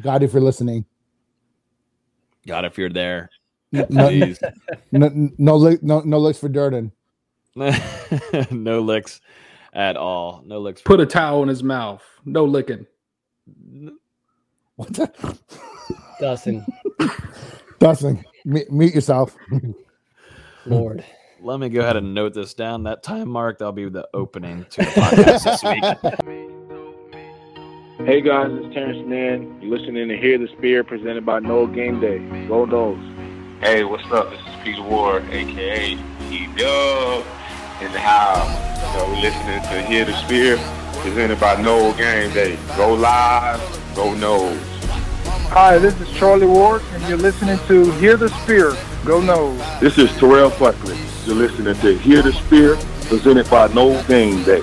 God, if you're listening. God, if you're there. No, no, no, no, no, no licks for Durden. no licks at all. No licks. Put a towel in his mouth. No licking. What the? Dustin, Dustin, meet, meet yourself. Lord. Let me go ahead and note this down. That time mark, that'll be the opening to the podcast this week. Hey guys, it's Terance Mann. You're listening to Hear the Spear presented by Nole Game Day. Go Noles. Hey, what's up? This is Peter Ward, aka P Dub, in the house. So we're listening to Hear the Spear, presented by Nole Game Day. Go live, go Noles. Hi, this is Charlie Ward, and you're listening to Hear the Spear. Go Noles. This is Terrell Buckley. You're listening to Hear the Spear, presented by Nole Game Day.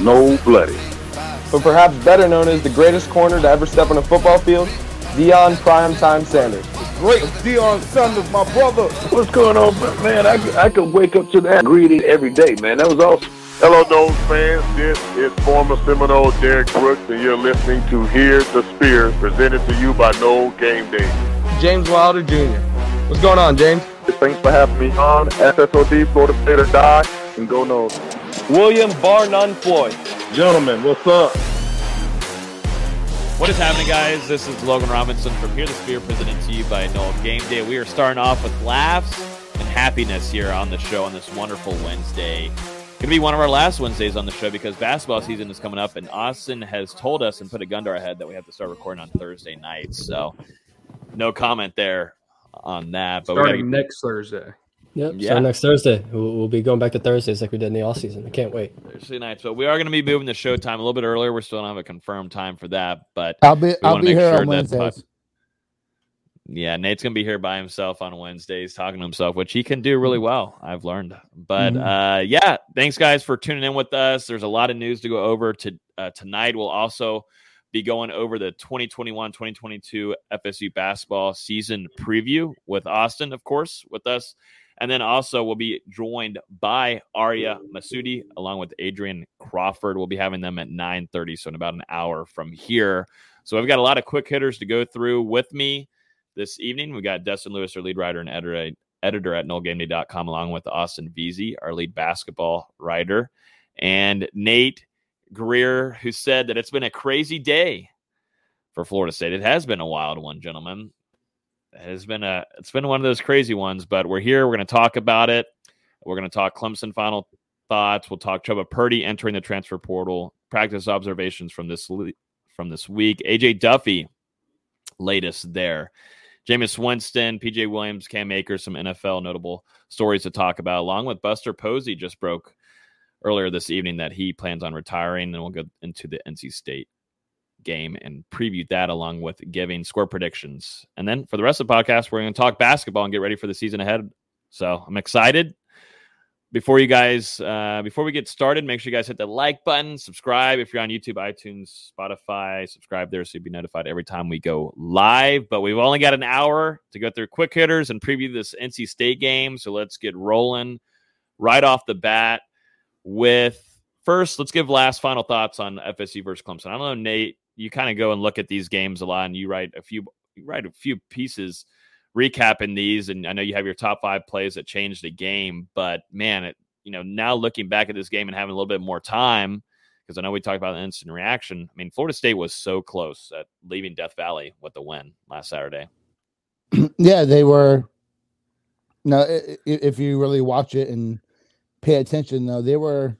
No Bloody. But perhaps better known as the greatest corner to ever step on a football field, Deion Primetime Sanders. Great Deion Sanders, my brother. What's going on, man? I, I could wake up to that greeting every day, man. That was awesome. Hello, Noles fans. This is former Seminole Derrick Brooks, and you're listening to Hear the Spear, presented to you by Nole Game Day. James Wilder Jr. What's going on, James? Thanks for having me on. SSOD, Florida State or Die, and go Noles. William Bar None Floyd. Gentlemen, what's up? What is happening, guys? This is Logan Robinson from Hear the Spear, presented to you by Nole Game Day. We are starting off with laughs and happiness here on the show on this wonderful Wednesday. Going to be one of our last Wednesdays on the show because basketball season is coming up, and Austin has told us and put a gun to our head that we have to start recording on Thursday nights. So, no comment there on that. But we Starting gotta, next Thursday. Yep. Yeah. So next Thursday, we'll, we'll be going back to Thursdays like we did in the off season. I can't wait. Thursday nights. But we are going to be moving the show time a little bit earlier. We're still don't have a confirmed time for that, but I'll be I'll be here sure on that pod- Wednesdays. Yeah, Nate's gonna be here by himself on Wednesdays talking to himself, which he can do really well. I've learned. But Mhm. uh, yeah, thanks guys for tuning in with us. There's a lot of news to go over to uh, tonight. We'll also be going over the 2021-2022 FSU basketball season preview with Austin, of course, with us. And then also we'll be joined by Arya Masudi along with Adrian Crawford. We'll be having them at 9:30, so in about an hour from here. So I've got a lot of quick hitters to go through with me this evening. We've got Dustin Lewis, our lead writer and editor, editor at NoleGameDay.com, along with Austin Veazey, our lead basketball writer, and Nate Greer, who said that it's been a crazy day for Florida State. It has been a wild one, gentlemen. It has been a it's been one of those crazy ones, but we're here. We're going to talk about it. We're going to talk Clemson final thoughts. We'll talk Chubba Purdy entering the transfer portal, practice observations from this from this week. AJ Duffy, latest there. Jameis Winston, PJ Williams, Cam Akers, some NFL notable stories to talk about, along with Buster Posey just broke earlier this evening that he plans on retiring. And we'll go into the NC State game and preview that along with giving score predictions. And then for the rest of the podcast, we're going to talk basketball and get ready for the season ahead. So I'm excited. Before you guys, uh, before we get started, make sure you guys hit the like button, subscribe if you're on YouTube, iTunes, Spotify. Subscribe there so you'll be notified every time we go live. But we've only got an hour to go through quick hitters and preview this NC State game. So let's get rolling right off the bat with first. Let's give last final thoughts on FSU versus Clemson. I don't know, Nate. You kind of go and look at these games a lot, and you write a few, you write a few pieces recapping these. And I know you have your top five plays that changed the game, but man, it you know now looking back at this game and having a little bit more time because I know we talked about the instant reaction. I mean, Florida State was so close at leaving Death Valley with the win last Saturday. yeah, they were. No, if you really watch it and pay attention, though, they were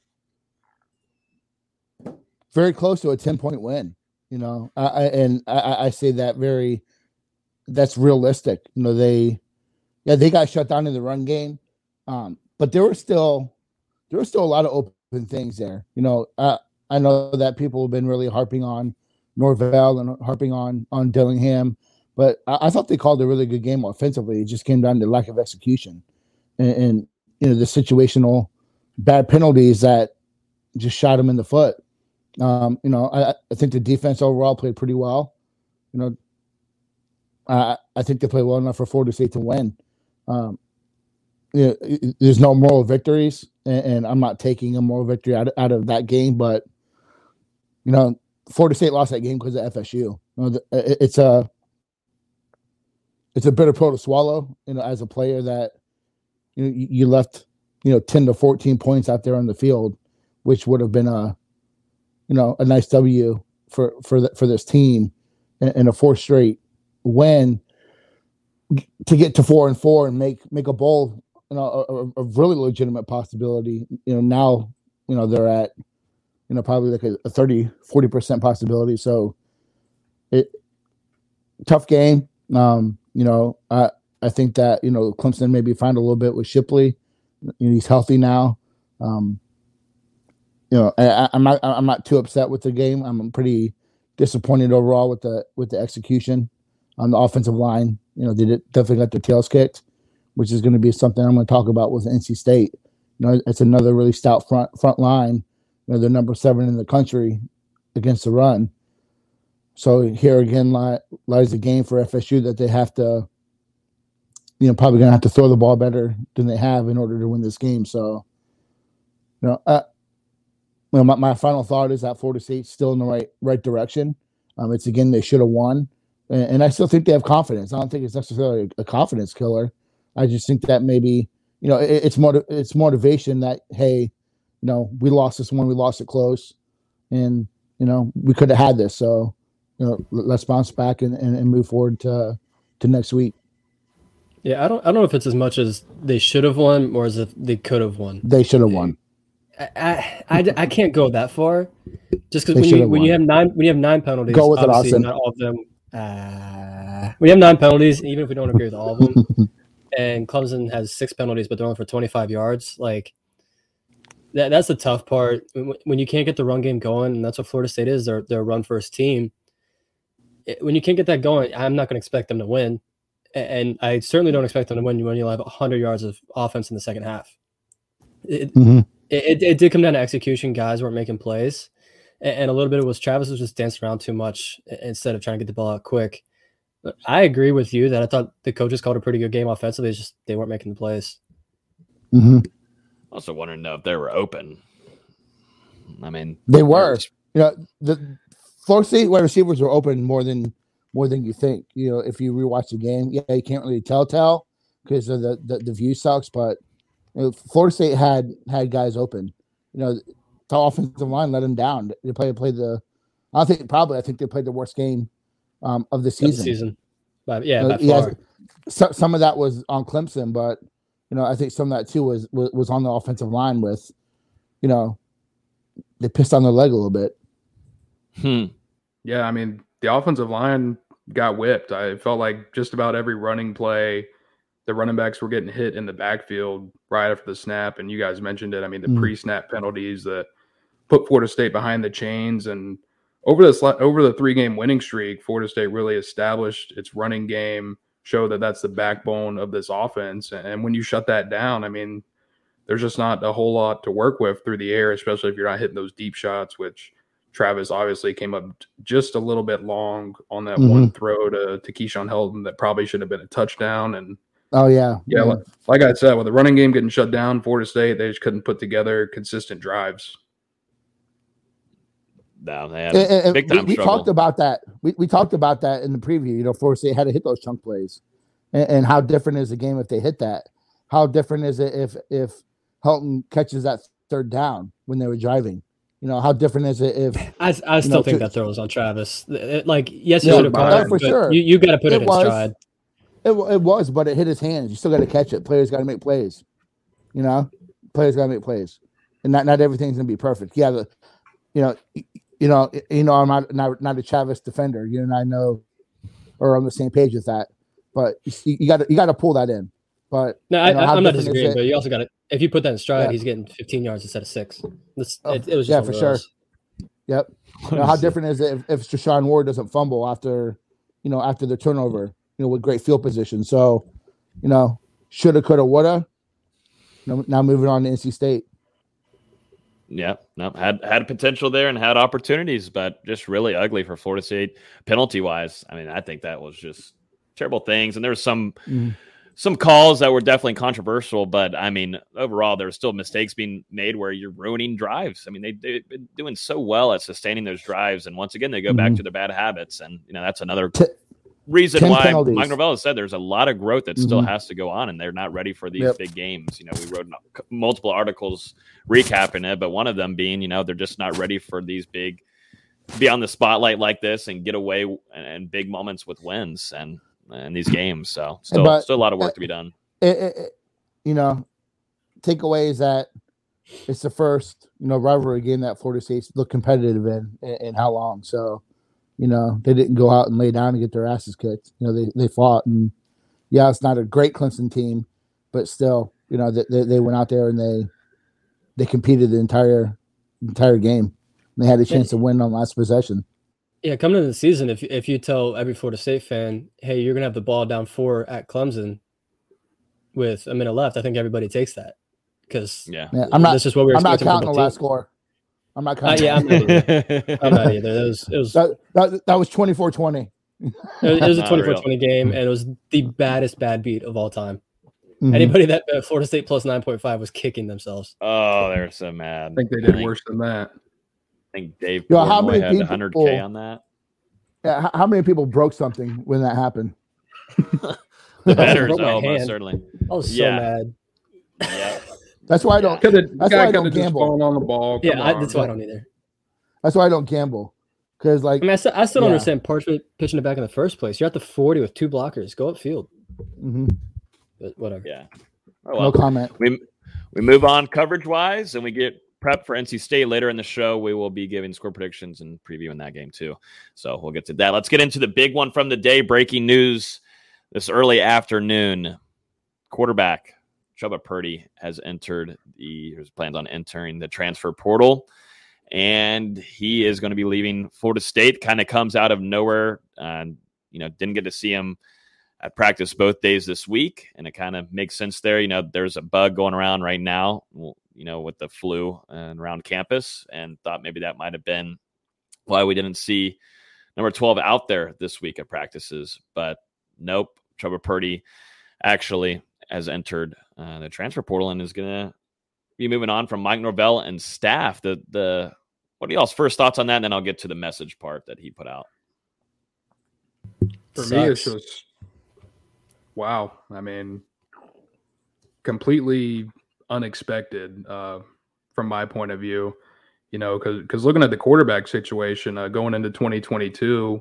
very close to a ten point win. You know, I, I and I- I, say that very. That's realistic. You know, they, yeah, they got shut down in the run game, um, but there were still, there were still a lot of open things there. You know, I I know that people have been really harping on Norvell and harping on on Dillingham. But I, I thought they called a really good game offensively. It just came down to lack of execution, and, and you know the situational bad penalties that just shot him in the foot. Um, you know, I, I think the defense overall played pretty well. You know, I I think they played well enough for Florida State to win. Um, you know, there's no moral victories, and, and I'm not taking a moral victory out of, out of that game, but you know, Florida State lost that game because of FSU. You know, the, it, it's a it's a bitter pill to swallow. You know, as a player that you know, you left you know ten to fourteen points out there on the field, which would have been a you know a nice W for for the, for this team, and a four straight win to get to four and four and make make a bowl you know a, a really legitimate possibility. You know now you know they're at you know probably like a, a 30 40 percent possibility. So it tough game. Um you know i i think that you know clemson maybe find a little bit with shipley. You know, he's healthy now. Um you know I, i'm not i'm not too upset with the game i'm pretty disappointed overall with the with the execution on the offensive line you know they definitely got their tails kicked which is going to be something i'm going to talk about with nc state you know it's another really stout front front line you know, they're number seven in the country against the run. So here again li- lies the game for FSU that they have to, you know, probably going to have to throw the ball better than they have in order to win this game. So, you know, uh, you know my, my final thought is that Florida State's still in the right right direction. Um, it's again they should have won, and, and, I still think they have confidence. I don't think it's necessarily a, confidence killer. I just think that maybe you know it, it's more it's motivation that hey you know, we lost this one, we lost it close, and you know, we could have had this. So, you know, let's bounce back and, and, and move forward to to next week. Yeah, I don't I don't know if it's as much as they should have won or as if they could have won. They should have won. I, I, I, can't go that far, just because when you when won. you have nine when you have nine penalties, go with it, Austin. Not all of them. Uh, you have nine penalties, even if we don't agree with all of them, and Clemson has six penalties, but they're only for twenty five yards, like that, that's the tough part when you can't get the run game going, and that's what Florida State is. They're they're a run first team. When you can't get that going, I'm not going to expect them to win, and I certainly don't expect them to win when you'll have 100 yards of offense in the second half. It, mm-hmm. It, it, did come down to execution. Guys weren't making plays, and, a little bit of was Travis was just dancing around too much instead of trying to get the ball out quick. I agree with you that I thought the coaches called a pretty good game offensively. It's just they weren't making the plays. Mm-hmm also wanted to know if they were open. I mean, they were. You know, the Florida State wide receivers were open more than more than you think. You know, if you rewatch the game, yeah, you can't really tell tell because of the, the, the view sucks. But you know, Florida State had had guys open. You know, the offensive line let them down. They played played the. I think probably I think they played the worst game um, of the season. Of the season, but yeah, uh, yeah. So, some of that was on Clemson, but you know, I think some of that too was was, was on the offensive line with, you know, they pissed on their leg a little bit. Hmm. Yeah, I mean, the offensive line got whipped. I felt like just about every running play, the running backs were getting hit in the backfield right after the snap. And you guys mentioned it. I mean, the mm. pre-snap penalties that put Florida State behind the chains and over this over the three game winning streak, Florida State really established its running game show that that's the backbone of this offense. And when you shut that down, I mean, there's just not a whole lot to work with through the air, especially if you're not hitting those deep shots, which Travis obviously came up just a little bit long on that mm-hmm. one throw to, to Keyshawn Helton that probably should have been a touchdown. And oh, yeah. Yeah. Like, like I said, with the running game getting shut down, Florida State, they just couldn't put together consistent drives. No, they had and, big time we, we talked about that. We, we talked about that in the preview. You know, Florida State had to hit those chunk plays, and, and, how different is the game if they hit that? How different is it if if Helton catches that third down when they were driving? You know, how different is it if I, I still know, think to, that throw was on Travis. It, like, yes, you should have caught it, for sure. You, you got to put it, it in was, stride. It, it was, but it hit his hands. You still got to catch it. Players got to make plays. You know, players got to make plays, and not not everything's gonna be perfect. Yeah, the, you know, you know, you know, I'm not not, not a Chavez defender. You and I know, or on the same page with that. But you got to you got to pull that in. But no, I, am not disagreeing. But you also got to if you put that in stride, yeah. he's getting 15 yards instead of six. This, oh, it, it, was yeah, for sure. Yep. You know, how different is it if, if Treshaun Ward doesn't fumble after, you know, after the turnover, you know, with great field position. So, you know, shoulda, coulda, woulda. Now moving on to NC State. Yeah, no, had had potential there and had opportunities, but just really ugly for Florida State penalty wise. I mean, I think that was just terrible things. And there was some mm. some calls that were definitely controversial, but I mean, overall, there's still mistakes being made where you're ruining drives. I mean, they, they've been doing so well at sustaining those drives, and once again, they go back Mhm. to their bad habits, and you know that's another T- reason 10 why penalties. Mike has said there's a lot of growth that still Mhm. has to go on, and they're not ready for these Yep. big games. You know, we wrote multiple articles recapping it, but one of them being, you know, they're just not ready for these big be on the spotlight like this and get away and, and big moments with wins and and these games. So still But- still a lot of work to be done. it, it, it- you know, takeaway is that it's the first, you know, rivalry game that Florida State's looked competitive in, in, in how long. So, you know, they didn't go out and lay down and get their asses kicked. You know, they, they fought and yeah, it's not a great Clemson team, but still, you know, they, they, they went out there and they, they competed the entire, entire game. They had a chance to win on last possession. Yeah, coming into the season, if if you tell every Florida State fan, "Hey, you're gonna have the ball down four at Clemson with a minute left," I think everybody takes that because Yeah, Yeah, I'm not, This is what we're I'm not expecting from counting the last score. I'm not Uh, counting. yeah, I'm not either. I'm not either. It was it was that, that, that was 24 20. it was, a Not 24 real. 20 game, and it was the baddest bad beat of all time. Mm-hmm. Anybody that uh, Florida State plus 9.5 was kicking themselves. Oh, they're so mad. I think they did worse than that. I think Dave Yo, how Portnoy many had people- 100k on that. Yeah, h- how many people broke something when that happened? The betters, broke my oh, most certainly. I was so Yeah. mad. Yeah. That's why I don't. Could have That's why guy I could don't just gamble. on the ball. Yeah, Come I, on. that's why I don't either. That's why I don't gamble. Because like, I mean, I still, I still don't Yeah. understand Parchment pitching it back in the first place. You're at the 40 with two blockers. Go upfield. mhm, But whatever. Yeah. Oh, no comment. we we move on coverage wise and we get prep for NC State later in the show. We will be giving score predictions and previewing that game too. So we'll get to that. Let's get into the big one from the day. Breaking news this early afternoon. Quarterback Chubba Purdy has entered the his plans on entering the transfer portal. And he is going to be leaving Florida State. Kind of comes out of nowhere. And you know, didn't get to see him at practice both days this week, and it kind of makes sense there. You know, there's a bug going around right now, you know, with the flu and around campus, and thought maybe that might have been why we didn't see number 12 out there this week at practices. But nope, Trevor Purdy actually has entered uh, the transfer portal and is going to be moving on from Mike Norvell and staff. The the what are y'all's first thoughts on that? And then I'll get to the message part that he put out. For me, it's just wow. I mean, completely unexpected uh, from my point of view. You know, because looking at the quarterback situation uh, going into 2022,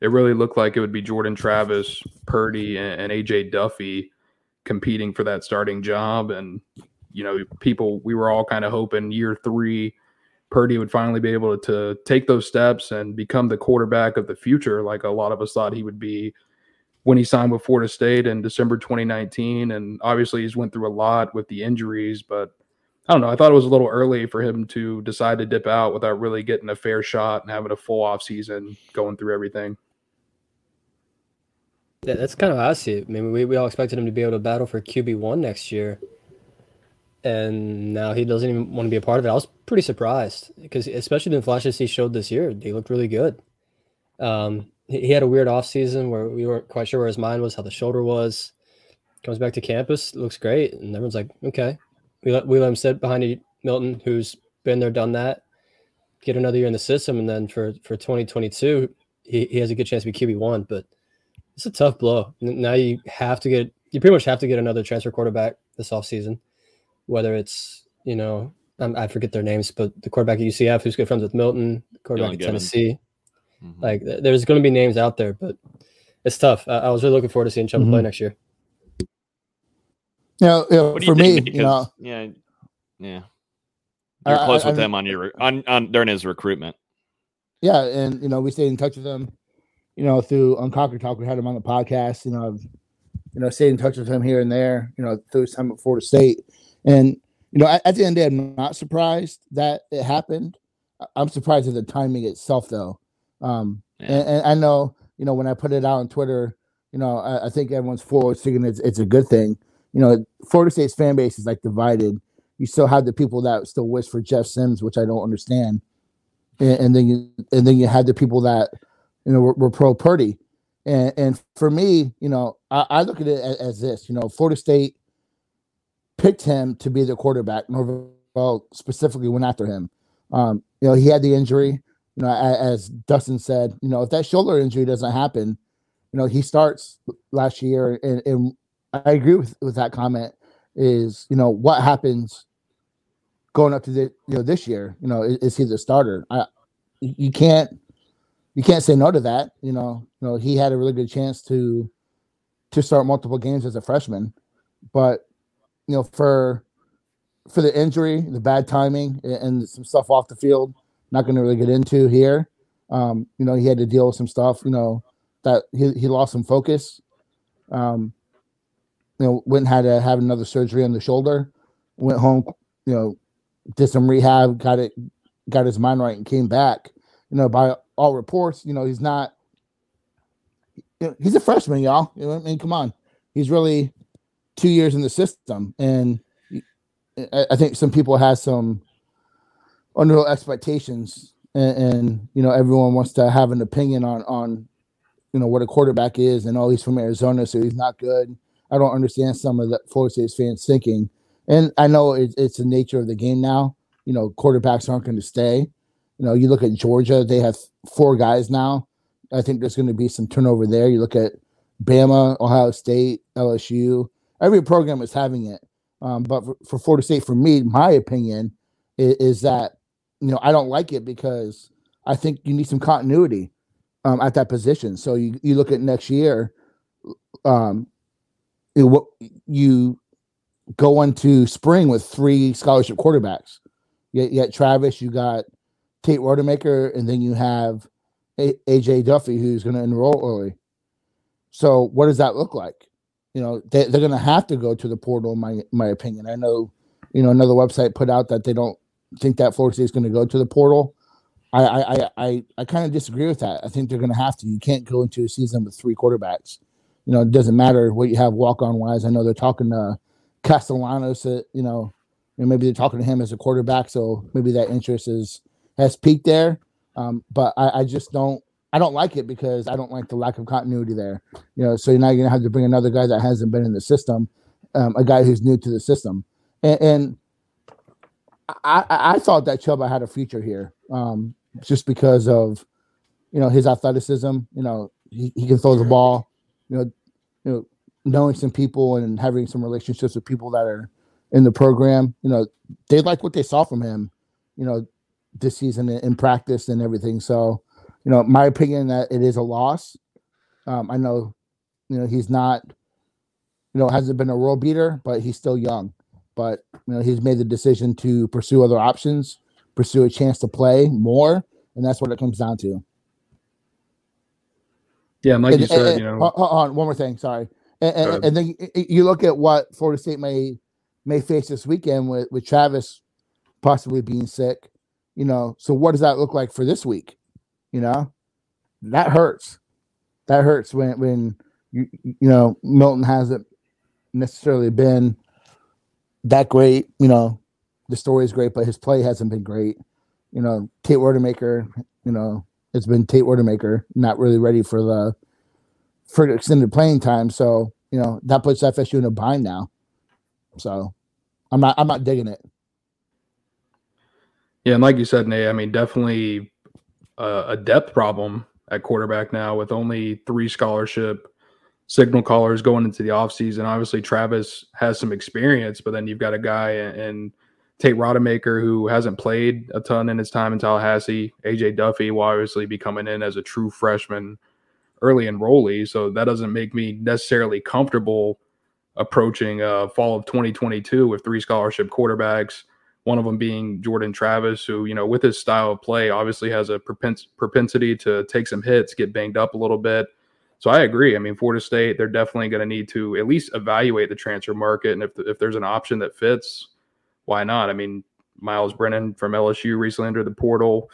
it really looked like it would be Jordan Travis, Purdy, and, and AJ Duffy competing for that starting job. And you know, people we were all kind of hoping year three. Purdy would finally be able to take those steps and become the quarterback of the future, like a lot of us thought he would be when he signed with Florida State in December 2019. And obviously, he's went through a lot with the injuries, but I don't know. I thought it was a little early for him to decide to dip out without really getting a fair shot and having a full off season going through everything. Yeah, that's kind of how I see it. I mean, we, we all expected him to be able to battle for QB one next year, and now he doesn't even want to be a part of it. I was pretty surprised because, especially the flashes he showed this year, they looked really good. Um, he, he had a weird offseason where we weren't quite sure where his mind was, how the shoulder was. Comes back to campus, looks great, and everyone's like, okay, we let we let him sit behind Milton, who's been there, done that. Get another year in the system, and then for for 2022, he, he has a good chance to be QB one, but it's a tough blow. Now you have to get you pretty much have to get another transfer quarterback this offseason, whether it's you know um, I forget their names, but the quarterback at UCF who's good friends with Milton, the quarterback Dylan at Gibbons. Tennessee. Mhm. Like there's going to be names out there, but it's tough. I, I was really looking forward to seeing Chubba play Mhm. next year. You know, you know, What do you for think? me, you know, yeah, yeah. You're I- close I with mean- him on your on, on during his recruitment. yeah, and you know, we stayed in touch with him. You know, through Unconquered Talk, we had him on the podcast. You know, I've you know stayed in touch with him here and there. You know, through his time at Florida State, and you know, at, at the end of the day, I'm not surprised that it happened. I'm surprised at the timing itself, though. Um, Yeah. and, and I know, you know, when I put it out on Twitter, you know, I, I think everyone's forward thinking it's it's a good thing. You know, Florida State's fan base is like divided. You still have the people that still wish for Jeff Sims, which I don't understand, and, and then you and then you had the people that you know we're pro Purdy, And and for me, you know, I, I look at it as, as, this. You know, Florida State picked him to be the quarterback. Norvell specifically went after him. Um, you know, he had the injury. You know, as, as Dustin said, you know, if that shoulder injury doesn't happen, you know, he starts last year, and, and I agree with, with that comment. Is you know what happens going up to the you know this year? You know, is, is he the starter? I you can't you can't say no to that. You know, you know he had a really good chance to to start multiple games as a freshman, but you know for for the injury, the bad timing, and some stuff off the field, not going to really get into here. Um, you know, he had to deal with some stuff. You know that he he lost some focus. Um, you know, went had to have another surgery on the shoulder. Went home, you know, did some rehab, got it, got his mind right, and came back. You know, by all reports, you know, he's not. He's a freshman, y'all. You know, I mean, come on, he's really two years in the system, and I, think some people have some unreal expectations, and, and you know, everyone wants to have an opinion on on you know what a quarterback is, and oh, he's from Arizona, so he's not good. I don't understand some of the Florida State fans thinking, and I know it's the nature of the game now. You know, quarterbacks aren't going to stay. You know, you look at Georgia; they have four guys now. I think there's going to be some turnover there. You look at Bama, Ohio State, LSU. Every program is having it. Um, but for, for, Florida State, for me, my opinion is, is, that you know I don't like it because I think you need some continuity um, at that position. So you, you look at next year, um, you go into spring with three scholarship quarterbacks. Yet, yet Travis, you got Tate Rodemaker, and then you have AJ Duffy, who's going to enroll early. So, what does that look like? You know, they, they're going to have to go to the portal. In my my opinion, I know, you know, another website put out that they don't think that Florida State is going to go to the portal. I I I I kind of disagree with that. I think they're going to have to. You can't go into a season with three quarterbacks. You know, it doesn't matter what you have walk on wise. I know they're talking to Castellanos. That you know, maybe they're talking to him as a quarterback, so maybe that interest is has peaked there. Um, but I, I just don't I don't like it because I don't like the lack of continuity there. You know, so you're not gonna have to bring another guy that hasn't been in the system, um, a guy who's new to the system, and, and I, I thought that Chubba had a future here, um, just because of you know his athleticism. You know, he, he can throw the ball. You know, you know, knowing some people and having some relationships with people that are in the program. You know, they like what they saw from him. You know, this season in practice and everything. So, you know, my opinion that it is a loss. Um, I know, you know, he's not, you know, hasn't been a world beater, but he's still young. But you know, he's made the decision to pursue other options, pursue a chance to play more, and that's what it comes down to. Yeah, like and, you said, and, you know. Hold on, one more thing. Sorry, and, and, then you look at what Florida State may may face this weekend with with Travis possibly being sick. You know, so what does that look like for this week? You know, that hurts. That hurts when when you you know Milton hasn't necessarily been that great. You know, the story is great, but his play hasn't been great. You know, Tate Rodemaker, you know, it's been Tate Rodemaker, not really ready for the for extended playing time. So, you know, that puts FSU in a bind now. So I'm not I'm not digging it. Yeah, and like you said, Nate, I mean, definitely a, a depth problem at quarterback now with only three scholarship signal callers going into the offseason. Obviously, Travis has some experience, but then you've got a guy and Tate Rodemaker who hasn't played a ton in his time in Tallahassee. AJ Duffy will obviously be coming in as a true freshman early enrollee. So that doesn't make me necessarily comfortable approaching uh, fall of 2022 with three scholarship quarterbacks one of them being Jordan Travis, who, you know, with his style of play, obviously has a propens- propensity to take some hits, get banged up a little bit. So I agree. I mean, Florida State, they're definitely going to need to at least evaluate the transfer market. And if, if there's an option that fits, why not? I mean, Myles Brennan from LSU recently entered the portal.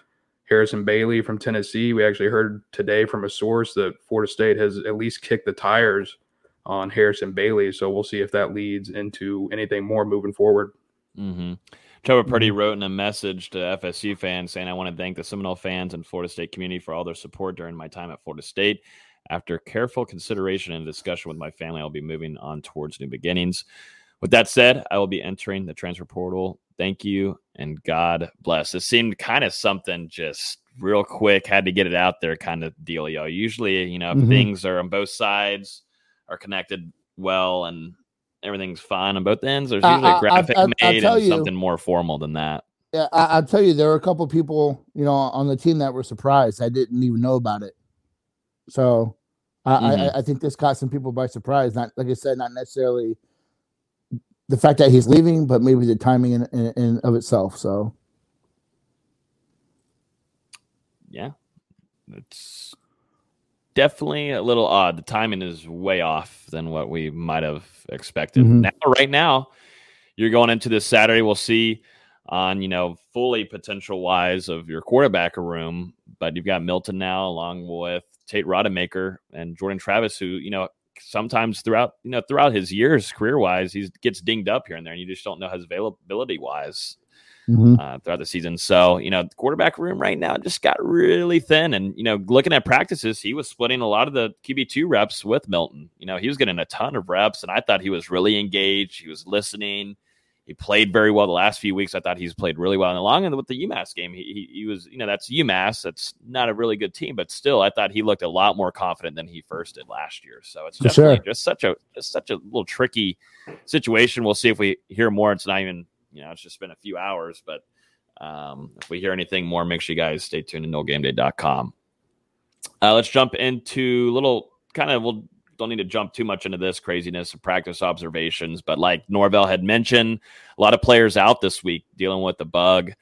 Harrison Bailey from Tennessee. We actually heard today from a source that Florida State has at least kicked the tires on Harrison Bailey. So we'll see if that leads into anything more moving forward. Mm-hmm. Trevor Purdy mm-hmm. wrote in a message to FSU fans saying, I want to thank the Seminole fans and Florida State community for all their support during my time at Florida State. After careful consideration and discussion with my family, I'll be moving on towards new beginnings. With that said, I will be entering the transfer portal. Thank you and God bless. It seemed kind of something just real quick, had to get it out there kind of deal, y'all. Usually, you know, if Mhm. things are on both sides are connected well and everything's fine on both ends, there's usually I- a graphic I- I- made and you- something more formal than that. Yeah, I, I'll tell you, there were a couple people, you know, on the team that were surprised. I didn't even know about it. So I, Mhm. I, I think this caught some people by surprise. Not like I said, not necessarily the fact that he's leaving, but maybe the timing in, in, in of itself. So yeah, it's definitely a little odd. The timing is way off than what we might have expected. Mhm. Now, right now, you're going into this Saturday. We'll see on you know fully potential wise of your quarterback room, but you've got Milton now along with Tate Rodemaker and Jordan Travis, who you know sometimes throughout you know throughout his years career wise he gets dinged up here and there, and you just don't know his availability wise Mhm. uh, throughout the season. So, you know, the quarterback room right now just got really thin. And, you know, looking at practices, he was splitting a lot of the QB2 reps with Milton. You know, he was getting a ton of reps, and I thought he was really engaged. He was listening. He played very well the last few weeks. I thought he's played really well. And along with the UMass game, he, he, he was, you know, that's UMass. That's not a really good team, but still, I thought he looked a lot more confident than he first did last year. So it's definitely sure. just such a just such a little tricky situation. We'll see if we hear more. It's not even, you know, it's just been a few hours, but um, if we hear anything more, make sure you guys stay tuned to nolegameday.com. Uh, let's jump into little kind of, we'll don't need to jump too much into this craziness of practice observations, but like Norvell had mentioned, a lot of players out this week dealing with the bug.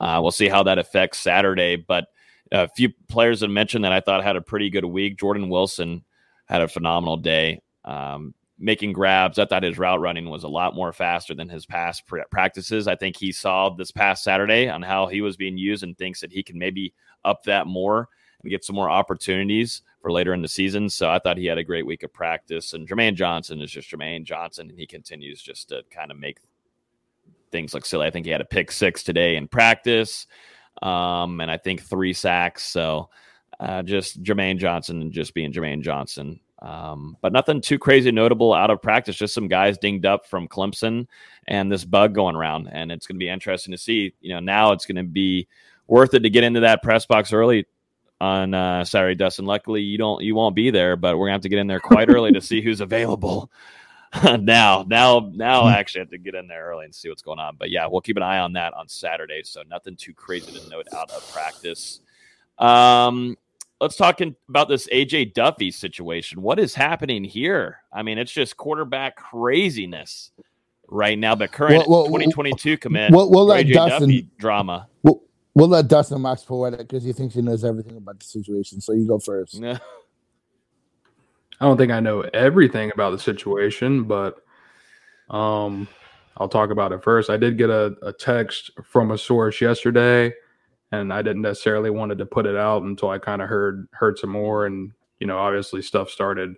Uh, we'll see how that affects Saturday, but a few players that mentioned that I thought had a pretty good week. Jordan Wilson had a phenomenal day. Um, making grabs. I thought his route running was a lot more faster than his past practices. I think he saw this past Saturday on how he was being used and thinks that he can maybe up that more and get some more opportunities for later in the season. So I thought he had a great week of practice. And Jermaine Johnson is just Jermaine Johnson, and he continues just to kind of make things look silly. I think he had a pick six today in practice, um, and I think three sacks. So uh, just Jermaine Johnson and just being Jermaine Johnson. Um, but nothing too crazy notable out of practice. Just some guys dinged up from Clemson and this bug going around. And it's going to be interesting to see. You know, now it's going to be worth it to get into that press box early on uh, Saturday, Dustin. Luckily, you don't you won't be there, but we're gonna have to get in there quite early to see who's available. now, now, now, I actually have to get in there early and see what's going on. But yeah, we'll keep an eye on that on Saturday. So nothing too crazy to note out of practice. Um, let's talk in, about this AJ Duffy situation. What is happening here? I mean, it's just quarterback craziness right now. But current Well, well, 2022 commit we'll- we'll let AJ Dustin- Duffy drama. we'll, we'll let Dustin Max poetic because he thinks he knows everything about the situation. So you go first. Yeah. I don't think I know everything about the situation, but um, I'll talk about it first. I did get a, a text from a source yesterday, and I didn't necessarily wanted to put it out until I kind of heard heard some more, and you know, obviously stuff started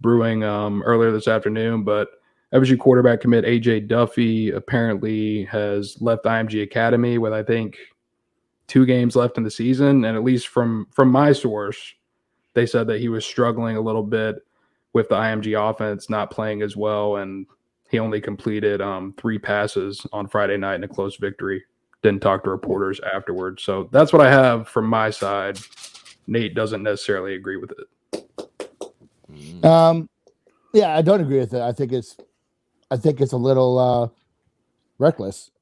brewing um, earlier this afternoon. But FSU quarterback commit AJ Duffy apparently has left IMG Academy with I think two games left in the season, and at least from from my source they said that he was struggling a little bit with the IMG offense not playing as well, and he only completed um, three passes on Friday night in a close victory. Didn't talk to reporters afterwards, so that's what I have from my side. Nate doesn't necessarily agree with it. Um, yeah, I don't agree with it. I think it's, I think it's a little uh, reckless,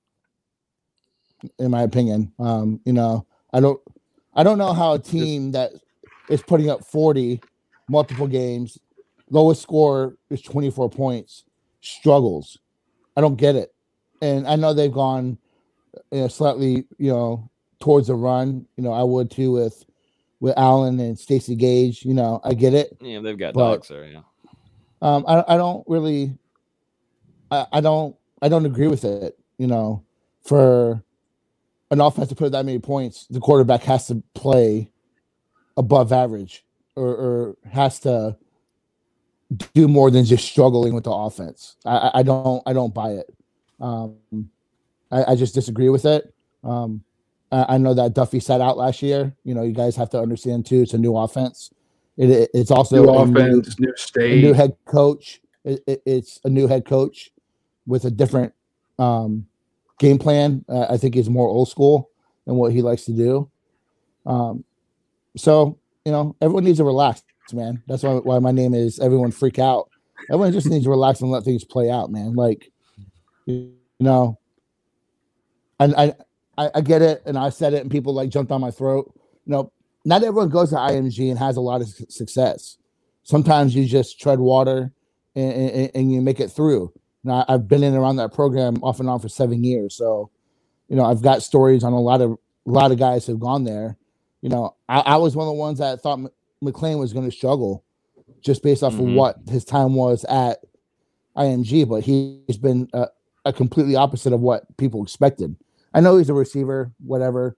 in my opinion. Um, you know, I don't, I don't know how a team that is putting up forty multiple games, lowest score is twenty four points, struggles. I don't get it, and I know they've gone, you know, slightly, you know, towards the run. You know, I would too with, with Allen and Stacy Gage. You know, I get it. Yeah, they've got But- dogs there. Yeah. Um, I, I don't really, I, I don't, I don't agree with it. You know, for an offense to put that many points, the quarterback has to play above average or, or has to do more than just struggling with the offense. I, I- I don't, I don't buy it. Um, I, I just disagree with it. Um, I, I know that Duffy sat out last year. You know, you guys have to understand too. It's a new offense. It, it- it's also New a new- offense, new a state. new head coach. It, it- it's a new head coach with a different um, game plan. Uh, I think he's more old school than what he likes to do. Um, so you know, everyone needs to relax, man. That's why why my name is everyone freak out. Everyone just needs to relax and let things play out, man. Like you know, and I I, I get it, and I said it, and people like jumped on my throat. You know, not everyone goes to IMG and has a lot of su- success. Sometimes you just tread water and, and, and you make it through. Now I've been in and around that program off and on for seven years, so you know I've got stories on a lot of a lot of guys who've gone there. You know, I, I was one of the ones that thought M- McLean was going to struggle just based off Mhm. of what his time was at IMG, but he's been a, a completely opposite of what people expected. I know he's a receiver, whatever.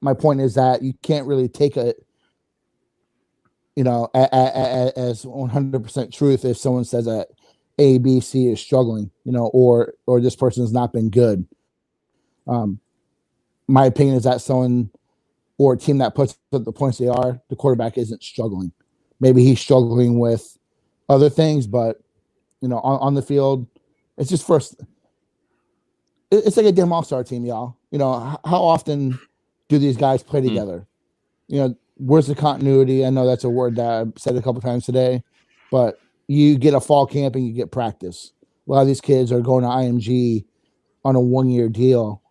My point is that you can't really take it, you know, a, a, a, as 100% truth if someone says that A, B, C is struggling, you know, or or this person has not been good. Um, my opinion is that someone or a team that puts up the points they are, the quarterback isn't struggling. Maybe he's struggling with other things, but you know, on, on the field, it's just first. It- It's like a damn all star team, y'all. You know, how often do these guys play Hmm. together? You know, where's the continuity? I know that's a word that I've said a couple times today, but you get a fall camp and you get practice. A lot of these kids are going to IMG on a one year deal,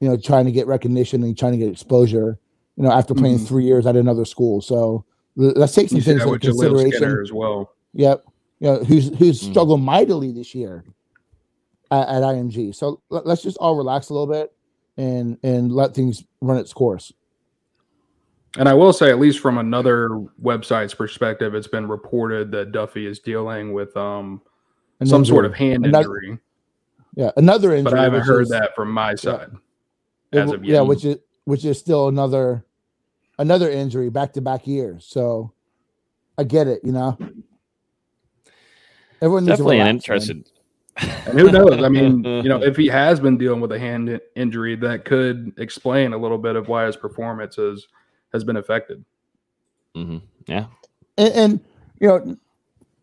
you know, trying to get recognition and trying to get exposure, you know, after playing Mhm. three years at another school. So let's take some You things into consideration. As well. Yep. You know, who's who's Mm. struggled mightily this year at, at IMG. So let, us just all relax a little bit and and let things run its course. And I will say, at least from another website's perspective, it's been reported that Duffy is dealing with um An some sort of hand Another- injury, Yeah, another injury. but I haven't heard is- that from my side. it as w- of yeah, which is which is still another another injury back to back years. So I get it, you know. Everyone needs to Definitely an relax, man. interested. And who knows? I mean, you know, if he has been dealing with a hand injury, that could explain a little bit of why his performance has has been affected. Mm-hmm. Yeah. and, and you know,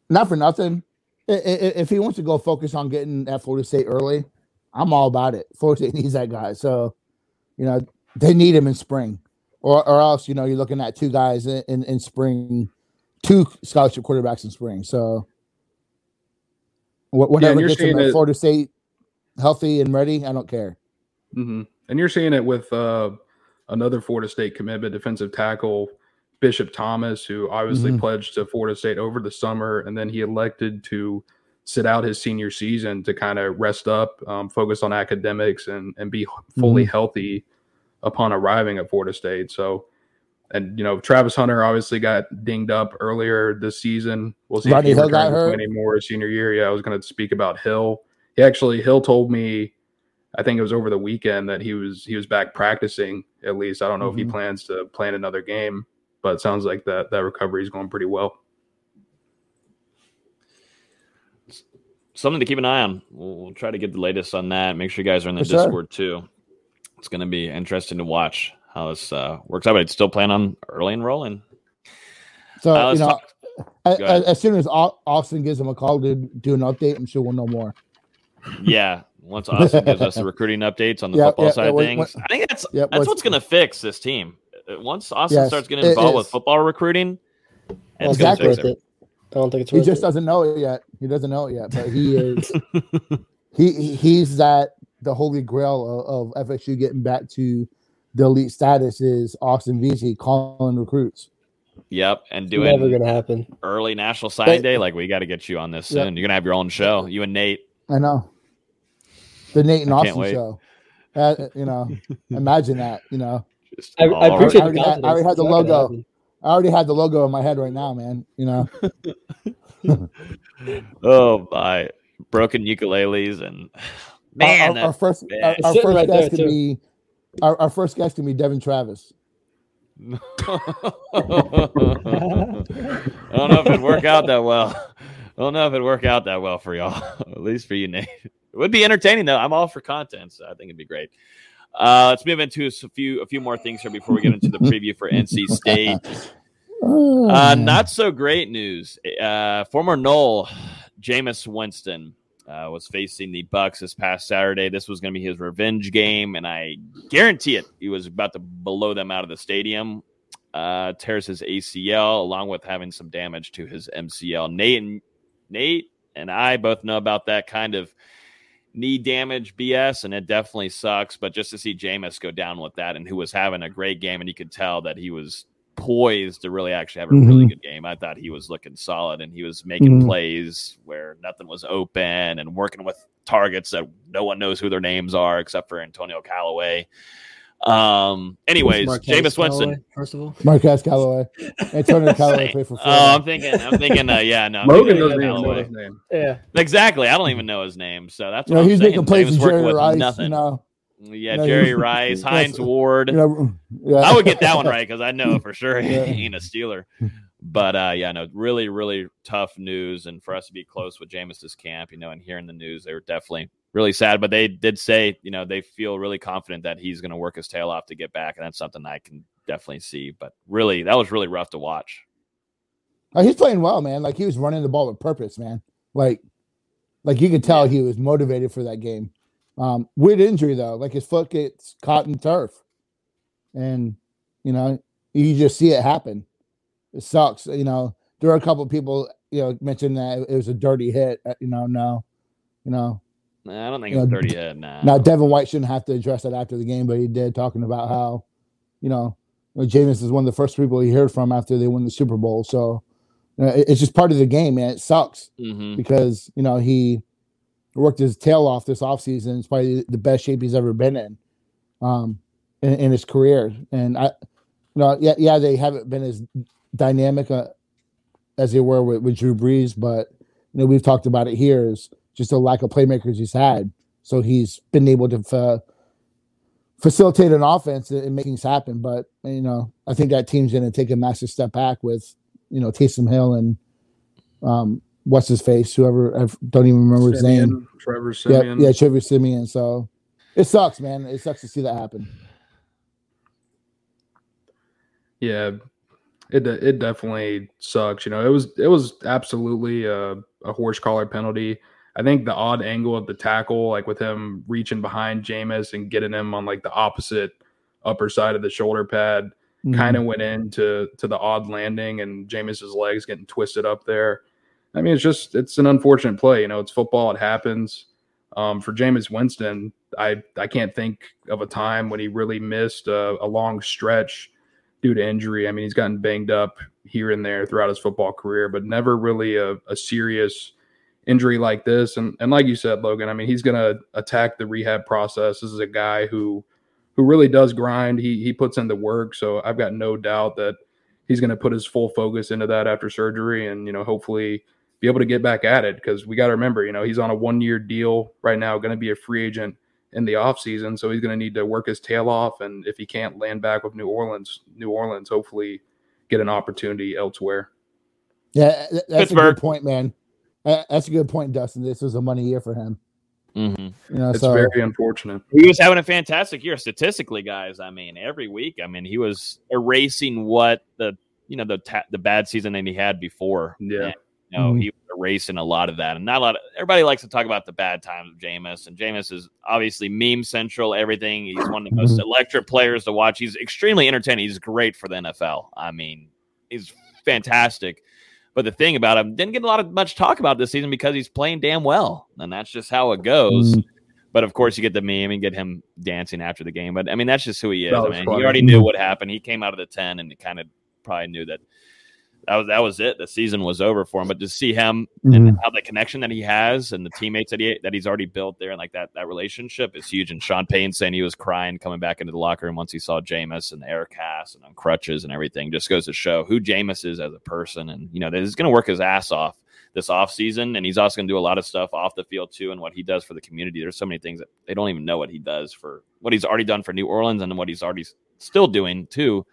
not for nothing. i- i- If he wants to go focus on getting at Florida State early, I'm all about it. Florida State needs that guy, so you know they need him in spring, or or else you know you're looking at two guys in in, in spring, two scholarship quarterbacks in spring. So wh- whatever you're gets him seeing at Florida State healthy and ready, I don't care. hmm And you're seeing it with uh, another Florida State commitment, defensive tackle Bishop Thomas, who obviously Mhm. pledged to Florida State over the summer, and then he elected to sit out his senior season to kind of rest up, um, focus on academics, and and be fully healthy upon arriving at Florida State. So. And you know, Travis Hunter obviously got dinged up earlier this season. We'll see Rodney if he Hill got returns to hurt. anymore senior year. Yeah, I was going to speak about Hill. He actually Hill told me I think it was over the weekend that he was he was back practicing at least. I don't know if Mhm. he plans to play in another game, but it sounds like that that recovery is going pretty well. Something to keep an eye on. We'll, we'll try to get the latest on that. Make sure you guys are in the For sure. Discord too. It's going to be interesting to watch how this uh, works out. But it's still plan on early enrolling. So Uh, you know, talk- a- Go ahead. a- as soon as Austin gives him a call to do an update, I'm sure we'll know more. Yeah, once Austin gives us the recruiting updates on the Yeah, football yeah, side of things, what- I think that's yeah, that's what's- what's going to fix this team. Uh, Once Austin Yes, starts getting involved with football recruiting, Well, it's it's going to fix it. it. I don't think it's He just it. doesn't know it yet. He doesn't know it yet, but he is. he he- he's that the holy grail of, of FSU getting back to the elite status is Austin Veazey calling recruits. Yep, and It's doing never gonna happen. early National Signing But- Day, like we got to get you on this Yep. soon. You're gonna have your own show, you and Nate. I know. The Nate and I Austin show. Uh, you know, imagine that. You know, I, I appreciate I the already had- I already had the not logo. I already had the logo in my head right now, man. You know, Oh my broken ukuleles and man, our, our, our first man. our, our first right guest there, could be our, our first guest can be Devin Travis. I don't know if it'd work out that well. I don't know if it'd work out that well for y'all. At least for you, Nate. It would be entertaining though. I'm all for content, so I think it'd be great. Uh, let's move into a few a few more things here before we get into the preview for NC State. Uh, not so great news. Uh, former Nole, Jameis Winston, uh, was facing the Bucks this past Saturday. This was going to be his revenge game, and I guarantee it, he was about to blow them out of the stadium. Uh, tears his ACL along with having some damage to his MCL. Nate and Nate and I both know about that kind of knee damage BS, and it definitely sucks. But just to see Jameis go down with that, and who was having a great game, and you could tell that he was poised to really actually have a really Mhm. good game. I thought he was looking solid, and he was making Mhm. plays where nothing was open, and working with targets that no one knows who their names are except for Antonio Callaway. Um. Anyways, Jameis Winston. Callaway, first of all. Marquez Callaway, Antonio Callaway played for. Oh, I'm thinking. I'm thinking. Uh, yeah, no. I'm Logan doesn't even know his name. Yeah. Exactly. I don't even know his name, so that's you what know, I'm he's saying. making plays Jameis with working Jerry with Rice. nothing. You know, Yeah, Jerry Rice, Hines Ward. know, yeah. I would get that one right because I know for sure he ain't a Steeler. But uh, yeah, no, really, really tough news. And for us to be close with Jameis's camp, you know, and hearing the news, they were definitely really sad. But they did say, you know, they feel really confident that he's going to work his tail off to get back, and that's something I can definitely see. But really, that was really rough to watch. He's playing well, man. Like he was running the ball with purpose, man. Like, like you could tell he was motivated for that game. Um, weird injury though, like his foot gets caught in turf, and you know you just see it happen. It sucks. You know, there are a couple people you know mentioned that it was a dirty hit. uh, You know, no, you know, Nah, I don't think it's thirty head. Nah. now Devin White shouldn't have to address that after the game, but he did talking about how, you know, Jameis is one of the first people he heard from after they won the Super Bowl. So you know, it- it's just part of the game, man. It sucks hmm because you know he worked his tail off this offseason. It's probably the best shape he's ever been in, um, in, in his career. And I, you know, yeah, yeah, they haven't been as dynamic uh, as they were with, with Drew Brees, but you know we've talked about it here is just a lack of playmakers he's had. So he's been able to fa- facilitate an offense and and make things happen. But you know, I think that team's going to take a massive step back with you know Taysom Hill and um, what's his face, whoever I don't even remember his name. Trevor Siemian. yeah, yeah, Trevor Siemian. So it sucks, man. It sucks to see that happen. Yeah, it it definitely sucks. You know, it was it was absolutely a, a horse collar penalty. I think the odd angle of the tackle, like with him reaching behind Jameis and getting him on like the opposite upper side of the shoulder pad, Mhm. kind of went into to the odd landing and Jameis's legs getting twisted up there. I mean, it's just it's an unfortunate play. You know, it's football. It happens. Um, for Jameis Winston, I I can't think of a time when he really missed a, a long stretch due to injury. I mean, he's gotten banged up here and there throughout his football career, but never really a, a serious injury like this. And and like you said, Logan, I mean, he's going to attack the rehab process. This is a guy who who really does grind. He he puts in the work, so I've got no doubt that he's going to put his full focus into that after surgery, and you know, hopefully be able to get back at it because we got to remember, you know, he's on a one year deal right now, going to be a free agent in the offseason. So he's going to need to work his tail off. And if he can't land back with New Orleans, New Orleans, hopefully get an opportunity elsewhere. Yeah, th- that's a good point, man. Uh, That's a good point, Dustin. This was a money year for him. hmm You know, It's so very unfortunate. He was having a fantastic year statistically, guys. I mean, every week. I mean, he was erasing what the you know the ta- the bad season that he had before. Yeah. And, you know, Mhm. he was erasing a lot of that, and not a lot. Of, everybody likes to talk about the bad times of Jameis, and Jameis is obviously meme central. Everything. He's one of the most electric players to watch. He's extremely entertaining. He's great for the NFL. I mean, he's fantastic. But the thing about him didn't get a lot of much talk about this season because he's playing damn well, and that's just how it goes. Mhm. But of course, you get the meme and get him dancing after the game. But I mean, that's just who he is. I mean, funny. he already knew what happened. He came out of the ten and kind of probably knew that that was that was it. The season was over for him. But to see him and Mhm. how the connection that he has and the teammates that he that he's already built there and like that that relationship is huge. And Sean Payton saying he was crying coming back into the locker room once he saw Jameis and the air cast and on crutches and everything just goes to show who Jameis is as a person. And you know, that he's going to work his ass off this offseason and he's also going to do a lot of stuff off the field too and what he does for the community there's so many things that they don't even know what he does for what he's already done for new orleans and what he's already still doing too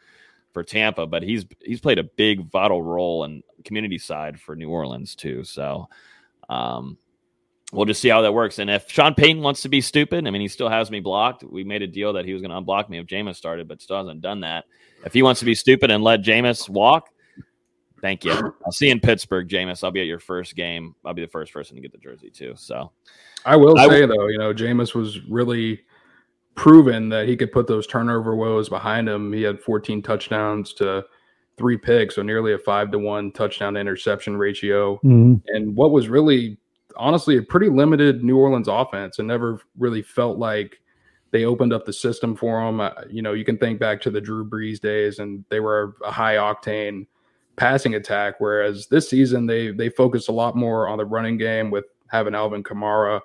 for tampa but he's he's played a big vital role in community side for new orleans too so um we'll just see how that works and if sean payton wants to be stupid i mean he still has me blocked we made a deal that he was going to unblock me if Jameis started but still hasn't done that if he wants to be stupid and let Jameis walk Thank you. I'll see you in Pittsburgh, Jameis. I'll be at your first game. I'll be the first person to get the jersey too. So I will I say w- though, you know, Jameis was really proven that he could put those turnover woes behind him. He had 14 touchdowns to three picks, so nearly a five to one touchdown to interception ratio. Mhm. And what was really, honestly, a pretty limited New Orleans offense, and never really felt like they opened up the system for him. Uh, you know, you can think back to the Drew Brees days, and they were a high octane passing attack. Whereas this season, they they focused a lot more on the running game with having Alvin Kamara,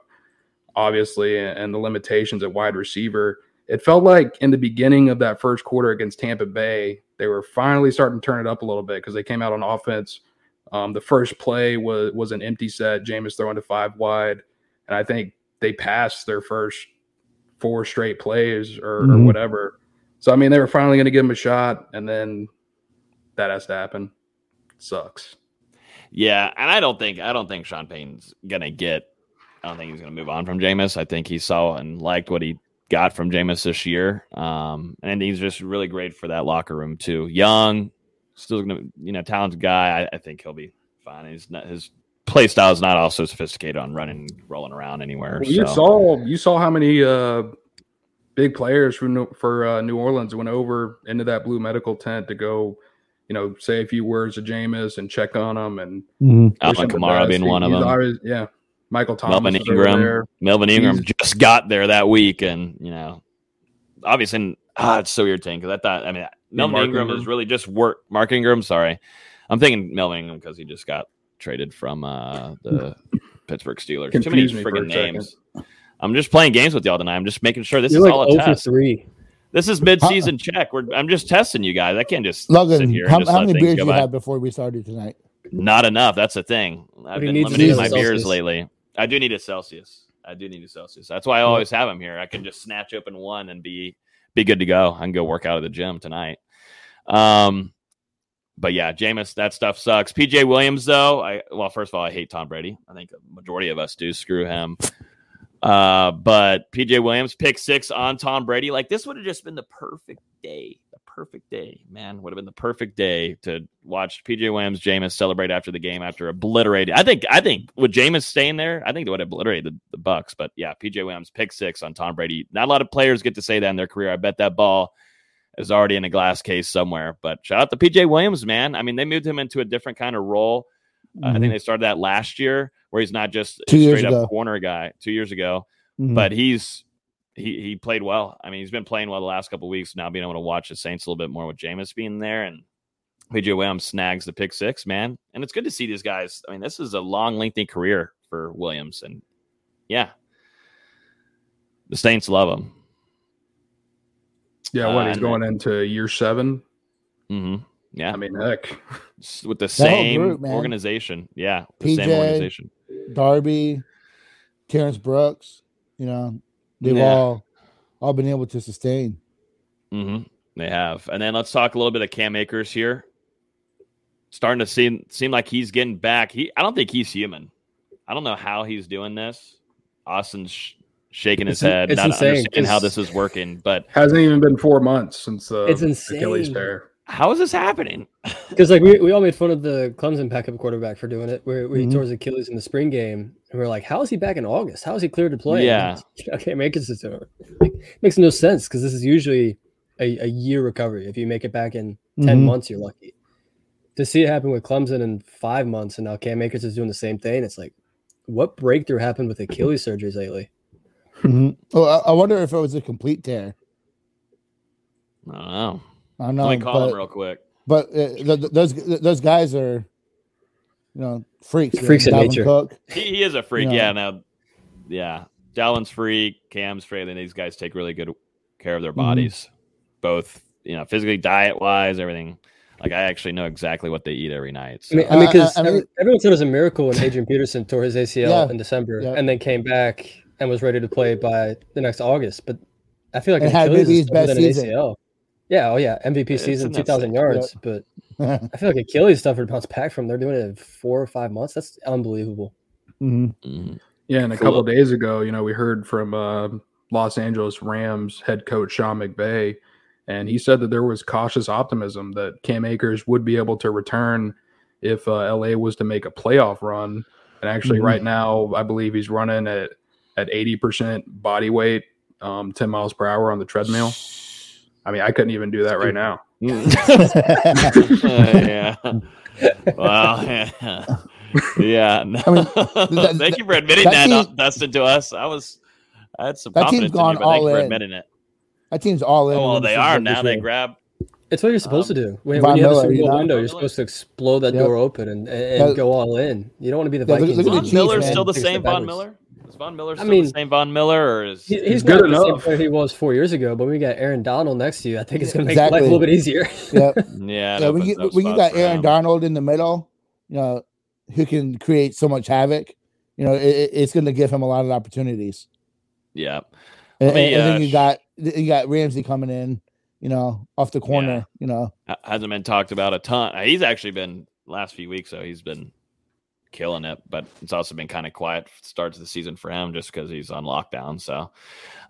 obviously, and, and the limitations at wide receiver. It felt like in the beginning of that first quarter against Tampa Bay, they were finally starting to turn it up a little bit because they came out on offense. Um, the first play was was an empty set, Jameis throwing to five wide, and I think they passed their first four straight plays or, or Mhm. whatever. So I mean, they were finally going to give him a shot, and then that has to happen. Sucks. Yeah, and I don't think I don't think Sean Payton's gonna get. I don't think he's gonna move on from Jameis. I think he saw and liked what he got from Jameis this year, um, and he's just really great for that locker room too. Young, still gonna you know talented guy. I, I think he'll be fine. He's not his play style is not also sophisticated on running, rolling around anywhere. Well, you so. saw you saw how many uh, big players for New, for uh, New Orleans went over into that blue medical tent to go, you know, say a few words to Jameis and check on him and Mhm. wish Alvin him the Kamara best. being one of He's them. always- yeah, Michael Thomas, Melvin Ingram. there. Melvin Ingram He's- just got there that week, and you know, obviously, ah, it's so irritating because I thought, I mean, Melvin Mark Ingram Ingram. is really just work. Mark Ingram, sorry, I'm thinking Melvin Ingram because he just got traded from uh, the Pittsburgh Steelers. Too many Confused me freaking names. I'm just playing games with y'all tonight. I'm just making sure this You're is like all a 0 test. 3. This is mid-season check. We're, I'm just testing you guys. I can't just sit Logan, here how, just how many beers you by. had before we started tonight? Not enough. That's the thing. I've been needs limiting my beers Celsius. lately. I do need a Celsius. I do need a Celsius. That's why I always have them here. I can just snatch open one and be be good to go. I can go work out at the gym tonight. Um, but yeah, Jameis, that stuff sucks. PJ Williams, though, I well, first of all, I hate Tom Brady. I think a majority of us do. Screw him. Uh, but PJ Williams pick six on Tom Brady. Like this would have just been the perfect day. The perfect day, man. Would have been the perfect day to watch PJ Williams, Jameis celebrate after the game after obliterating. I think I think with Jameis staying there, I think they would have obliterated the, the Bucs. But yeah, PJ Williams pick six on Tom Brady. Not a lot of players get to say that in their career. I bet that ball is already in a glass case somewhere. But shout out to PJ Williams, man. I mean, they moved him into a different kind of role. Uh, I think they started that last year, where he's not just Two straight up ago. corner guy. Two years ago, Mhm. but he's he he played well. I mean, he's been playing well the last couple of weeks. Now being able to watch the Saints a little bit more with Jameis being there and PJ Williams snags the pick six, man. And it's good to see these guys. I mean, this is a long, lengthy career for Williams, and yeah, the Saints love him. Yeah, what Uh, he's and going into year seven. mm-hmm, Yeah, I mean, heck, with the That same group, organization. Yeah, the same organization. Darby, Terrence Brooks, you know, they've Yeah. all all been able to sustain. Mm-hmm, They have. And then let's talk a little bit of Cam Akers here. Starting to seem seem like he's getting back. He I don't think he's human. I don't know how he's doing this. Austin's sh- shaking his It's- head, it's not insane, understanding how 'cause- this is working. But hasn't even been four months since the It's Achilles tear. how is this happening? Because like we, we all made fun of the Clemson backup quarterback for doing it, where, where he Mhm. tore his Achilles in the spring game, and we are like, "How is he back in August? How is he cleared to play?" Yeah. okay, make it just. Like, makes no sense because this is usually a, a year recovery. If you make it back in 10 Mhm. months, you're lucky. To see it happen with Clemson in five months, and now Cam Akers is doing the same thing, it's like, what breakthrough happened with Achilles surgeries lately? Mhm. Oh, I, I wonder if it was a complete tear. I don't know. I don't know. Let me call him real quick. but uh, th- th- those those guys are, you know, freaks. Freaks in nature. Cook. He, he is a freak. Yeah. Yeah. Now, yeah. Dalvin's freak. Cam's freak. And these guys take really good care of their Mhm. bodies, both you know, physically, diet wise, everything. Like I actually know exactly what they eat every night. I mean, so- I mean, Uh, because I mean- everyone said it was a miracle when Adrian Peterson tore his ACL Yeah. in December Yeah. and then came back and was ready to play by the next August. But I feel like It an had Achilles maybe is his best than an season. ACL. Yeah, oh yeah, MVP It's season, two thousand said. yards. But I feel like Achilles stuff would bounce back from. They're doing it in four or five months. That's unbelievable. Mhm. Mhm. Yeah, and a Cool. couple days ago, you know, we heard from uh, Los Angeles Rams head coach Sean McVay, and he said that there was cautious optimism that Cam Akers would be able to return if uh, LA was to make a playoff run. And actually, Mhm. right now, I believe he's running at at eighty percent body weight, um, ten miles per hour on the treadmill. I mean, I couldn't even do that right now. yeah. Wow. Yeah. yeah. No. I mean, thank you for admitting that that, team- Dustin, to us. I was, I had some That team's confidence in gone you, but thank you all for in. admitting it. That team's all in. Oh, well, they are now. They grab. It's what you're supposed Um, to do. When, when you have a Miller, Super you Bowl know? window, Von you're supposed to explode that Yep. door open and, and, Yeah. go all in. You don't want to be the Yeah, look- Vikings. look Von the Chiefs, Miller man. still the same step Von. Miller? Is Von Miller I still mean- the same Von Miller, or is He- he's good not the same enough. he was four years ago, but when we got Aaron Donald next to you, I think it's going to make Exactly. life a little bit easier. Yep. yeah? it yeah, when you when you got Aaron him. Donald in the middle, you know, who can create so much havoc, you know, it, it- it's going to give him a lot of opportunities. Yeah. And, me, and then uh, you got you got Ramsey coming in, you know, off the corner, you know. Hasn't been talked about a ton. Uh, He's actually been last few weeks, so he's been killing it. But it's also been kind of quiet start to the season for him, just because he's on lockdown. So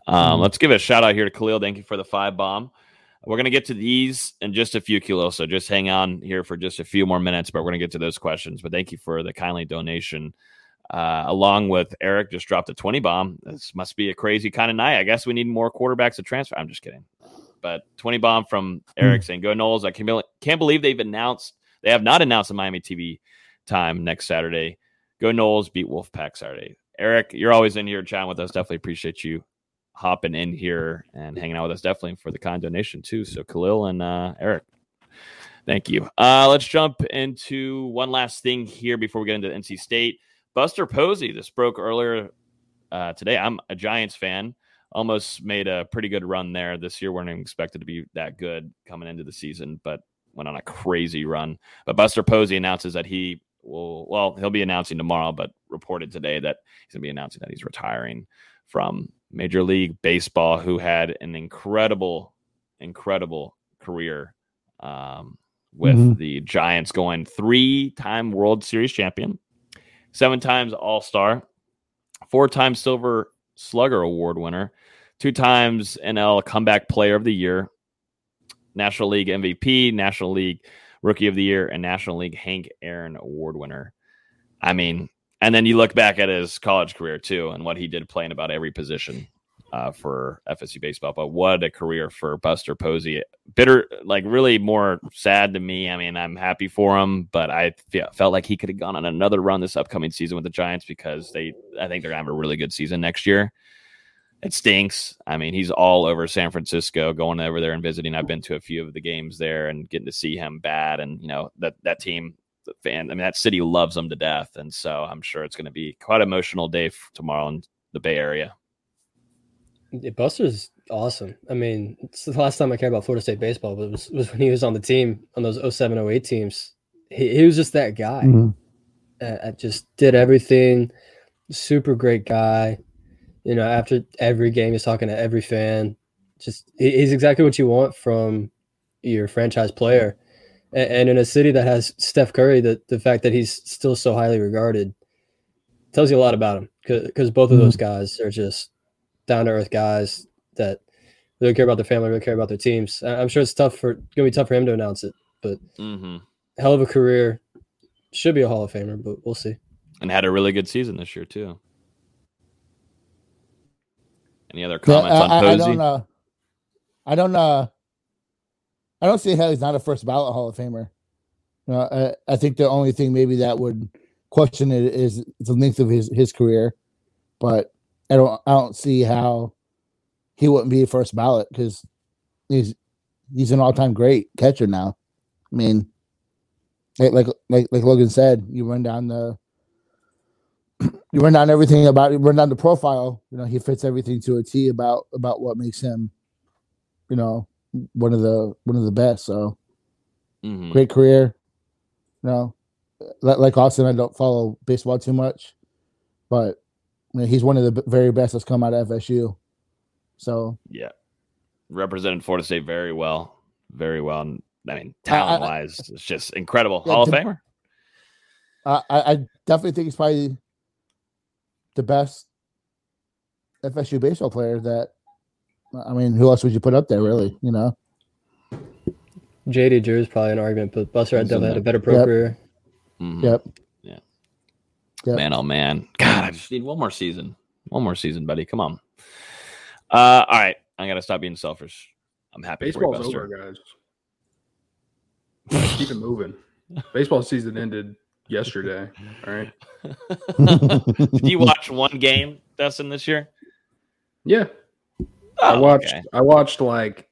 um, Mhm. let's give a shout out here to Khalil. Thank you for the five bomb. We're gonna get to these in just a few kilos, so just hang on here for just a few more minutes. But we're gonna get to those questions. But thank you for the kindly donation. Uh, along with Eric, just dropped a 20 bomb. This must be a crazy kind of night. I guess we need more quarterbacks to transfer. I'm just kidding. But 20 bomb from Eric saying, Go Noles. I can't, can't believe they've announced, they have not announced the Miami TV time next Saturday. Go Noles beat Wolfpack Saturday. Eric, you're always in here chatting with us. Definitely appreciate you hopping in here and hanging out with us. Definitely for the kind donation too. So Khalil and uh, Eric, thank you. Uh, let's jump into one last thing here before we get into NC State. Buster Posey, this broke earlier uh, today. I'm a Giants fan. Almost made a pretty good run there this year. weren't expected to be that good coming into the season, but went on a crazy run. But Buster Posey announces that he will, well, he'll be announcing tomorrow, but reported today that he's going to be announcing that he's retiring from Major League Baseball, who had an incredible, incredible career um, with Mhm. the Giants going three time World Series champion, seven times All Star, four times Silver Slugger Award winner, two times NL Comeback Player of the Year, National League MVP, National League Rookie of the Year, and National League Hank Aaron Award winner. I mean, and then you look back at his college career too, and what he did playing about every position uh, for FSU baseball. But what a career for Buster Posey! Bitter, like really more sad to me. I mean, I'm happy for him, but I fe- felt like he could have gone on another run this upcoming season with the Giants because they, I think they're gonna have a really good season next year. It stinks. I mean, he's all over San Francisco, going over there and visiting. I've been to a few of the games there and getting to see him bad, and you know that that team the fan. I mean, that city loves him to death, and so I'm sure it's going to be quite emotional day tomorrow in the Bay Area. Yeah, Buster's awesome. I mean, it's the last time I cared about Florida State baseball, but it was, was when he was on the team on those 07, 08 teams. He, he was just that guy. Mhm. Uh, just did everything. Super great guy. You know, after every game, he's talking to every fan. Just he, he's exactly what you want from your franchise player. And, and in a city that has Steph Curry, the, the fact that he's still so highly regarded tells you a lot about him because both of those guys are just down to earth guys that really care about their family, really care about their teams. I- I'm sure it's tough for gonna be tough for him to announce it, but Mm-hmm. hell of a career. Should be a Hall of Famer, but we'll see. And had a really good season this year too. Any other Yeah, comments on I, I, I Posey? don't uh I don't uh I don't see how he's not a first ballot Hall of Famer. You know, I, I think the only thing maybe that would question it is the length of his his career, but I don't I don't see how he wouldn't be a first ballot because he's he's an all time great catcher now. I mean, like like like like Logan said, you run down the you run down everything about you run down the profile. You know, he fits everything to a T about about what makes him, you know, one of the one of the best. So Mhm. great career. You know, like, like Austin, I don't follow baseball too much, but he's one of the very best that's come out of FSU. So Yeah. Represented Florida State very well. Very well. I mean, talent wise, it's just incredible. Yeah, Hall of to- Famer. I, I I definitely think he's probably the best FSU baseball player that. I mean, who else would you put up there? Really, you know? JD Drew is probably an argument, but Buster had He's in definitely had a better pro Yep. career. Mhm. Yep. Yeah. Yep. Man, oh man. God, I just need one more season. One more season, buddy. Come on. Uh, all right. I gotta stop being selfish. I'm happy for you, Baseball's Buster. over, guys. Keep it moving. Baseball season ended yesterday. All right. Did you watch one game, Dustin, this year? Yeah. I Oh, watched. okay. I watched like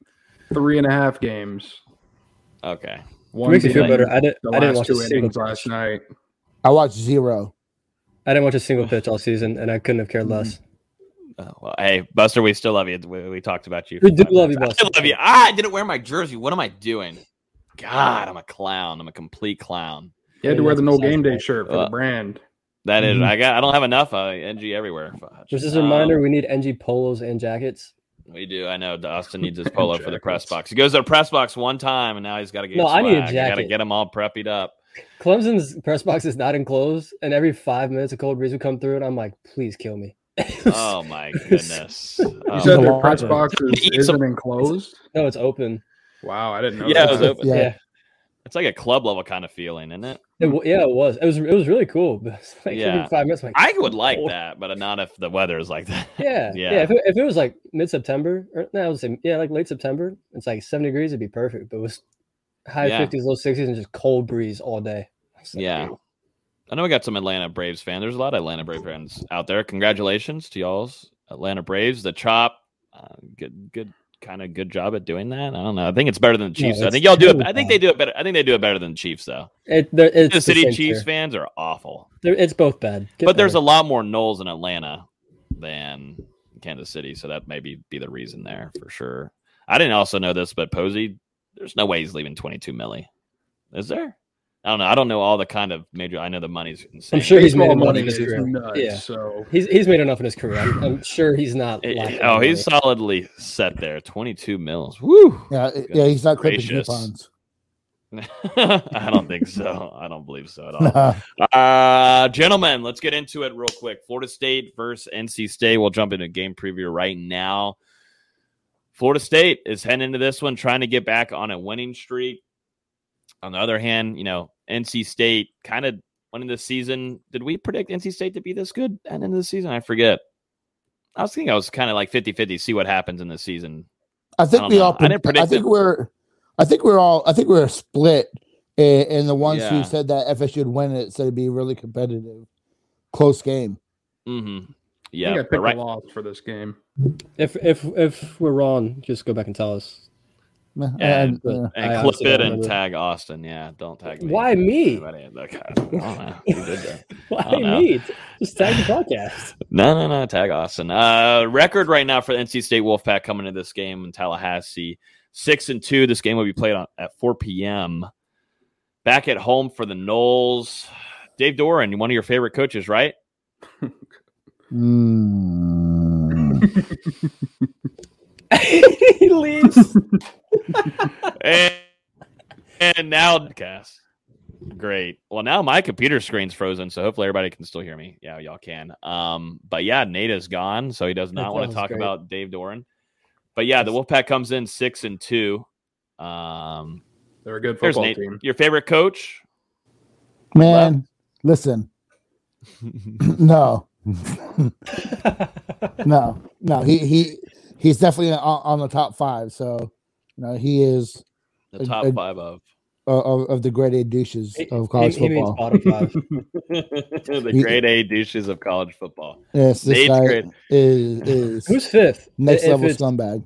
three and a half games. Okay. One makes me feel better. I didn't- I didn't last watch two single innings last night. I watched zero. I didn't watch a single pitch all season, and I couldn't have cared less. Oh, well, hey, Buster, we still love you. We, we talked about you. We do five love you, minutes. I Buster. love you. Ah, I didn't wear my jersey. What am I doing? God, I'm a clown. I'm a complete clown. You had to wear the that's Nole Game Day shirt for Uh, the brand. That is- Mhm. I got. I don't have enough. Uh, NG everywhere. Just as a Um, reminder, we need NG polos and jackets. we do. I know Dustin needs his polo for the press box. He goes to the press box one time, and now he's got to get. No, I need a swag. I gotta get him all preppied up. Clemson's press box is not enclosed, and every five minutes a cold breeze would come through, and I'm like, please kill me. Oh my goodness. You Oh, said the their press box is, isn't enclosed. no, it's open. Wow, I didn't know. Yeah, it was open. Yeah. Yeah, It's like a club level kind of feeling, isn't it? it, yeah, it was. It was. It was really cool. But it's like Yeah. every five minutes, I'm like, I would like Oh. that, but not if the weather is like that. Yeah, Yeah. yeah. If it, if it was like mid September, or no, I would say yeah, like late September, it's like seven degrees, it'd be perfect. But it was high Yeah. fifties, low sixties, and just cold breeze all day. Like, Yeah. dude, I know we got some Atlanta Braves fans. There's a lot of Atlanta Braves fans out there. Congratulations to y'all's Atlanta Braves. The chop, uh, good, good, kind of good job at doing that. I don't know. I think it's better than the No, Chiefs. I think y'all do it. totally I think they do it better. I think they do it better than the Chiefs, though. It, there, it's The city same Chiefs fans are awful, There- It's both bad. Get but there's a lot more Noles in Atlanta than Kansas City, so that maybe be the reason there for sure. I didn't also know this, but Posey, there's no way he's leaving 22 milli. Is there? I don't know. I don't know all the kind of major. I know the money's insane. I'm sure he's made enough money in his career. nuts. Yeah. So He's he's made enough in his career. I'm, I'm sure he's not. Eh, lacking oh, he's money. solidly set there. 22 mils. Woo. Yeah, yeah, he's not clipping coupons. I don't think so. I don't believe so at all. Uh, gentlemen, let's get into it real quick. Florida State versus NC State. We'll jump into game preview right now. Florida State is heading into this one trying to get back on a winning streak. On the other hand, you know, NC State kind of went into the season. Did we predict NC State to be this good at the end of the season? I forget. I was thinking I was kind of like 50 50, see what happens in the season. I think don't we know. all. I didn't I think it. we're. I think we're all. I think we're split. And, and the ones Yeah. who said that FSU would win it said it'd be really competitive, close game. Mm-hmm. I Yeah, think I but picked right. a loss for this game. If if if we're wrong, just go back and tell us. And, And- uh, And clip it and tag Austin. Yeah, don't tag me. Why me? Anybody. I don't know. Did that. Why me? Just tag the podcast. No, no, no. Tag Austin. Uh, record right now for the NC State Wolfpack coming into this game in Tallahassee, six and two. This game will be played on at 4 p.m. Back at home for the Noles. Dave Doeren, one of your favorite coaches, right? mm, he leaves. and, and now cast. Great. Well, now my computer screen's frozen, so hopefully everybody can still hear me. Yeah, y'all can. Um, but yeah, Nate is gone, so he does not want to talk great. about Dave Doeren. But yeah, the Wolfpack comes in six and two. Um, They're a good there's football Nate. team. Your favorite coach? man, listen. no, no, no. He he he's definitely on, on the top five. So, you know, he is The top uh, five of uh, of, of the grade A douches He- of college he, he means football. bottom five. the He- grade A douches of college football. Yes, this Nate's guy great. is is Who's fifth? next If level it's- scumbag.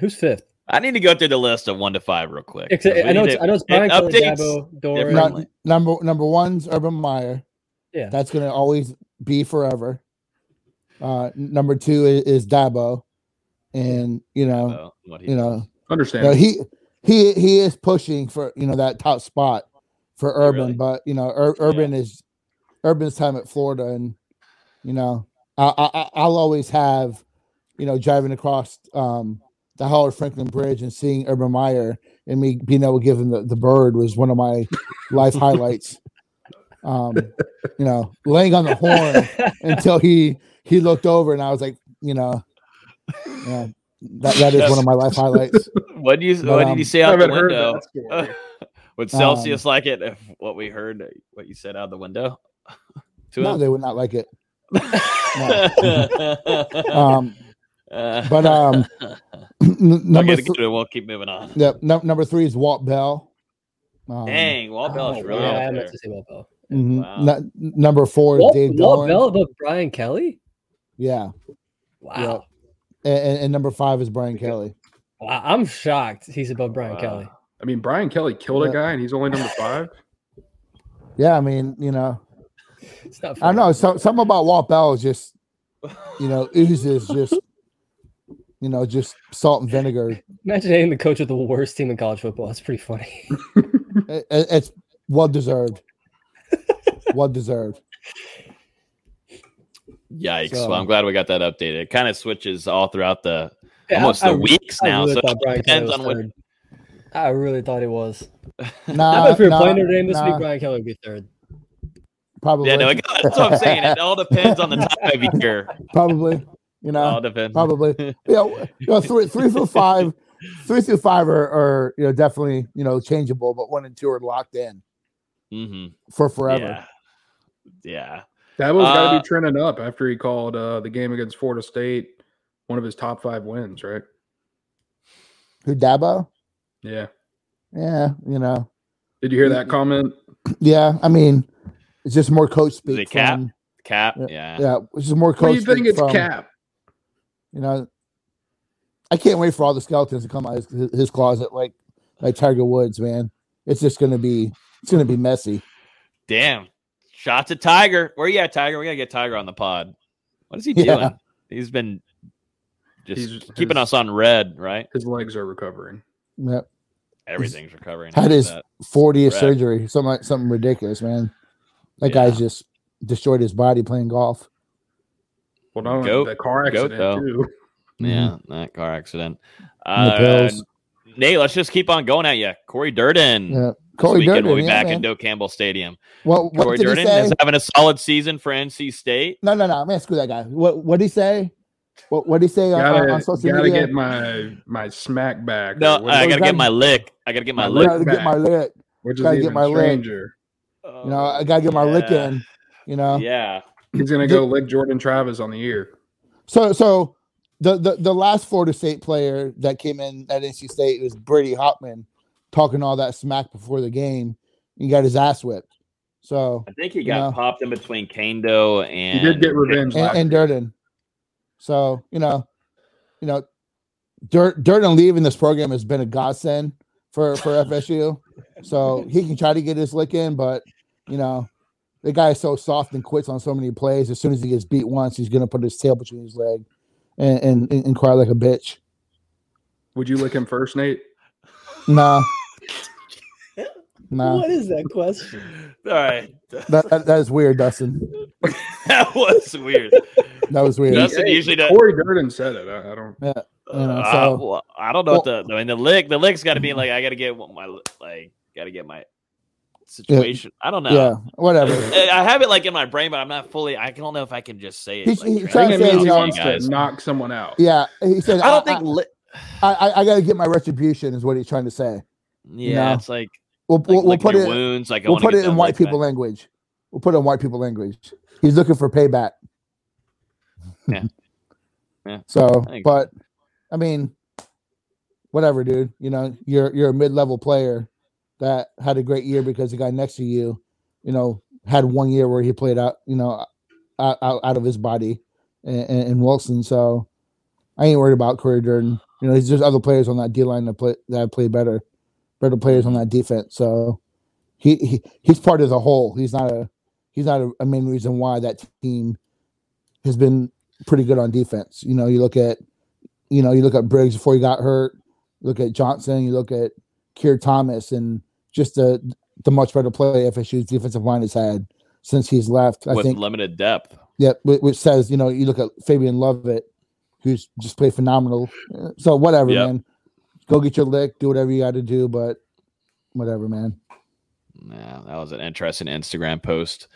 Who's fifth? I need to go through the list of one to five real quick. Except, 'cause we I know it's to- I know it's Brian Kelly, updates Dabo, Doeren. differently. Number number one's Urban Meyer. Yeah. That's gonna always be forever. Uh, number two is, is Dabo, and you know, So, what he you know, Understand? no, he he he is pushing for you know that top spot for Urban, really? but you know, Ur- Urban is Urban's time at Florida, and you know, I, I I- I'll always have, you know, driving across um the Howard Frankland Bridge and seeing Urban Meyer and me being able to give him the, the bird was one of my life highlights. Um, you know, laying on the horn until he he looked over and I was like, you know, yeah, that, that is one of my life highlights. What did you But, What did um, you say out the window? that story. Would Celsius like it if what we heard, what you said out the window? to No, him? they would not like it. Um, but um, n- I'll number get th- it. We'll keep moving on. yeah, num- number three is Walt Bell. Um, Dang, Walt Bell Oh, really yeah, up I there. meant to say Walt Bell. Wow. Mm-hmm. Um, nu- number four is Walt, Dave Walt Bell above Brian Kelly? Yeah, Wow. and, and, and number five is Brian Kelly. Wow, I'm shocked he's above Brian Wow. Kelly. I mean, Brian Kelly killed Yeah. a guy, and he's only number five. Yeah, I mean, you know, It's not I don't know. So, something about Walt Bell is just, you know, oozes just, you know, just salt and vinegar. Imagine hating the coach of the worst team in college football. That's pretty funny. It- it- it's well deserved. Well deserved. Yikes! So- well, I'm glad we got that updated. It kind of switches all throughout the Yeah, almost I- the I- weeks I now. really so it Brian depends was on what. third. I really thought it was. Nah, if we were nah, playing Notre Dame this nah, week, Brian Kelly would be third. probably. Yeah, no, it- that's what I'm saying. It all depends on the time of year. probably. You It know, all depends. probably. You know, you know three, three through five, three through five are, are you know definitely you know changeable, but one and two are locked in hmm for forever. Yeah. Yeah. Dabo's got to Uh, be trending up after he called uh, the game against Florida State one of his top five wins, right? Who Dabo? Yeah. Yeah, you know, Did you hear that comment? yeah. I mean, it's just more coach Is speak. it Cap? from- Cap. Yeah. Yeah. Yeah, it's just more coach. What do you think speak it's from, Cap? You know, I can't wait for all the skeletons to come out of his, his closet, like like Tiger Woods, man. It's just gonna be it's gonna be messy. Damn. Shots at Tiger. Where you at, Tiger? We gotta get Tiger on the pod. What is he Yeah. doing? He's been just He's- keeping his- us on red, right? His legs are recovering. Yep. Everything's recovering. Had after his 40th surgery, something something ridiculous, man. That guy's just destroyed his body playing golf. Well, not only Goat- the car accident though. too. Yeah, that car accident. Uh. Nate, let's just keep on going at you. Corey Durden. Yeah. This Corey weekend Durden, will be yeah, back man. in Doak Campbell Stadium. What what Corey did Durden he say? is having a solid season for NC State. No, no, no, man, screw that guy. What what did he say? What what did he say on, Gotta, on social gotta media? get my my smack back. No, I gotta get my lick. I gotta get my My lick. gotta get my lick. which is gotta get even my lick. Oh, you know, I gotta get my lick in. You know, Yeah. He's gonna go lick Jordan Travis on the ear. So so the, the the last Florida State player that came in at NC State was Brady Hopman talking all that smack before the game. He got his ass whipped. So I think he You got know. popped in between Kendo and He did get revenge. and, last and. Durden. So, you know, you know, Dur- Durden leaving this program has been a godsend for for FSU. So he can try to get his lick in, but you know, the guy is so soft and quits on so many plays. As soon as he gets beat once, he's gonna put his tail between his leg and and, and cry like a bitch. Would you lick him first, Nate? Nah. Nah. What is that question? All right. That, that, that is weird, Dustin. that was weird. That was weird. Dustin usually does. Corey Durden said it. I, I don't. Yeah. You know, Uh, so well, I don't know what the I mean the lick the lick's got to be like I got to get my like got to get my situation. I don't know. yeah, whatever. I I have it like in my brain, but I'm not fully. I don't know if I can just say it. He's- like, he's trying to say, he wants to knock someone out. Yeah, he said. I don't think. Li- I, I, I got to get my retribution, is what he's trying to say. yeah, know, it's like, We'll, like we'll, we'll put it. wounds. Like We'll put it in white people back. language. We'll put it in white people language. He's looking for payback. Yeah. Yeah. So, I but I mean, whatever, dude. You know, you're you're a mid level player that had a great year because the guy next to you, you know, had one year where he played out, you know, out, out, out of his body, and, and Wilson. So, I ain't worried about Corey Jordan. You know, there's other players on that D line that play that play better, better players on that defense. So, he, he he's part of the whole. He's not a he's not a, a main reason why that team has been pretty good on defense. You know, you look at you know, you look at Briggs before he got hurt, look at Johnson, you look at Keir Thomas and just the the much better play FSU's defensive line has had since he's left. I with think limited depth. yeah, which says, you know, you look at Fabian Lovett, who's just played phenomenal. So whatever, Yep. man. Go get your lick, do whatever you got to do, but whatever, man. Yeah, that was an interesting Instagram post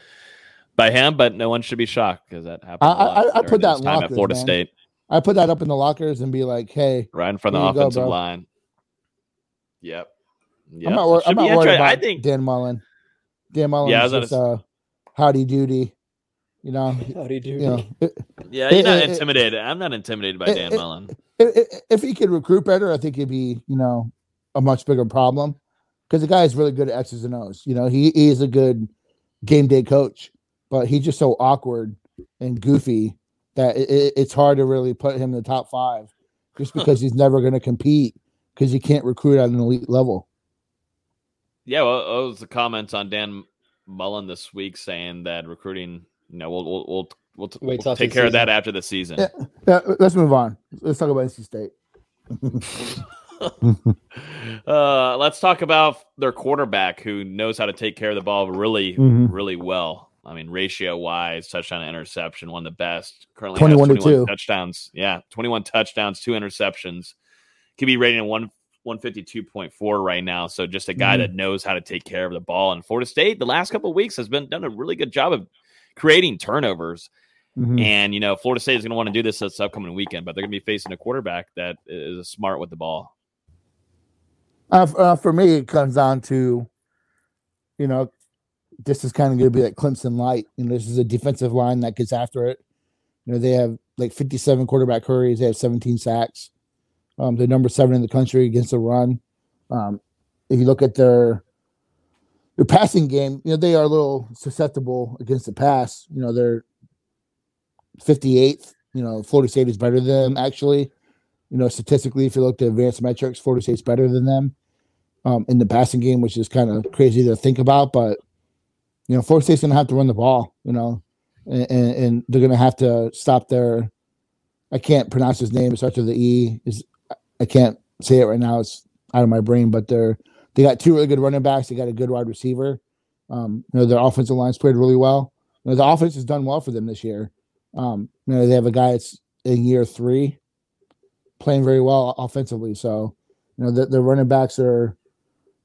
by him, but no one should be shocked because that happened. I- a lot I- I put that his in at Florida man. State, I put that up in the lockers and be like, hey, right in front of the you go, offensive line. Yep. Yeah, I'm not, so wor- I'm not worried about I think Dan Mullen. Dan Mullen Yeah, is was just uh, howdy doody. You know, Howdy doody. you know, it- yeah, you're not it- it- intimidated. I'm not intimidated by it- Dan it- Mullen. If, if- he could recruit better, I think it'd be you know a much bigger problem because the guy is really good at X's and O's. You know, he, he is a good game day coach, but he's just so awkward and goofy that it, it- it's hard to really put him in the top five just because he's never going to compete because he can't recruit at an elite level. Yeah, well, uh, that was the comments on Dan Mullen this week saying that recruiting, you know, we'll we'll we'll, we'll, t- Wait till we'll take the care of that after the season. Yeah, yeah, let's move on. Let's talk about NC State. uh, let's talk about their quarterback who knows how to take care of the ball really, Mhm. really well. I mean, ratio wise, touchdown to interception, one of the best. Currently, 21 to has 21 2. touchdowns. Yeah, 21 touchdowns, two interceptions. Could be rated in one 152.4 right now. So just a guy Mhm. that knows how to take care of the ball. And Florida State, the last couple of weeks, has been done a really good job of creating turnovers. Mhm. And you know, Florida State is going to want to do this this upcoming weekend, but they're going to be facing a quarterback that is smart with the ball. Uh, uh, for me, it comes down to, you know, this is kind of going to be like Clemson light. You know, this is a defensive line that gets after it. You know, they have like 57 quarterback hurries. They have 17 sacks. Um, they're number seven in the country against the run. Um, if you look at their their passing game, you know, they are a little susceptible against the pass. You know, they're 58th. You know, Florida State is better than them, actually. You know, statistically, if you look at advanced metrics, Florida State's better than them um, in the passing game, which is kind of crazy to think about. But you know, Florida State's going to have to run the ball. You know, and, and, and they're going to have to stop their. I can't pronounce his name. It starts with the E. Is I can't say it right now. It's out of my brain. But they're they got two really good running backs. They got a good wide receiver. Um, you know, their offensive line's played really well. You know, the offense has done well for them this year. Um, you know, they have a guy that's in year three, playing very well offensively. So, you know, the, the running backs are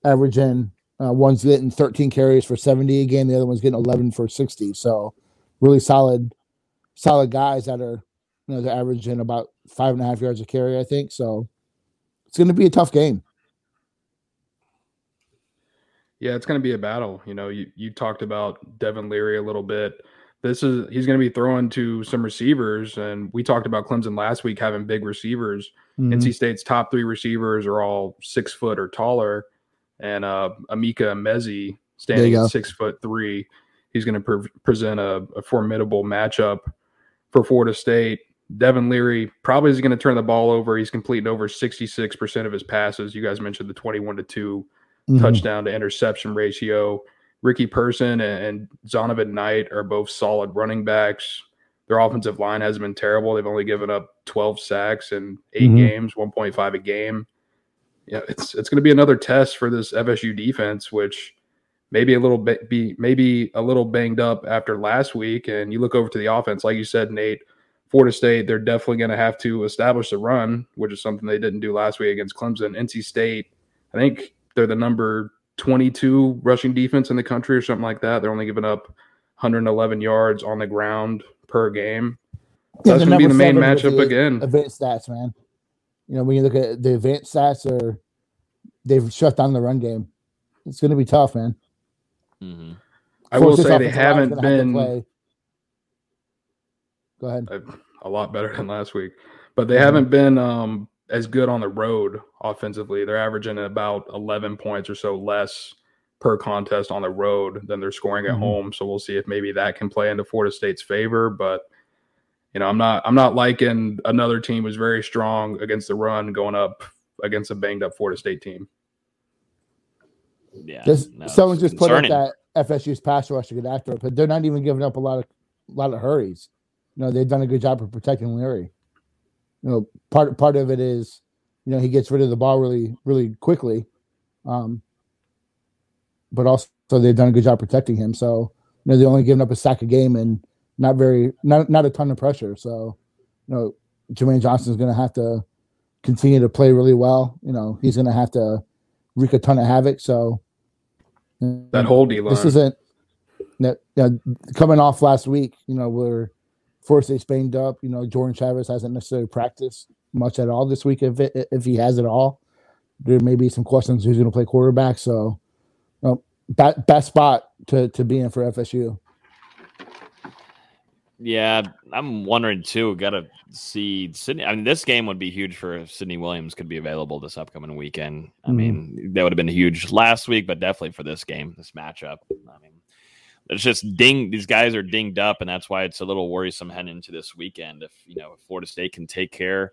averaging uh, one's getting 13 carries for 70 a game, the other one's getting 11 for 60. So, really solid, solid guys that are, you know, they're averaging about five and a half yards a carry, I think. So, it's going to be a tough game. Yeah, it's going to be a battle. You know, you, you talked about Devin Leary a little bit. This is he's going to be throwing to some receivers, and we talked about Clemson last week having big receivers. Mhm. NC State's top three receivers are all six foot or taller, and uh, Emeka Emezie standing at six foot three. He's going to pre- present a, a formidable matchup for Florida State. Devin Leary probably is going to turn the ball over. He's completing over 66% of his passes. You guys mentioned the 21 to 2 Mhm. touchdown to interception ratio. Ricky Person and, Zonovan Knight are both solid running backs. Their offensive line hasn't been terrible. They've only given up 12 sacks in 8 Mhm. games, 1.5 a game. Yeah, it's it's going to be another test for this FSU defense, which maybe a little bit be maybe a little banged up after last week. And you look over to the offense, like you said, Nate, Florida State, they're definitely going to have to establish the run, which is something they didn't do last week against Clemson. NC State, I think they're the number 22 rushing defense in the country or something like that. They're only giving up 111 yards on the ground per game. Yeah, That's going to be the main matchup the again. Advanced stats, man. You know, when you look at the advanced stats, are they've shut down the run game. It's going to be tough, man. Mm-hmm. I will say they haven't gonna have been Go ahead. a, a lot better than last week, but they Mhm. haven't been um, as good on the road offensively. They're averaging about 11 points or so less per contest on the road than they're scoring at Mhm. home. So we'll see if maybe that can play into Florida State's favor. But you know, I'm not I'm not liking another team who's very strong against the run going up against a banged up Florida State team. Yeah, Just no, someone it's just put up that FSU's pass rush to get after it, but they're not even giving up a lot of a lot of hurries. You know, they've done a good job of protecting Leary. You know, part part of it is, you know, he gets rid of the ball really, really quickly. Um, but also they've done a good job protecting him. So, you know, they're only giving up a sack a game and not very not not a ton of pressure. So, you know, Jermaine Johnson's gonna have to continue to play really well. You know, he's gonna have to wreak a ton of havoc. So That whole D line. this isn't you know, coming off last week. You know, where Florida State's banged up. You know, Jordan Travis hasn't necessarily practiced much at all this week, if it, if he has at all. there may be some questions who's going to play quarterback. So, well, best, best spot to to be in for FSU. Yeah, I'm wondering too. Got to see Sydney. I mean, this game would be huge for if Sydney Williams could be available this upcoming weekend. I Mhm. mean, that would have been huge last week, but definitely for this game, this matchup. I mean, it's just ding. These guys are dinged up, and that's why it's a little worrisome heading into this weekend. If you know, if Florida State can take care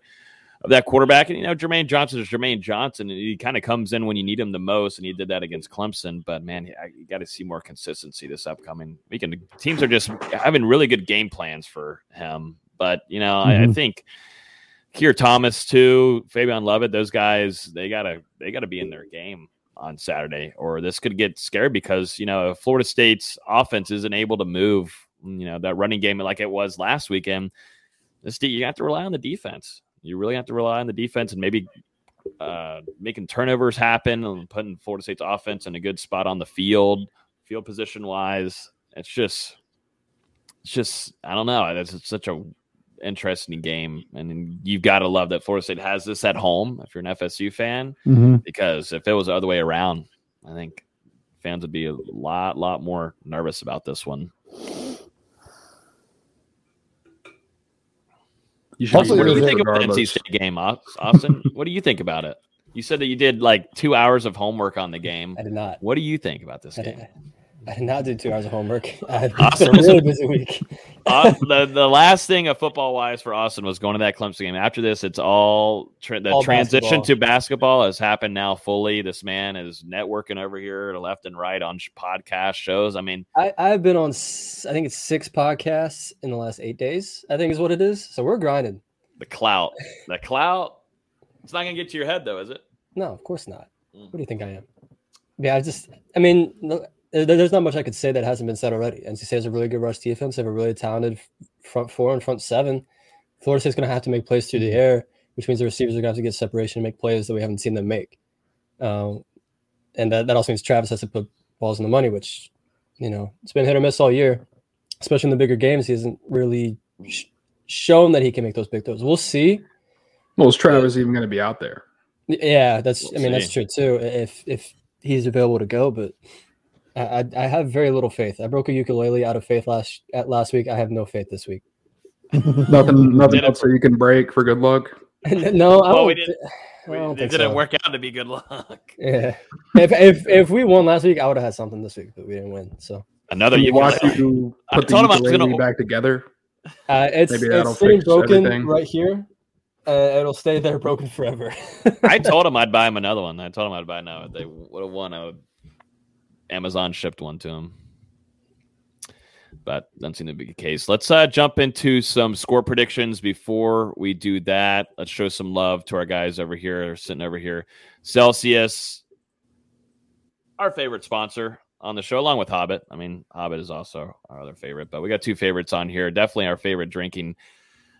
of that quarterback, and you know, Jermaine Johnson is Jermaine Johnson, and he kind of comes in when you need him the most, and he did that against Clemson. But man, I- you got to see more consistency this upcoming weekend. Teams are just having really good game plans for him, but you know, I, I Mhm. think. Keir Thomas too, Fabian Lovett, those guys, they gotta they gotta be in their game on Saturday, or this could get scary because you know Florida State's offense isn't able to move, you know that running game like it was last weekend. This you have to rely on the defense. You really have to rely on the defense and maybe uh, making turnovers happen and putting Florida State's offense in a good spot on the field, field position wise. It's just, it's just I don't know. It's such a interesting game, and you've got to love that Florida State has this at home. If you're an FSU fan, Mhm. because if it was the other way around, I think fans would be a lot, lot more nervous about this one. You should Hopefully What do you think a- about the NC. State game, Austin? what do you think about it? You said that you did like two hours of homework on the game. I did not. What do you think about this I game? did, I did not do two hours of homework. I've Awesome. been a really busy week. uh, the the last thing of football wise for Austin was going to that Clemson game. After this, it's all tra- the All transition basketball. to basketball has happened now fully. This man is networking over here to left and right on sh- podcast shows. I mean, I, I've been on, s- I think it's six podcasts in the last eight days. I think is what it is. So we're grinding. the clout, the clout. It's not gonna get to your head though, is it? No, of course not. Mm. What do you think I am? Yeah, I just, I mean, look, there's not much I could say that hasn't been said already. NC State has a really good rush defense. They have a really talented front four and front seven. Florida State's going to have to make plays through the air, which means the receivers are going to have to get separation and make plays that we haven't seen them make. Um, and that, that also means Travis has to put balls in the money, which, you know, it's been hit or miss all year, especially in the bigger games. He hasn't really sh- shown that he can make those big throws. We'll see. Well, is Travis even going to be out there? Yeah, that's. We'll I mean, that's true too. If if he's available to go, but I, I I have very little faith. I broke a ukulele out of faith last at last week. I have no faith this week. Nothing, nothing else that you can break for good luck. no, I Well, don't. we didn't- I We- it didn't so. work out to be good luck. Yeah. if if if we won last week, I would have had something this week, but we didn't win. So Another you watch ukulele. you I put the told him I was gonna- back together. uh, it's it's sitting broken everything. right here. Uh, it'll stay there broken forever. I told him I'd buy him another one. I told him I'd buy now. If they would have won, I would Amazon shipped one to him. But doesn't seem to be the case. Let's uh, jump into some score predictions before we do that. Let's show some love to our guys over here, sitting over here. Celsius, our favorite sponsor on the show, along with Hobbit. I mean, Hobbit is also our other favorite, but we got two favorites on here. Definitely our favorite drinking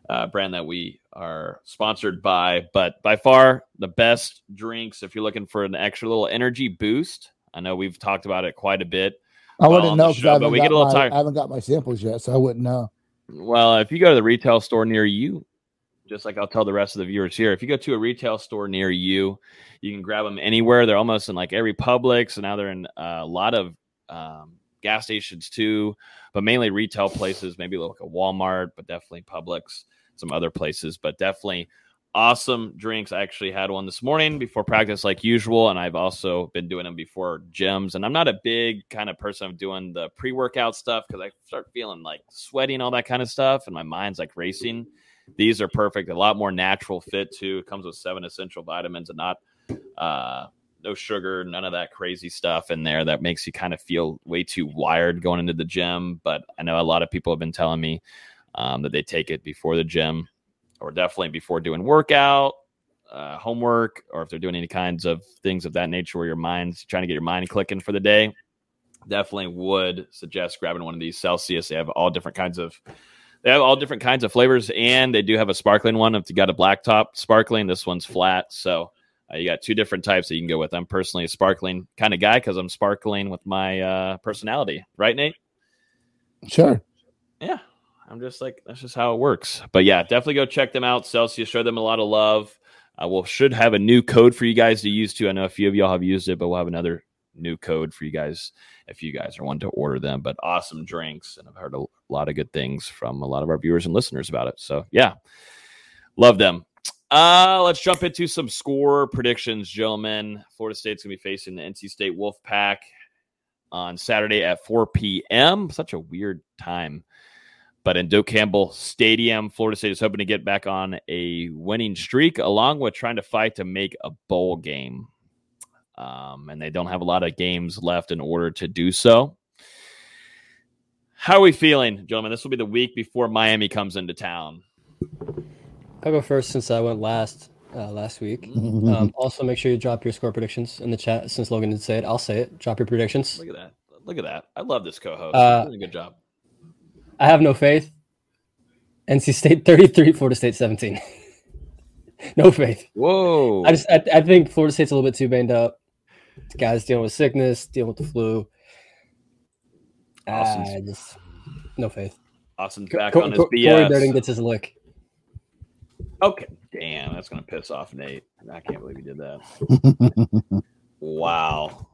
uh, brand that we are sponsored by, but by far the best drinks if you're looking for an extra little energy boost. I know we've talked about it quite a bit. I wouldn't know because I, but haven't we got get a little my- tired. I haven't got my samples yet, so I wouldn't know. Well, if you go to the retail store near you, just like I'll tell the rest of the viewers here, if you go to a retail store near you, you can grab them anywhere. They're almost in like every Publix, and now they're in uh, a lot of um, gas stations too, but mainly retail places, maybe like a Walmart, but definitely Publix, some other places, but definitely awesome drinks. I actually had one this morning before practice, like usual, and I've also been doing them before gyms. And I'm not a big kind of person of doing the pre workout stuff because I start feeling like sweaty and all that kind of stuff, and my mind's like racing. These are perfect, a lot more natural fit too. It comes with seven essential vitamins and not uh, no sugar, none of that crazy stuff in there that makes you kind of feel way too wired going into the gym. But I know a lot of people have been telling me um, that they take it before the gym or definitely before doing workout, uh, homework, or if they're doing any kinds of things of that nature where your mind's trying to get your mind clicking for the day. Definitely would suggest grabbing one of these Celsius. They have all different kinds of they have all different kinds of flavors, and they do have a sparkling one. If you got a black top sparkling, this one's flat. So uh, you got two different types that you can go with. I'm personally a sparkling kind of guy because I'm sparkling with my uh, personality, right, Nate? Sure. Yeah, I'm just like that's just how it works. But yeah, definitely go check them out. Celsius, show them a lot of love. Uh, we'll should have a new code for you guys to use too. I know a few of y'all have used it, but we'll have another new code for you guys if you guys are wanting to order them. But awesome drinks, and I've heard a lot of good things from a lot of our viewers and listeners about it. So yeah, love them. Uh, let's jump into some score predictions, gentlemen. Florida State's gonna be facing the NC State Wolfpack on Saturday at 4 p.m. Such a weird time. But in Doak Campbell Stadium, Florida State is hoping to get back on a winning streak, along with trying to fight to make a bowl game. Um, and they don't have a lot of games left in order to do so. How are we feeling, gentlemen? This will be the week before Miami comes into town. I'll go first since I went last uh, last week. Um, also, make sure you drop your score predictions in the chat. Since Logan didn't say it, I'll say it. Drop your predictions. Look at that. Look at that. I love this co-host. Uh, Doing a good job. I have no faith. NC State 33, Florida State 17. no faith. Whoa. I just I, I think Florida State's a little bit too banged up. The guys dealing with sickness, dealing with the flu. Awesome. I just no faith. Austin's back Co- on his Co- Corey BS. Doeren gets his lick. Okay. Damn, that's gonna piss off Nate. I can't believe he did that. wow.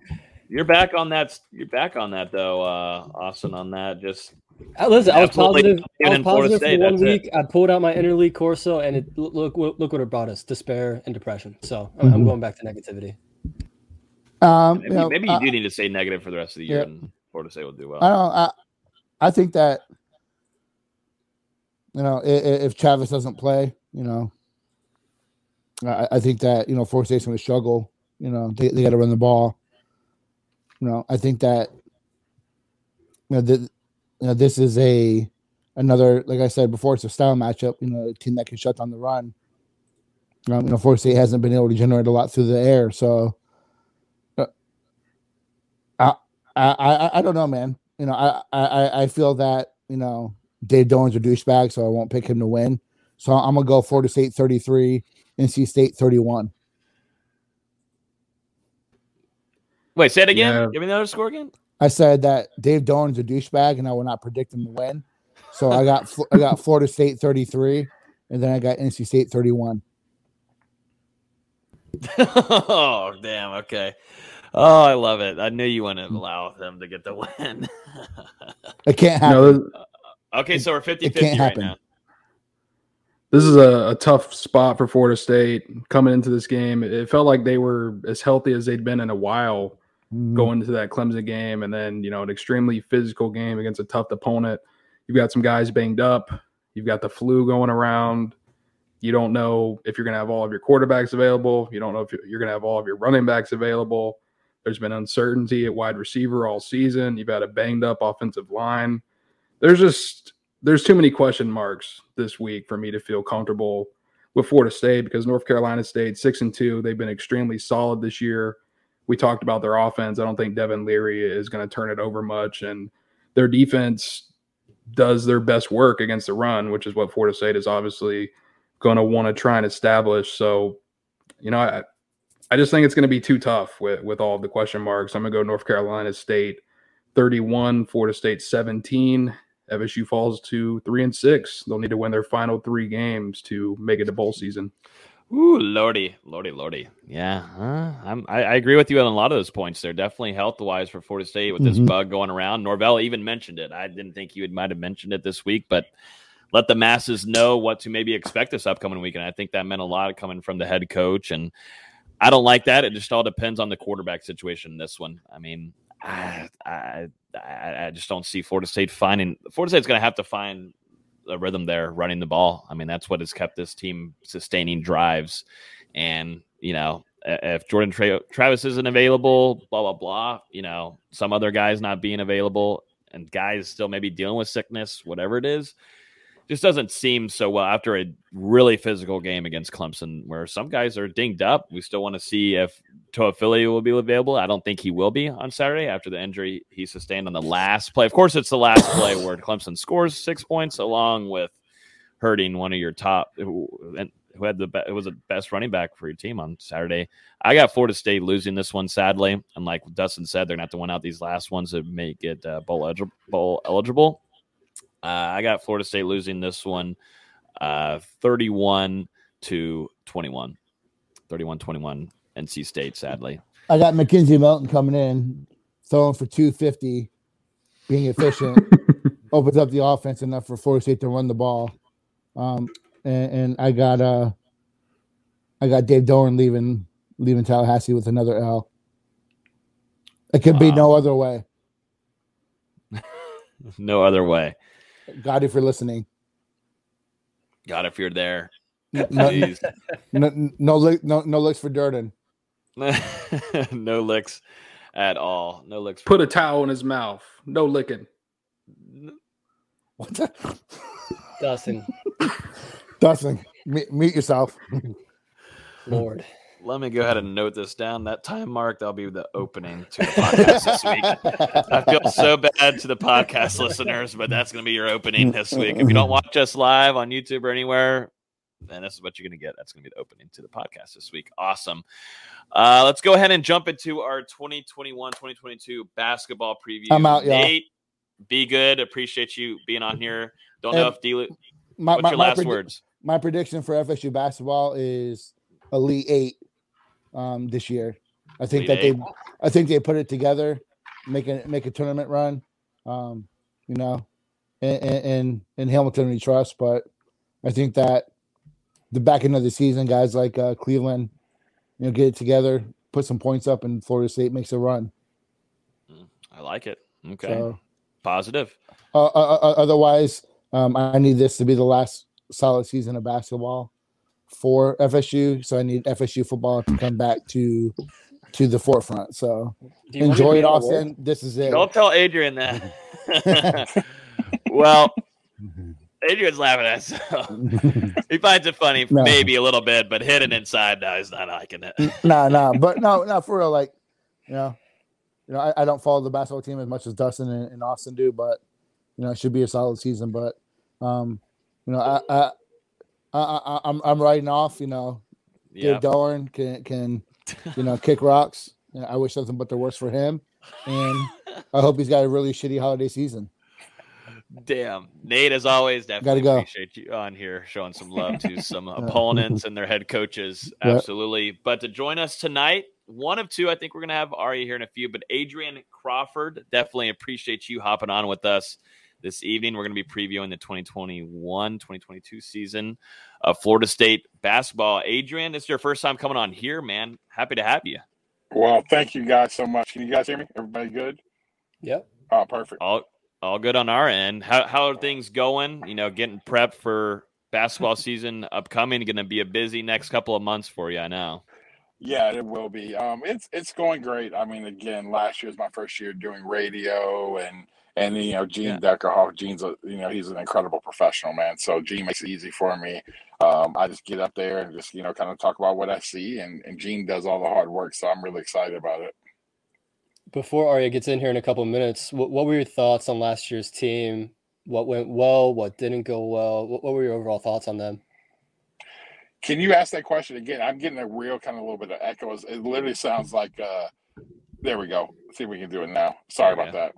You're back on that. You're back on that though, uh, Austin. On that, just Uh, listen, I was positive. I was positive State, for one that's it. week. I pulled out my inner Lee Corso, and it look look look what it brought us: despair and depression. So I'm, I'm Mhm. going back to negativity. Um, maybe, you know, maybe I- you do need to stay negative for the rest of the year, Yeah. and Florida State will do well. I don't. I, I think that you know i- i- if Travis doesn't play, you know, I, I think that you know Florida State's going to struggle. You know, they, they got to run the ball. You know, I think that you know, the, you know this is a another like I said before, it's a style matchup. You know, a team that can shut down the run. Um, you know, Florida State hasn't been able to generate a lot through the air, so. uh, I, I, I, I don't know, man. You know, I, I, I feel that you know Dave Doeren's a douchebag, so I won't pick him to win. So I'm gonna go Florida State 33, NC State 31. Wait, say it again. Yeah. Give me another score again. I said that Dave Doeren's a douchebag, and I will not predict him to win. So I got I got Florida State 33, and then I got NC State 31. oh, damn. Okay. Oh, I love it. I knew you wouldn't allow them to get the win. It can't happen. No, okay, so we're 50 it 50 can't right happen. now. this is a, a tough spot for Florida State coming into this game. It felt like they were as healthy as they'd been in a while Mhm. going into that Clemson game, and then you know an extremely physical game against a tough opponent. You've got some guys banged up. You've got the flu going around. You don't know if you're going to have all of your quarterbacks available. You don't know if you're you're going to have all of your running backs available. There's been uncertainty at wide receiver all season. You've had a banged up offensive line. There's just there's too many question marks this week for me to feel comfortable with Florida State because North Carolina State six and two. They've been extremely solid this year. We talked about their offense. I don't think Devin Leary is going to turn it over much, and their defense does their best work against the run, which is what Florida State is obviously going to want to try and establish. So, you know, I I just think it's going to be too tough with with all the question marks. I'm going to go North Carolina State 31, Florida State 17. FSU falls to three and six. They'll need to win their final three games to make it to bowl season. Ooh, lordy, lordy, lordy. Yeah, huh? I'm, I, I agree with you on a lot of those points. They're definitely health wise for Florida State with this Mhm. bug going around. Norvell even mentioned it. I didn't think you would might have mentioned it this week, but let the masses know what to maybe expect this upcoming weekend. I think that meant a lot coming from the head coach, and I don't like that. It just all depends on the quarterback situation. in This one, I mean, I, I, I I just don't see Florida State finding. Florida State's going to have to find a rhythm there running the ball. I mean, that's what has kept this team sustaining drives. And, you know, if Jordan Tra- Travis isn't available, blah, blah, blah, you know, some other guys not being available and guys still maybe dealing with sickness, whatever it is, just doesn't seem so well after a really physical game against Clemson, where some guys are dinged up. We still want to see if Toafili will be available. I don't think he will be on Saturday after the injury he sustained on the last play. Of course, it's the last play where Clemson scores six points, along with hurting one of your top who, who had the be- was the best running back for your team on Saturday. I got Florida State losing this one sadly, and like Dustin said, they're gonna have to win out these last ones to make it uh, bowl, eligible, bowl eligible. Uh, I got Florida State losing this one, uh, thirty-one to twenty-one. 31-21 NC State. Sadly, I got McKenzie Milton coming in, throwing for 250, being efficient, opens up the offense enough for Florida State to run the ball. Um, and, and I got uh, I got Dave Doeren leaving leaving Tallahassee with another L. It could be Wow. no other way. no other way. God, if you're listening, God, if you're there, no, no, please. no, no, no, no looks for Doeren. no licks at all. No licks. Put a towel in his mouth. No licking. What the? Dustin, Dustin, meet, meet yourself. Lord. Let me go ahead and note this down. That time mark, that'll be the opening to the podcast this week. I feel so bad to the podcast listeners, but that's going to be your opening this week. If you don't watch us live on YouTube or anywhere, then this is what you're going to get. That's going to be the opening to the podcast this week. Awesome. Uh, let's go ahead and jump into our 2021 2022 basketball preview. I'm out, y'all. Nate, be good. Appreciate you being on here. Don't know if D. My, What's my- your my last predi- words? My prediction for FSU basketball is Elite Eight um, this year. I think Elite that Eight. they, I think they put it together, make a make a tournament run. Um, you know, and and in Hamilton we trust, but I think that the back end of the season, guys like uh, Cleveland, you know, get it together, put some points up, and Florida State makes a run. I like it. Okay. So, Positive. uh, uh, otherwise, um, I need this to be the last solid season of basketball for FSU. So I need FSU football to come back to to the forefront. So Do you want me to enjoy it? Austin. This is it. Don't tell Adrian that. well, Adrian's laughing at us. So he finds it funny, No. maybe a little bit, but hidden inside, no, he's not liking it. nah, nah, but no, no, for real. Like, you know, you know, I, I don't follow the basketball team as much as Dustin and, and Austin do, but you know, it should be a solid season. But um, you know, I, I, I, I I'm I'm riding off. You know, Yeah. Dave Doeren can can you know kick rocks. You know, I wish nothing but the worst for him, and I hope he's got a really shitty holiday season. Damn. Nate, as always, definitely go. appreciate you on here showing some love to some opponents and their head coaches. Yeah. Absolutely. But to join us tonight, one of two, I think we're going to have Arya here in a few, but Adrian Crawford, definitely appreciate you hopping on with us this evening. We're going to be previewing the 2021 2022 season of Florida State basketball. Adrian, this is your first time coming on here, man. Happy to have you. Well, thank you guys so much. Can you guys hear me? Everybody good? Yep. Oh, perfect. All all good on our end. How how are things going? You know, getting prepped for basketball season upcoming. Going to be a busy next couple of months for you. I know. Yeah, it will be. Um, it's it's going great. I mean, again, last year was my first year doing radio, and and you know, Gene Deckerhoff. Gene's a you know he's an incredible professional man. So Gene makes it easy for me. Um, I just get up there and just you know kind of talk about what I see, and and Gene does all the hard work. So I'm really excited about it. Before Arya gets in here in a couple of minutes, what, what were your thoughts on last year's team? What went well? What didn't go well? What, what were your overall thoughts on them? Can you ask that question again? I'm getting a real kind of a little bit of echoes. It literally sounds like uh, there we go. See if we can do it now. Sorry about that.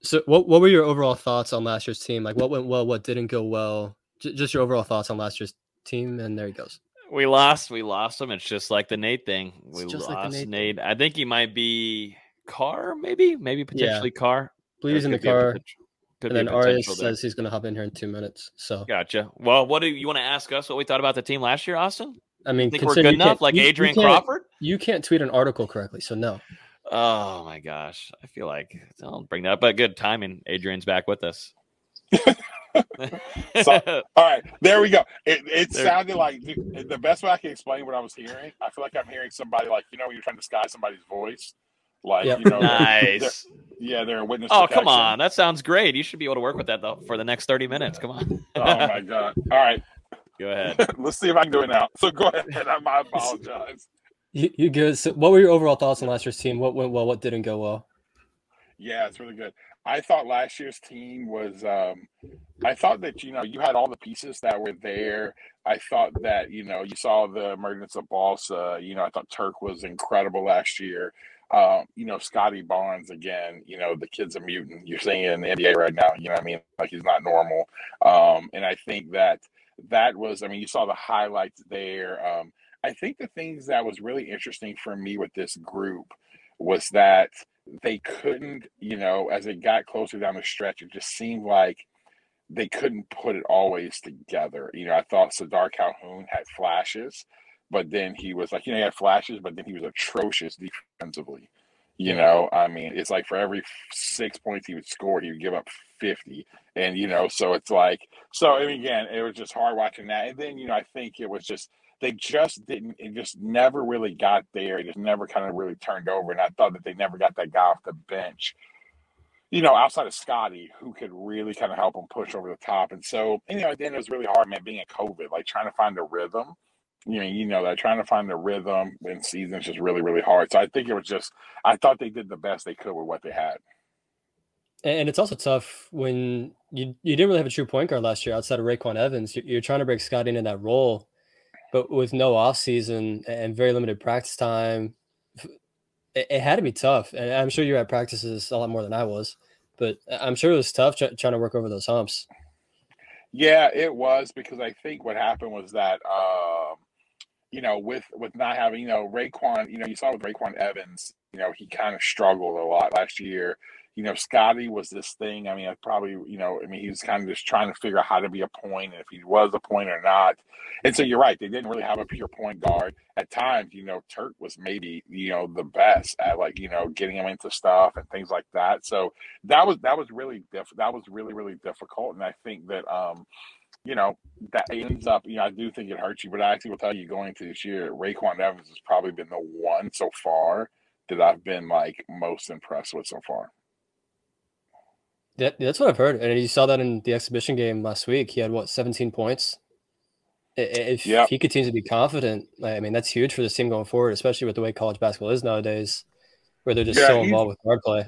So, what what were your overall thoughts on last year's team? Like, what went well? What didn't go well? J- just your overall thoughts on last year's team, and there he goes. We lost. We lost him. It's just like the Nate thing. We just like the lost Nate Nate. I think he might be Carr, maybe, maybe potentially car. Please in the could be a car. could And then Arya potential there. says he's going to hop in here in two minutes. So, Gotcha. Well, what do you want to ask us? What we thought about the team last year, Austin? I mean, think we're good enough, like you- you Adrian can't- Crawford. You can't tweet an article correctly, so no. Oh my gosh, I feel like I'll bring that up, but good timing. Adrian's back with us. So, all right, there we go. It, it sounded like the the best way I can explain what I was hearing. I feel like I'm hearing somebody like you know when you're trying to disguise somebody's voice, like Yep. you know, they're- Nice. they're- yeah, they're a witness. Oh protection. come on, that sounds great. You should be able to work with that though for the next thirty minutes. Come on. Oh my god! All right, Go ahead. let's see if I can do it now. So go ahead. I I apologize. You, you good? So, what were your overall thoughts on last year's team? What went well? What didn't go well? Yeah, it's really good. I thought last year's team was. Um, I thought that you know you had all the pieces that were there. I thought that you know you saw the emergence of Balsa. You know, I thought Turk was incredible last year. Um, you know, Scottie Barnes again. You know, the kid's a mutant. You're seeing in the NBA right now. You know, I mean, like he's not normal. Um, and I think that that was. I mean, you saw the highlights there. Um, I think the things that was really interesting for me with this group was that they couldn't, you know, as it got closer down the stretch, it just seemed like they couldn't put it always together. You know, I thought Sardaar Calhoun had flashes, but then he was like, you know, he had flashes, but then he was atrocious defensively. You know, I mean, it's like for every six points he would score, he would give up 50. And, you know, so it's like, so I mean, again, it was just hard watching that. And then, you know, I think it was just, they just didn't, it just never really got there. It just never kind of really turned over. And I thought that they never got that guy off the bench, you know, outside of Scotty, who could really kind of help them push over the top. And so, you know, then it was really hard, man, being in COVID, like trying to find a rhythm. You know, you know that trying to find the rhythm in seasons just really, really hard. So I think it was just, I thought they did the best they could with what they had. And it's also tough when you you didn't really have a true point guard last year outside of RayQuan Evans. You're, you're trying to break Scott into that role but with no off season and very limited practice time, it, it, had to be tough. And I'm sure you had practices a lot more than I was, but I'm sure it was tough trying to work over those humps. Yeah, it was because I think what happened was that, um, you know, with with not having, you know, RayQuan, you know, you saw with RayQuan Evans, you know, he kind of struggled a lot last year you know, Scotty was this thing. I mean, I probably, you know, I mean, he was kind of just trying to figure out how to be a point and if he was a point or not. And so you're right, they didn't really have a pure point guard. At times, you know, Turk was maybe, you know, the best at like, you know, getting him into stuff and things like that. So that was that was really diff- that was really, really difficult. And I think that um, you know, that ends up, you know, I do think it hurts you, but I actually will tell you going into this year, RayQuan Evans has probably been the one so far that I've been like most impressed with so far. That, that's what I've heard. And you saw that in the exhibition game last week. He had what, 17 points? If, if he continues to be confident, I mean, that's huge for this team going forward, especially with the way college basketball is nowadays, where they're just yeah, so involved with guard play.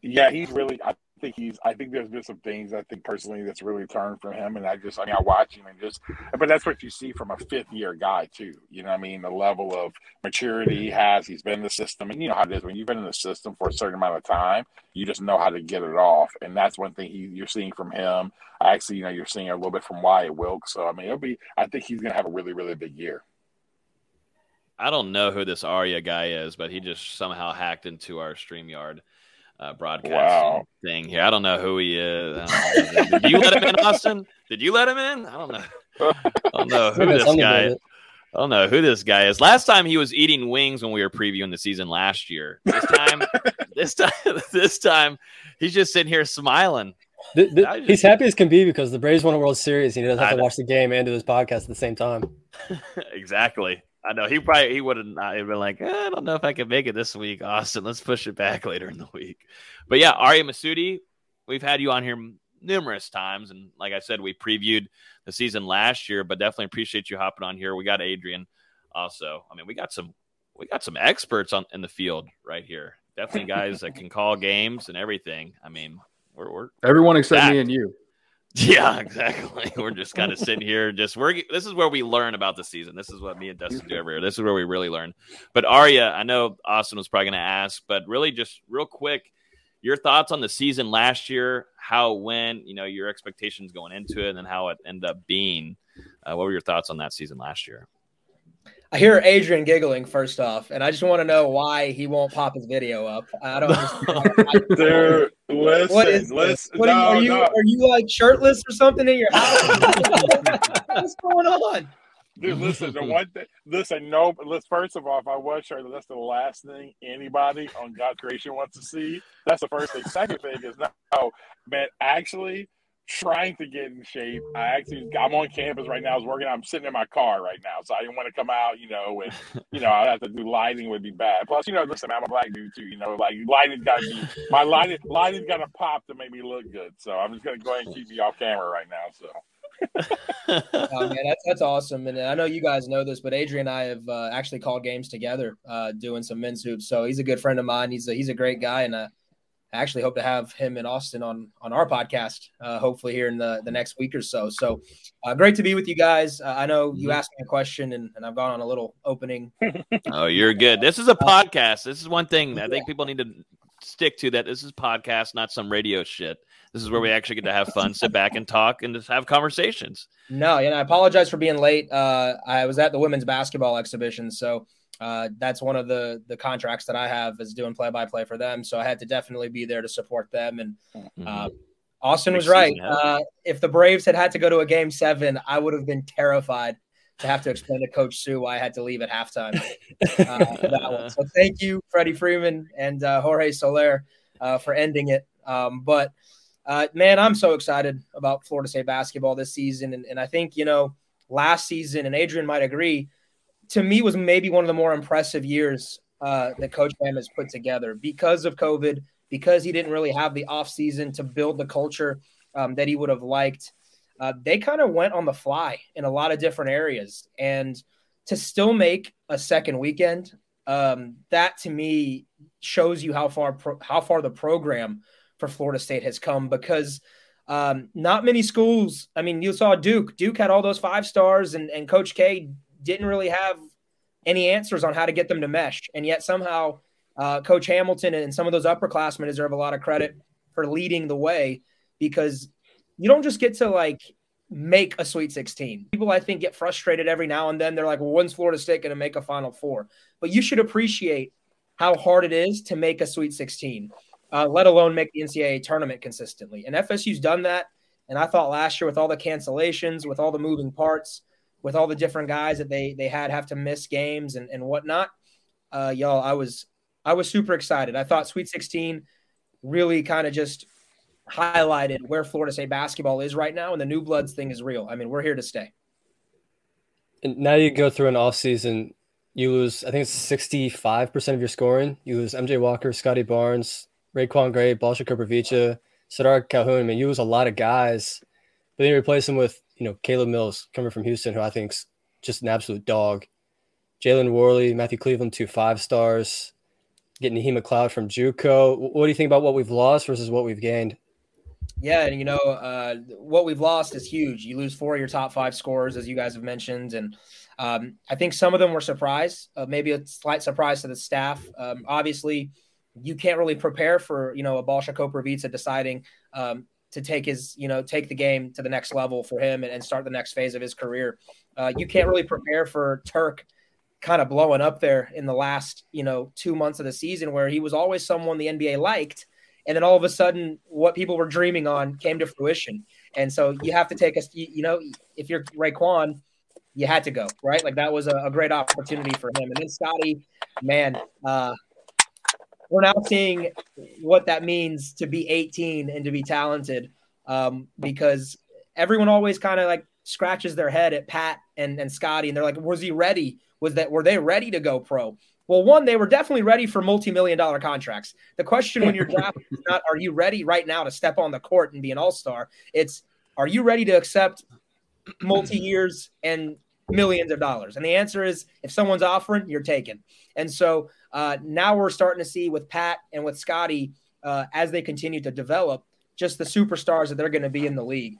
Yeah, he's really, I think he's. I think there's been some things I think personally that's really turned for him, and I just I mean I watch him and just, but that's what you see from a fifth year guy too. You know, I mean the level of maturity he has. He's been in the system, and you know how it is when you've been in the system for a certain amount of time, you just know how to get it off, and that's one thing he you're seeing from him. Actually, you know, you're seeing a little bit from Wyatt Wilkes. So I mean, it'll be. I think he's to have a really really big year. I don't know who this Arya guy is, but he just somehow hacked into our StreamYard uh, broadcasting wow. thing here. I don't know who he is. Did you let him in, Austin? Did you let him in? I don't know. I don't know who this guy. is. I don't know who this guy is. Last time he was eating wings when we were previewing the season last year. This time, this time, this time, he's just sitting here smiling. The, the, just, he's happy as can be because the Braves won a World Series. And he doesn't have to watch the game and do his podcast at the same time. exactly. I know he probably he would have not been like, eh, I don't know if I can make it this week, Austin. Let's push it back later in the week. But yeah, Arya Masudi, we've had you on here numerous times, and like I said, we previewed the season last year, but definitely appreciate you hopping on here. We got Adrian also. I mean, we got some we got some experts on in the field right here. Definitely guys that can call games and everything. I mean, we're, we're everyone except me and you. Yeah, exactly. We're just kind of sitting here. Just we're this is where we learn about the season. This is what me and Dustin do every year. This is where we really learn. But Arya, I know Austin was probably going to ask, but really just real quick, your thoughts on the season last year, how it went, you know, your expectations going into it, and then how it ended up being. Uh, what were your thoughts on that season last year? I hear Adrian giggling first off, and I just want to know why he won't pop his video up. I don't understand. Dude, listen, what is listen. What no, are, you, no. are you like shirtless or something in your house? What's going on? Dude, listen, the one thing, listen, no, let's first of all, if I was shirtless, that's the last thing anybody on God's creation wants to see. That's the first thing. Second thing is, no, man, actually, trying to get in shape. I actually I'm on campus right now. I was working. I'm sitting in my car right now, so I didn't want to come out. You know, and you know I have to do lighting would be bad. Plus, you know, listen, I'm a black dude too. You know, like lighting's got to be my lighting. Lighting's got to pop to make me look good. So I'm just gonna go ahead and keep me off camera right now. So. oh, man, that's that's awesome, and I know you guys know this, but Adrian and I have uh, actually called games together, uh, doing some men's hoops. So he's a good friend of mine. He's a he's a great guy, and uh, I actually hope to have him in Austin on on our podcast, uh, hopefully here in the, the next week or so. So uh, great to be with you guys. Uh, I know you mm-hmm. asked me a question, and, and I've gone on a little opening. oh, you're good. This is a podcast. This is one thing I think people need to stick to that this is podcast, not some radio shit. This is where we actually get to have fun, sit back and talk, and just have conversations. No, and I apologize for being late. Uh, I was at the women's basketball exhibition, so uh, that's one of the the contracts that I have is doing play by play for them. So I had to definitely be there to support them. And uh. Austin was right. Uh, if the Braves had had to go to a game seven, I would have been terrified to have to explain to Coach Sue why I had to leave at halftime. Uh. So thank you, Freddie Freeman and uh, Jorge Soler, uh, for ending it. Um, but uh, man, I'm so excited about Florida State basketball this season, and, and I think you know last season, and Adrian might agree, to me was maybe one of the more impressive years uh, that Coach Bam has put together because of COVID, because he didn't really have the offseason to build the culture um, that he would have liked. Uh, they kind of went on the fly in a lot of different areas, and to still make a second weekend, um, that to me shows you how far pro- how far the program for Florida State has come because um, not many schools. I mean, you saw Duke. Duke had all those five stars, and, and Coach K didn't really have any answers on how to get them to mesh. And yet somehow uh, Coach Hamilton and some of those upperclassmen deserve a lot of credit for leading the way because you don't just get to like make a Sweet 16. People, I think, get frustrated every now and then. They're like, well, when's Florida State going to make a Final Four? But you should appreciate how hard it is to make a Sweet 16, uh, let alone make the NCAA tournament consistently. And FSU's done that. And I thought last year, with all the cancellations, with all the moving parts, with all the different guys that they they had have to miss games and, and whatnot, uh, y'all, I was I was super excited. I thought Sweet 16 really kind of just highlighted where Florida State basketball is right now, and the new bloods thing is real. I mean, we're here to stay. And now you go through an off season, you lose, I think it's 65% of your scoring. You lose MJ Walker, Scottie Barnes, RaiQuan Gray, Balsa Koprivica, Sardaar Calhoun. I mean, you lose a lot of guys, but then you replace them with, you know, Caleb Mills coming from Houston, who I think's just an absolute dog. Jalen Warley, Matthew Cleveland, two five stars. Getting Naheem McLeod from JUCO. What do you think about what we've lost versus what we've gained? Yeah, and you know uh, what we've lost is huge. You lose four of your top five scorers, as you guys have mentioned, and um, I think some of them were surprised. Uh, maybe a slight surprise to the staff. Um, obviously, you can't really prepare for you know a Balsa Koprivica deciding um, to take his you know take the game to the next level for him and, and start the next phase of his career. Uh, you can't really prepare for Turk kind of blowing up there in the last you know two months of the season where he was always someone the NBA liked and then all of a sudden what people were dreaming on came to fruition. And so you have to take us you, know if you're RaiQuan you had to go right? Like that was a, a great opportunity for him. And then Scotty man uh we're now seeing what that means to be 18 and to be talented um because everyone always kind of like scratches their head at Pat and, and Scotty and they're like was he ready was that were they ready to go pro well, one, they were definitely ready for multi-million dollar contracts. The question when you're drafted is not are you ready right now to step on the court and be an all-star? It's are you ready to accept multi-years and millions of dollars? And the answer is if someone's offering, you're taken. And so uh, now we're starting to see with Pat and with Scotty uh, as they continue to develop, just the superstars that they're going to be in the league.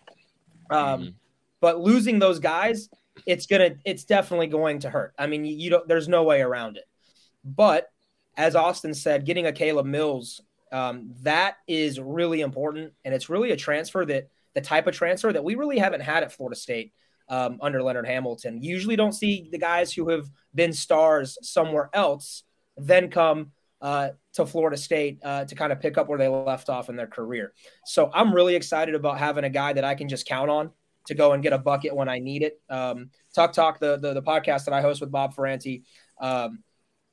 Um, But losing those guys, it's gonna, it's definitely going to hurt. I mean, you, you don't, there's no way around it. But as Austin said, getting a Caleb Mills, um, that is really important. And it's really a transfer that the type of transfer that we really haven't had at Florida State um, under Leonard Hamilton. You usually don't see the guys who have been stars somewhere else then come uh, to Florida State uh, to kind of pick up where they left off in their career. So I'm really excited about having a guy that I can just count on to go and get a bucket when I need it. Um, Tuck Talk, the, the, the podcast that I host with Bob Ferrante, um,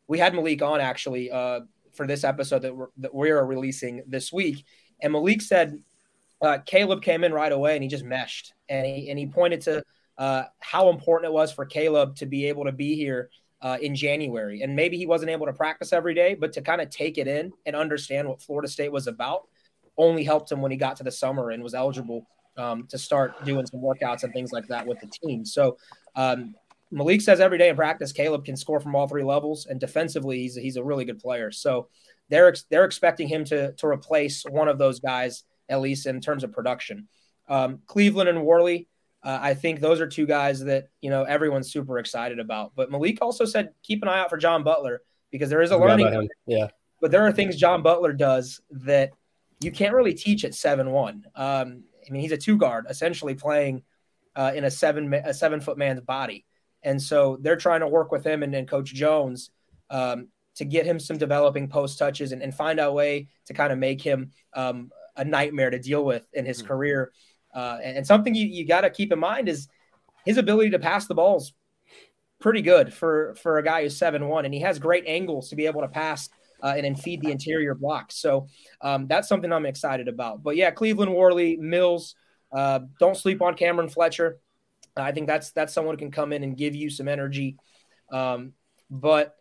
we had Malik on actually uh, for this episode that we're, that we're releasing this week, and Malik said uh, Caleb came in right away and he just meshed, and he and he pointed to uh, how important it was for Caleb to be able to be here uh, in January, and maybe he wasn't able to practice every day, but to kind of take it in and understand what Florida State was about, only helped him when he got to the summer and was eligible um, to start doing some workouts and things like that with the team. So um, Malik says every day in practice, Caleb can score from all three levels, and defensively, he's he's a really good player. So they're ex- they're expecting him to to replace one of those guys at least in terms of production. Um, Cleveland and Warley, uh, I think those are two guys that you know everyone's super excited about. But Malik also said keep an eye out for John Butler because there is a Forgot learning. him. Yeah. but there are things John Butler does that you can't really teach at seven one. Um, I mean, he's a two guard essentially playing uh, in a seven a seven foot man's body, and so they're trying to work with him and, and Coach Jones um, to get him some developing post touches and, and, find a way to kind of make him um, a nightmare to deal with in his mm-hmm. career. Uh, and, something you, you got to keep in mind is his ability to pass the balls pretty good for for a guy who's seven one, and he has great angles to be able to pass uh, and then feed the interior block. So um, that's something I'm excited about. But yeah, Cleveland Warley, Mills, uh, don't sleep on Cameron Fletcher. I think that's that's someone who can come in and give you some energy. Um, but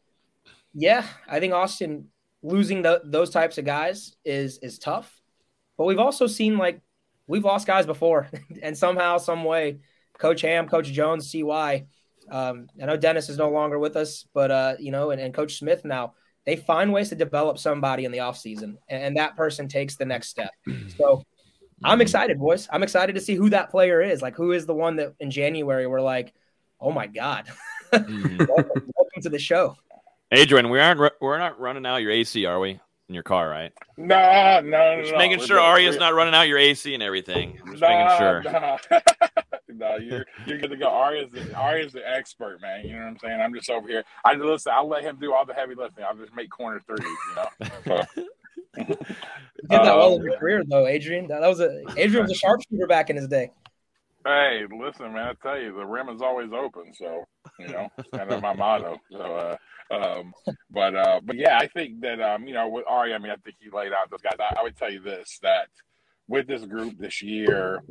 yeah, I think Austin losing the, those types of guys is is tough. But we've also seen like we've lost guys before, and somehow, some way, Coach Ham, Coach Jones CY. Um, I know Dennis is no longer with us, but uh, you know, and, and Coach Smith now they find ways to develop somebody in the offseason, and, and that person takes the next step. So I'm excited, boys. I'm excited to see who that player is. Like, who is the one that in January we're like, oh my god, mm-hmm. welcome, welcome, to the show. Adrian, we aren't we're not running out your AC, are we? In your car, right? No, no, Just no. making sure Arya's not running out your AC and everything. just nah, making sure. Nah. no, you're you're good to go. Arya's the, Arya's the expert, man. You know what I'm saying? I'm just over here. I listen. I'll let him do all the heavy lifting. I'll just make corner threes. You know. So. did that well in your career, though, Adrian. That, was a Adrian was a sharpshooter back in his day. Hey, listen, man. I tell you, the rim is always open. So you know, kind of my motto. So, uh, um, but uh, but yeah, I think that um, you know, with Ari, I mean, I think he laid out those guys. I, I would tell you this that with this group this year,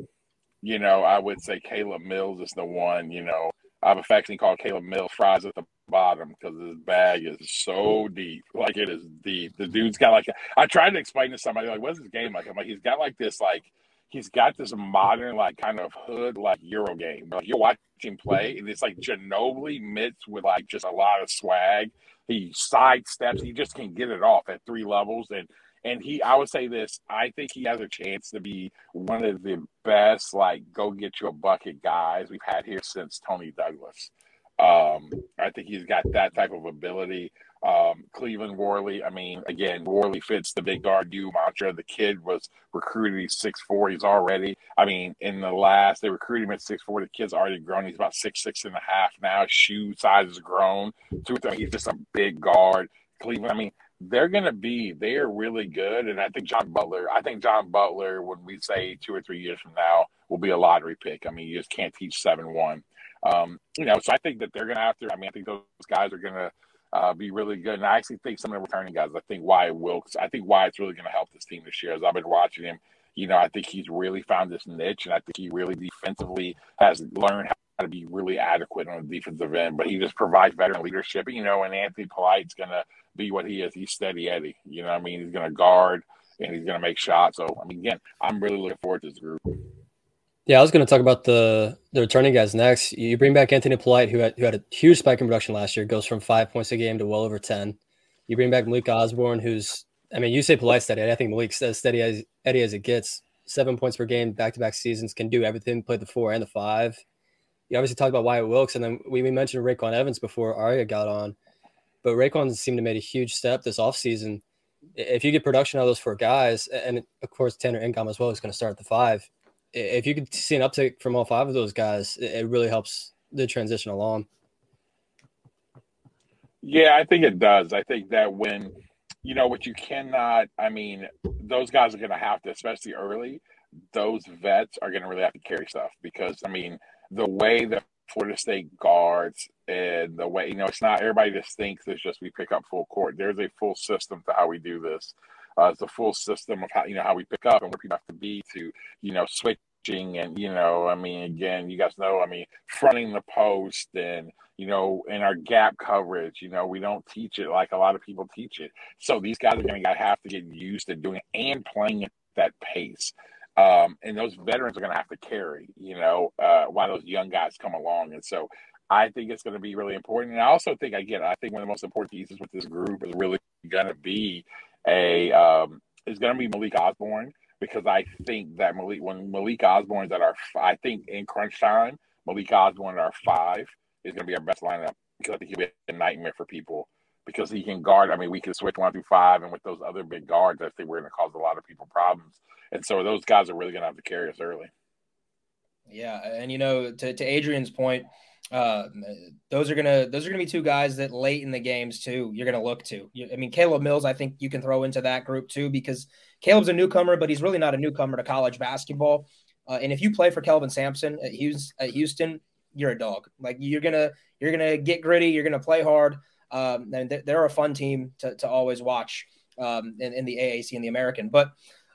you know, I would say Caleb Mills is the one. You know, I've affectionately called Caleb Mills fries at the bottom because his bag is so deep. Like it is deep. The dude's got like I tried to explain to somebody like, what's his game like? I'm like, he's got like this like he's got this modern like kind of hood like Euro game. Like you're watching play and it's like Ginobili mixed with like just a lot of swag. He sidesteps. He just can't get it off at three levels and and he, I would say this, I think he has a chance to be one of the best, like, go get you a bucket guys we've had here since Toney Douglas. Um, I think he's got that type of ability. Um, Cleveland Warley, I mean, again, Warley fits the big guard you mantra. The kid was recruited, he's six four. He's already, I mean, in the last, they recruited him at six four. The kid's already grown. He's about six, six and a half now. Shoe size has grown. So he's just a big guard. Cleveland, I mean, they're going to be they're really good and i think john butler i think john butler when we say two or three years from now will be a lottery pick i mean you just can't teach 7-1 um, you know so i think that they're going to have to i mean i think those guys are going to uh, be really good and i actually think some of the returning guys i think wyatt wilkes i think wyatt's really going to help this team this year as i've been watching him you know i think he's really found this niche and i think he really defensively has learned how to be really adequate on the defensive end, but he just provides veteran leadership. You know, and Anthony Polite's going to be what he is. He's steady Eddie. You know, I mean, he's going to guard and he's going to make shots. So, I mean, again, I'm really looking forward to this group. Yeah, I was going to talk about the the returning guys next. You bring back Anthony Polite, who had who had a huge spike in production last year, goes from five points a game to well over ten. You bring back Malik Osborne, who's I mean, you say Polite steady. I think Malik's as steady as Eddie as it gets. Seven points per game, back to back seasons, can do everything. Play the four and the five. You obviously talked about Wyatt Wilkes, and then we, we mentioned RayQuan Evans before Arya got on. But RayQuan seemed to make a huge step this offseason. If you get production out of those four guys, and of course Tanor Ngom as well is going to start at the five, if you could see an uptick from all five of those guys, it really helps the transition along. Yeah, I think it does. I think that when you know what you cannot, I mean, those guys are going to have to, especially early. Those vets are going to really have to carry stuff because I mean, the way that Florida State guards and the way you know it's not everybody just thinks it's just we pick up full court. There's a full system to how we do this. Uh, a full system of how you know how we pick up and where people have to be to you know switching and you know I mean again you guys know I mean fronting the post and you know in our gap coverage you know we don't teach it like a lot of people teach it. So these guys are going to have to get used to doing it and playing at that pace. Um, and those veterans are going to have to carry, you know, uh, while those young guys come along. And so I think it's going to be really important. And I also think, again, I think one of the most important pieces with this group is really going to be a um, is going to be Malik Osborne because I think that Malik when Malik Osborne's at our I think in crunch time Malik Osborne at our five is going to be our best lineup because I think he'll be a nightmare for people because he can guard. I mean, we can switch one through five, and with those other big guards, I think we're going to cause a lot of people problems. And so those guys are really going to have to carry us early. Yeah, and you know, to, to Adrian's point, uh, those are gonna those are gonna be two guys that late in the games too. You're gonna look to. I mean, Caleb Mills, I think you can throw into that group too because Caleb's a newcomer, but he's really not a newcomer to college basketball. Uh, and if you play for Kelvin Sampson at Houston, at Houston, you're a dog. Like you're gonna you're gonna get gritty. You're gonna play hard. Um, and they're a fun team to, to always watch um, in, in the AAC and the American. But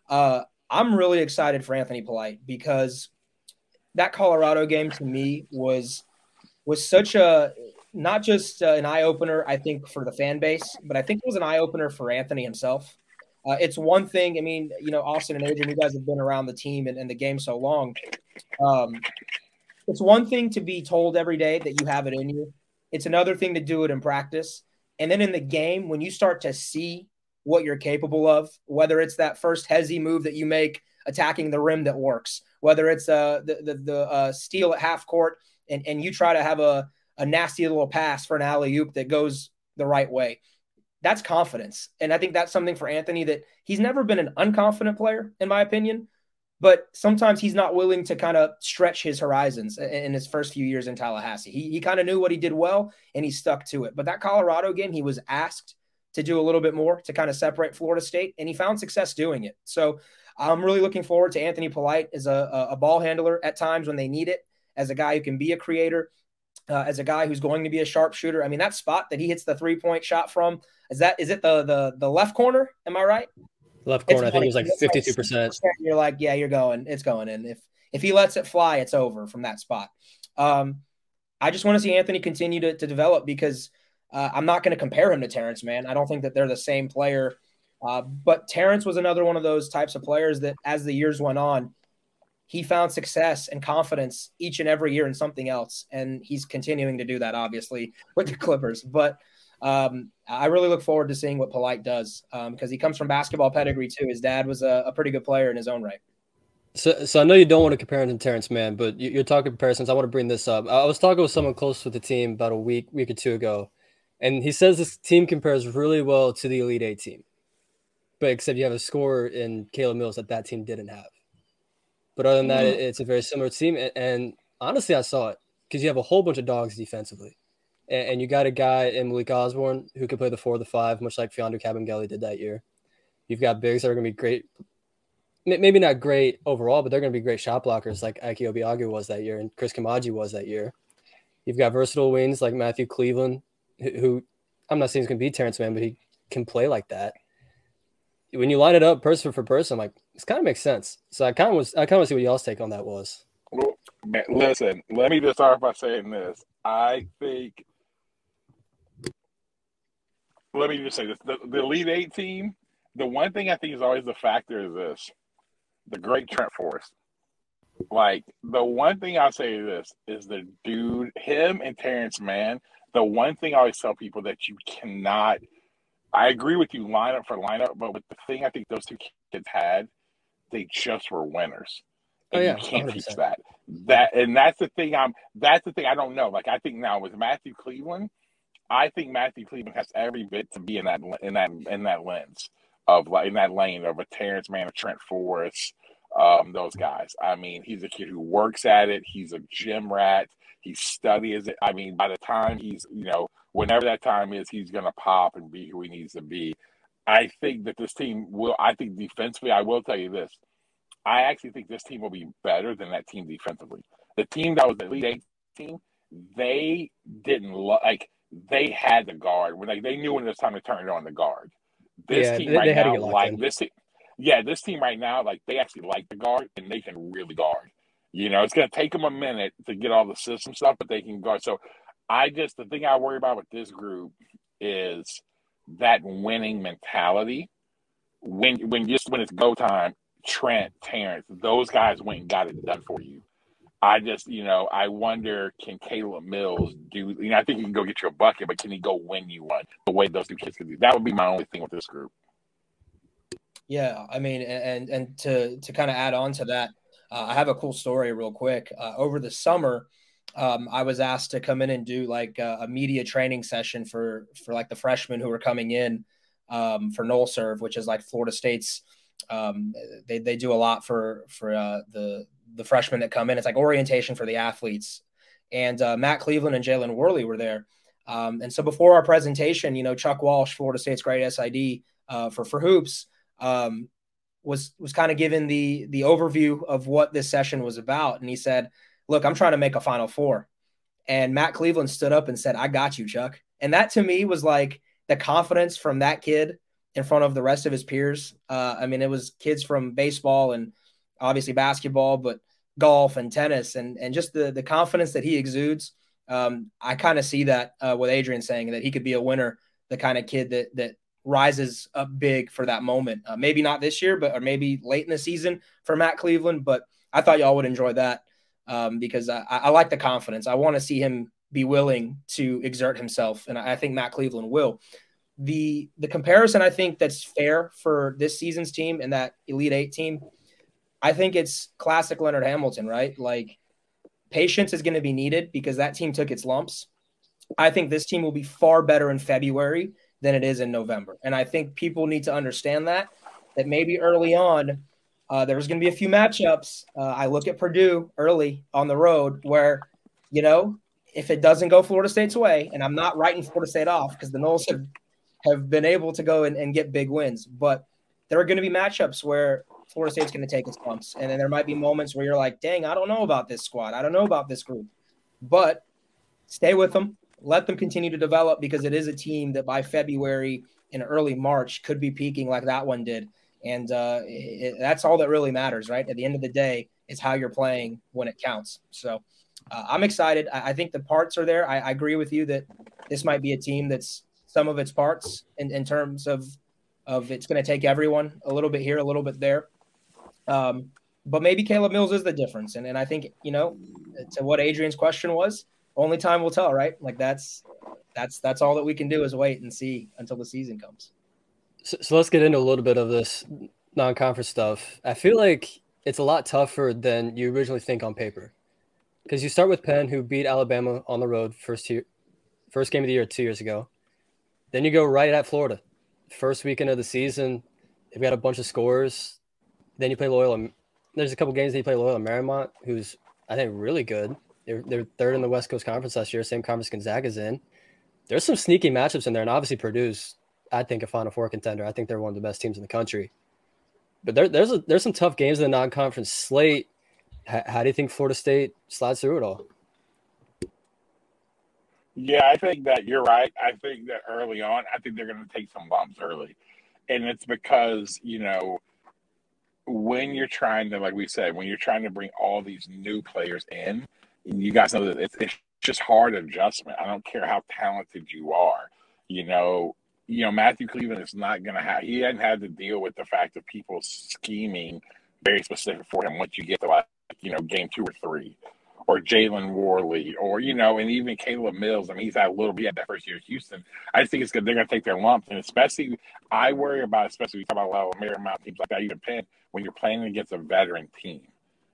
uh, I'm really excited for Anthony Polite because that Colorado game to me was was such a not just uh, an eye opener. I think for the fan base, but I think it was an eye opener for Anthony himself. Uh, it's one thing. I mean, you know, Austin and Adrian, you guys have been around the team and, and the game so long. Um, it's one thing to be told every day that you have it in you. It's another thing to do it in practice. And then in the game, when you start to see what you're capable of, whether it's that first hezzy move that you make attacking the rim that works, whether it's uh, the the, the uh, steal at half court and, and you try to have a, a nasty little pass for an alley oop that goes the right way. That's confidence. And I think that's something for Anthony that he's never been an unconfident player, in my opinion, but sometimes he's not willing to kind of stretch his horizons in his first few years in Tallahassee. He, he kind of knew what he did well and he stuck to it. But that Colorado game, he was asked to do a little bit more to kind of separate Florida State, and he found success doing it. So I'm really looking forward to Anthony Polite as a, a ball handler at times when they need it, as a guy who can be a creator, uh, as a guy who's going to be a sharpshooter. I mean, that spot that he hits the three point shot from is that is it the the the left corner? Am I right? Left corner. I think it was like fifty two percent. You're like, yeah, you're going. It's going in. If if he lets it fly, it's over from that spot. Um, I just want to see Anthony continue to, to develop because uh, I'm not going to compare him to Terance. Mann, I don't think that they're the same player. Uh, but Terance was another one of those types of players that, as the years went on, he found success and confidence each and every year in something else. And he's continuing to do that, obviously, with the Clippers. But um, I really look forward to seeing what Polite does because um, he comes from basketball pedigree, too. His dad was a, a, pretty good player in his own right. So, so I know you don't want to compare him to Terance Mann, but you, are talking comparisons. I want to bring this up. I was talking with someone close to the team about a week, week or two ago, and he says this team compares really well to the Elite Eight team, but except you have a scorer in Caleb Mills that that team didn't have. But other than that, mm-hmm. it's a very similar team. And, and honestly, I saw it because you have a whole bunch of dogs defensively. And, and, you got a guy in Malik Osborne who can play the four or the five, much like Mfiondu Kabengele did that year. You've got bigs that are going to be great. Maybe not great overall, but they're going to be great shot blockers like Ike Obiagu was that year and Chris Koumadje was that year. You've got versatile wings like Matthew Cleveland, who, who I'm not saying he's going to be Terance Mann, but he can play like that when you line it up person for person, like this kind of makes sense. So I kind of was, I kind of see what y'all's take on that was. Listen, let me just start by saying this. I think, let me just say this: the, the Elite Eight team. The one thing I think is always the factor is this: the great Trent Forrest. Like the one thing I'll say is this is the dude, him and Terance Mann. The one thing I always tell people that you cannot I agree with you lineup for lineup, but with the thing I think those two kids had, they just were winners. And oh, yeah, you can't 100%. teach that. That and that's the thing I'm that's the thing I don't know. Like I think now with Matthew Cleveland, I think Matthew Cleveland has every bit to be in that in that in that lens of like in that lane of a Terance Mann, a Trent Forrest, um, those guys. I mean, he's a kid who works at it. He's a gym rat. He studies it. I mean, by the time he's you know whenever that time is, he's going to pop and be who he needs to be. I think that this team will. I think defensively, I will tell you this. I actually think this team will be better than that team defensively. The team that was the Eight team, they didn't lo- like. They had the guard when like, they knew when it was time to turn it on the guard. This yeah, team they, right they now, like in. this, yeah, this team right now, like they actually like the guard and they can really guard. You know, it's going to take them a minute to get all the system stuff, but they can guard. So I just the thing I worry about with this group is that winning mentality. When when just when it's go time, Trent, Terance, those guys went and got it done for you. I just, you know, I wonder can Caleb Mills do? You know, I think he can go get you a bucket, but can he go win you one the way those two kids can do? That would be my only thing with this group. Yeah, I mean, and and to to kind of add on to that, uh, I have a cool story real quick. Uh, over the summer, um, I was asked to come in and do like a, a, media training session for for like the freshmen who were coming in um, for Nole Serve, which is like Florida State's. Um, they they do a lot for for uh, the the freshmen that come in. It's like orientation for the athletes. And uh, Matt Cleveland and Jalen Warley were there. Um, and so before our presentation, you know, Chuck Walsh, Florida State's great SID uh, for for hoops, um, was was kind of given the the overview of what this session was about, and he said, "Look, I'm trying to make a Final Four. And Matt Cleveland stood up and said, "I got you, Chuck." And that to me was like the confidence from that kid in front of the rest of his peers. Uh, I mean, it was kids from baseball and obviously basketball, but golf and tennis, and and just the the confidence that he exudes. Um, I kind of see that uh, with Adrian saying that he could be a winner, the kind of kid that that rises up big for that moment. Uh, maybe not this year, but or maybe late in the season for Matt Cleveland. But I thought y'all would enjoy that um, because I, I, like the confidence. I want to see him be willing to exert himself, and I think Matt Cleveland will. The the comparison I think that's fair for this season's team and that Elite Eight team, I think it's classic Leonard Hamilton, right? Like patience is going to be needed because that team took its lumps. I think this team will be far better in February than it is in November, and I think people need to understand that. That maybe early on uh, there's going to be a few matchups. Uh, I look at Purdue early on the road where, you know, if it doesn't go Florida State's way, and I'm not writing Florida State off because the Noles have, have been able to go and, and get big wins, but there are going to be matchups where Florida State's going to take its bumps. And then there might be moments where you're like, dang, I don't know about this squad. I don't know about this group. But stay with them. Let them continue to develop because it is a team that by February and early March could be peaking like that one did. And uh, it, that's all that really matters, right? At the end of the day, is how you're playing when it counts. So uh, I'm excited. I, I, think the parts are there. I, I, agree with you that this might be a team that's some of its parts in, in terms of of it's going to take everyone a little bit here, a little bit there. Um, but maybe Caleb Mills is the difference. And, and I think, you know, to what Adrian's question was, only time will tell, right? Like that's that's that's all that we can do is wait and see until the season comes. So, so let's get into a little bit of this non-conference stuff. I feel like it's a lot tougher than you originally think on paper, because you start with Penn, who beat Alabama on the road first year, first game of the year two years ago. Then you go right at Florida, first weekend of the season. They've got a bunch of scores. Then you play Loyola. There's a couple games that you play Loyola Marymount, who's I think really good. They're they're third in the West Coast Conference last year, same conference Gonzaga's in. There's some sneaky matchups in there, and obviously Purdue's I think a Final Four contender. I think they're one of the best teams in the country. But there, there's a, there's some tough games in the non-conference slate. H- how do you think Florida State slides through it all? Yeah, I think that you're right. I think that early on, I think they're going to take some bumps early, and it's because you know when you're trying to, like we said, when you're trying to bring all these new players in, you guys know that it's, it's just hard adjustment. I don't care how talented you are. You know, you know, Matthew Cleveland is not going to have, he hadn't had to deal with the fact of people scheming very specific for him once you get to like, you know, game two or three, or Jalen Warley, or, you know, and even Caleb Mills. I mean, he's had a little bit at that first year at Houston. I just think it's good. They're going to take their lumps. And especially, I worry about, especially we talk about a lot of Marymount teams like that, even Penn, when you're playing against a veteran team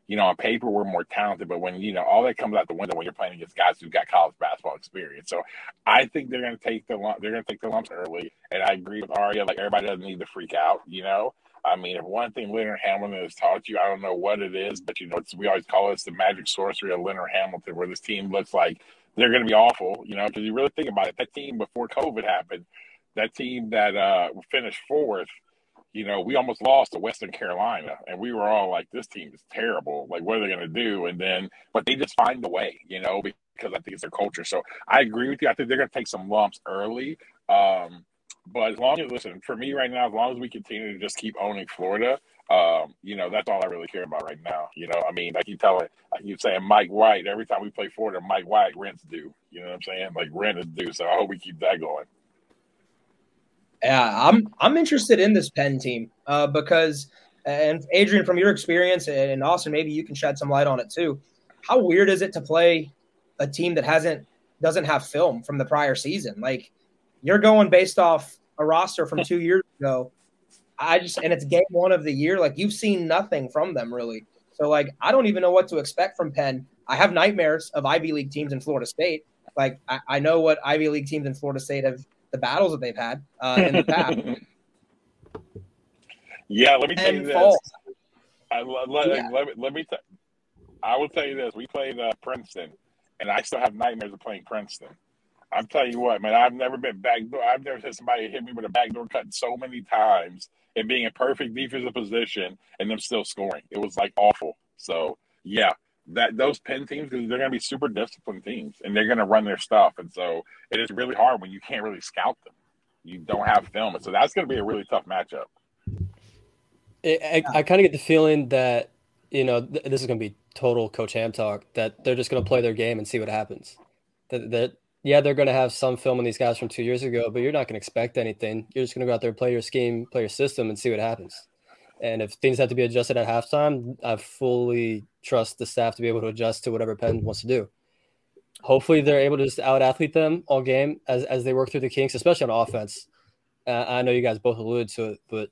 you know, on paper we're more talented, but when you know all that comes out the window when you're playing against guys who've got college basketball experience. So I think they're going to take the they're going to take the lumps early, and I agree with Arya. Like everybody doesn't need to freak out, you know. I mean, if one thing Leonard Hamilton has taught you, I don't know what it is, but you know, we always call it the magic sorcery of Leonard Hamilton, where this team looks like they're going to be awful, you know, because you really think about it, that team before COVID happened, that team that uh, finished fourth you know, we almost lost to Western Carolina, and we were all like, "This team is terrible. Like, what are they going to do?" And then, but they just find a way, you know, because I think it's their culture. So I agree with you. I think they're going to take some lumps early. Um, but as long as listen, for me right now, as long as we continue to just keep owning Florida, um, you know, that's all I really care about right now. You know, I mean, I keep telling, I keep saying Mike White every time we play Florida, Mike White rent's due. You know what I'm saying? Like rent is due. So I hope we keep that going. Yeah, I'm I'm interested in this Penn team uh, because, and Adrian, from your experience, and Austin, maybe you can shed some light on it too. How weird is it to play a team that hasn't doesn't have film from the prior season? Like you're going based off a roster from two years ago. I just and it's game one of the year. Like you've seen nothing from them really. So like I don't even know what to expect from Penn I have nightmares of Ivy League teams in Florida State. Like I, I know what Ivy League teams in Florida State have the battles that they've had uh, in the past. Yeah, let me tell you this. I, let, let, Yeah. let, me- let me t- I will tell you this. We played uh, Princeton, and I still have nightmares of playing Princeton. I'm telling you what, man. I've never been backdoor. I've never had somebody hit me with a backdoor cut so many times and being in perfect defensive position and them still scoring. It was like awful. So yeah, that those Penn teams because they're going to be super disciplined teams and they're going to run their stuff, and so it is really hard when you can't really scout them. You don't have film, and so that's going to be a really tough matchup. I, I, I kind of get the feeling that you know th- this is going to be total coach ham talk that they're just going to play their game and see what happens. That, that yeah, they're going to have some film on these guys from two years ago, but you're not going to expect anything. You're just going to go out there, play your scheme, play your system, and see what happens. And if things have to be adjusted at halftime, I fully trust the staff to be able to adjust to whatever Penn wants to do. Hopefully, they're able to just out athlete them all game as, as they work through the kinks, especially on offense. Uh, I know you guys both alluded to it, but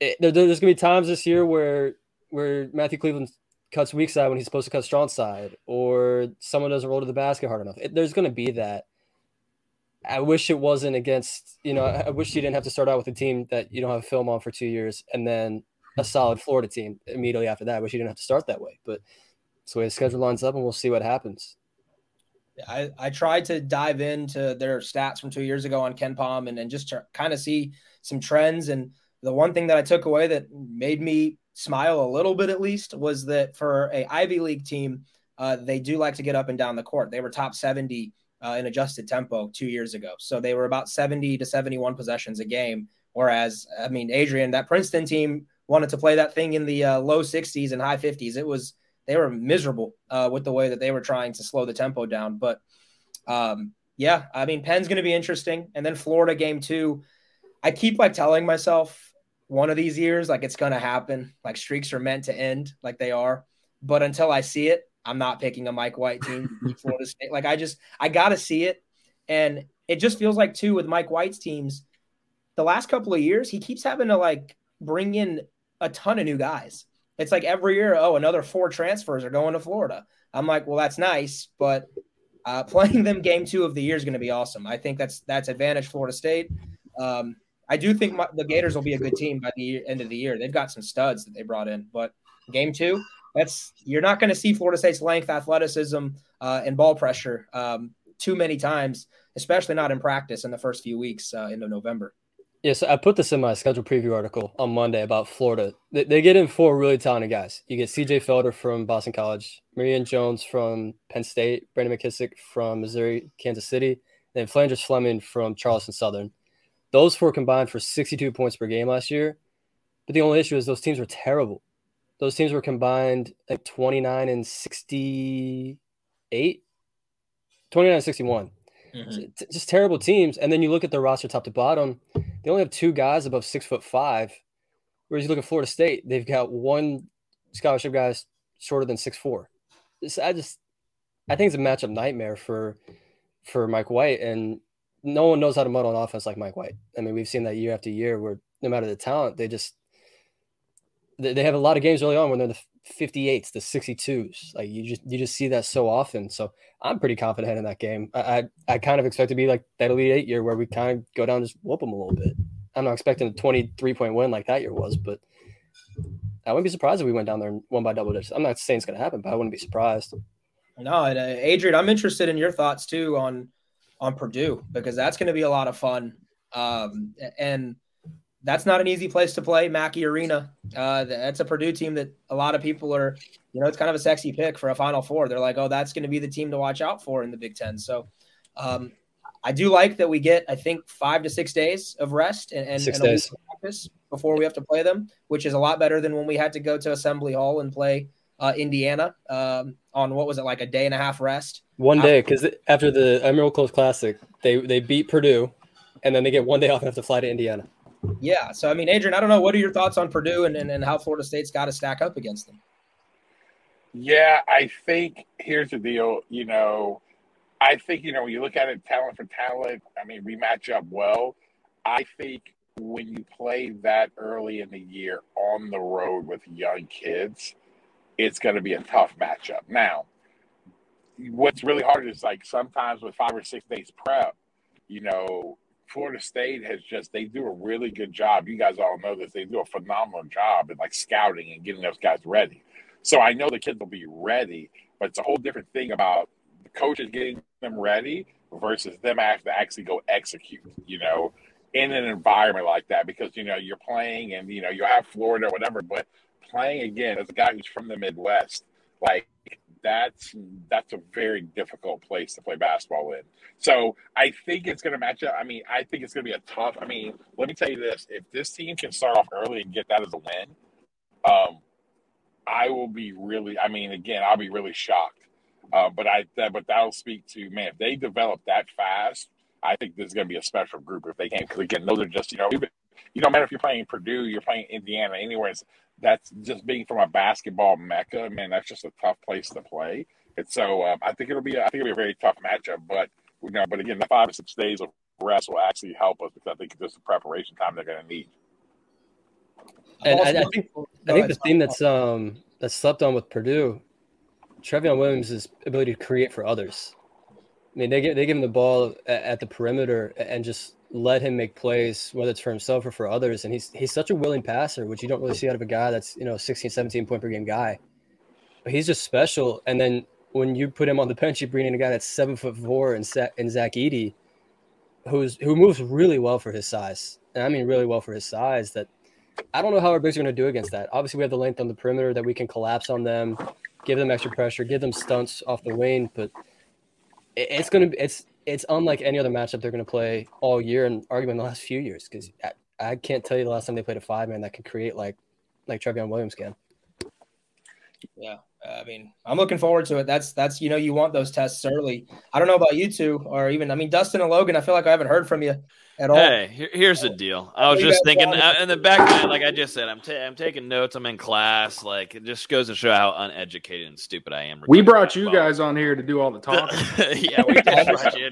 it, there, there's going to be times this year where where Matthew Cleveland cuts weak side when he's supposed to cut strong side, or someone doesn't roll to the basket hard enough. It, there's going to be that. I wish it wasn't against, you know, I wish you didn't have to start out with a team that you don't have a film on for two years and then a solid Florida team immediately after that. I wish you didn't have to start that way, but it's the way the schedule lines up and we'll see what happens. I, I tried to dive into their stats from two years ago on KenPom and, just to kind of see some trends. And the one thing that I took away that made me smile a little bit at least was that for a Ivy League team, uh, they do like to get up and down the court. They were top 70 uh, in adjusted tempo two years ago. So they were about 70 to 71 possessions a game. Whereas, I mean, Adrian, that Princeton team wanted to play that thing in the uh, low 60s and high 50s. It was, they were miserable uh, with the way that they were trying to slow the tempo down. But um, yeah, I mean, Penn's going to be interesting. And then Florida game two, I keep like telling myself one of these years, like it's going to happen. Like streaks are meant to end, like they are. But until I see it, I'm not picking a Mike White team Florida State. Like I just, I got to see it. And it just feels like too with Mike White's teams, the last couple of years, he keeps having to like bring in a ton of new guys. It's like every year, oh, another four transfers are going to Florida. I'm like, well, that's nice, but uh, playing them game two of the year is going to be awesome. I think that's that's advantage Florida State. Um, I do think my, the Gators will be a good team by the end of the year. They've got some studs that they brought in, but game two, that's you're not going to see Florida State's length, athleticism, uh, and ball pressure um, too many times, especially not in practice in the first few weeks uh, into November. Yeah, so I put this in my schedule preview article on Monday about Florida. They, they get in four really talented guys. You get CJ Felder from Boston College, Myreon Jones from Penn State, Brandon McKissic from Missouri, Kansas City, and Phlandrous Fleming from Charleston Southern. Those four combined for 62 points per game last year. But the only issue is those teams were terrible. Those teams were combined at 29 and 68, 29 and 61. Mm-hmm. Just terrible teams. And then you look at their roster top to bottom, they only have two guys above six foot five. Whereas you look at Florida State, they've got one scholarship guys shorter than six four. I just, I think it's a matchup nightmare for for Mike White, and no one knows how to muddle an offense like Mike White. I mean, we've seen that year after year where no matter the talent, they just they, have a lot of games early on when they're the 58s, the 62s. Like you just you just see that so often. So I'm pretty confident in that game. I I, I kind of expect to be like that Elite Eight year where we kind of go down and just whoop them a little bit. I'm not expecting a 23 point win like that year was, but I wouldn't be surprised if we went down there and won by double digits. I'm not saying it's going to happen, but I wouldn't be surprised. No, and, uh, Adrian, I'm interested in your thoughts too on on Purdue because that's going to be a lot of fun. Um, and that's not an easy place to play, Mackey Arena. Uh, that's a Purdue team that a lot of people are, you know, it's kind of a sexy pick for a Final Four. They're like, oh, that's going to be the team to watch out for in the Big Ten. So, um, I do like that we get, I think, five to six days of rest and, and, Six and a week days. of practice before we have to play them, which is a lot better than when we had to go to Assembly Hall and play uh, Indiana um, on what was it like a day and a half rest. One day, because after the Emerald Coast Classic, they they beat Purdue, and then they get one day off and have to fly to Indiana. Yeah. So, I mean, Adrian, I don't know. What are your thoughts on Purdue and, and, and how Florida State's got to stack up against them? Yeah, I think here's the deal. You know, I think, you know, when you look at it talent for talent, I mean, we match up well. I think when you play that early in the year on the road with young kids, it's going to be a tough matchup. Now, what's really hard is like sometimes with five or six days prep, you know, Florida State has just they do a really good job. You guys all know this. They do a phenomenal job in like scouting and getting those guys ready. So I know the kids will be ready, but it's a whole different thing about the coaches getting them ready versus them have to actually go execute. You know, in an environment like that because you know you're playing and you know you have Florida or whatever, but playing again as a guy who's from the Midwest, like that's that's a very difficult place to play basketball in. So I think it's going to match up. I mean, I think it's going to be a tough. I mean, let me tell you this: if this team can start off early and get that as a win, um, I will be really. I mean, again, I'll be really shocked. Uh, but I, that, but that'll speak to man. If they develop that fast, I think this is going to be a special group if they can. Because again, those are just you know, even you don't matter if you're playing Purdue, you're playing Indiana, anywhere. It's, that's just being from a basketball mecca. Man, that's just a tough place to play. And so um, I think it'll be I think it'll be a very tough matchup. But you know, but again, the five or six days of rest will actually help us because I think it's just the preparation time they're going to need. And I, I think I think the thing that's um that's slept on with Purdue, Trevion Williams' ability to create for others. I mean, they give they give him the ball at, at the perimeter and just let him make plays, whether it's for himself or for others. And he's he's such a willing passer, which you don't really see out of a guy that's you know 16, 17 point per game guy. But he's just special. And then when you put him on the bench, you bring in a guy that's seven foot four and Zach, and Zach Edey, who's who moves really well for his size. And I mean really well for his size. That I don't know how our bigs are going to do against that. Obviously, we have the length on the perimeter that we can collapse on them, give them extra pressure, give them stunts off the wing, but it's going to be it's it's unlike any other matchup they're going to play all year and arguably the last few years because I, I, can't tell you the last time they played a five man that can create like like Trevion Williams can. Yeah, I mean, I'm looking forward to it. That's that's you know you want those tests early. I don't know about you two or even I mean Dustin and Logan. I feel like I haven't heard from you at all. Hey, here, here's the deal. I was just thinking uh, in the back of my like I just said, I'm ta- I'm taking notes. I'm in class. Like it just goes to show how uneducated and stupid I am. We brought you guys on here to do all the talking. yeah, we did brought you.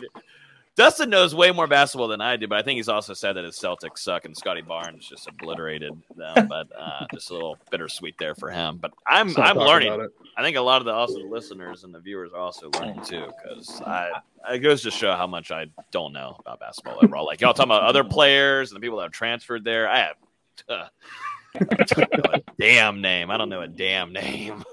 Dustin knows way more basketball than I do, but I think he's also said that his Celtics suck and Scottie Barnes just obliterated them. But uh, just a little bittersweet there for him. But I'm I'm learning. I think a lot of the also the listeners and the viewers are also learning too, because I it goes to show how much I don't know about basketball overall. Like y'all talking about other players and the people that have transferred there. I have. Uh, a damn name. I don't know a damn name.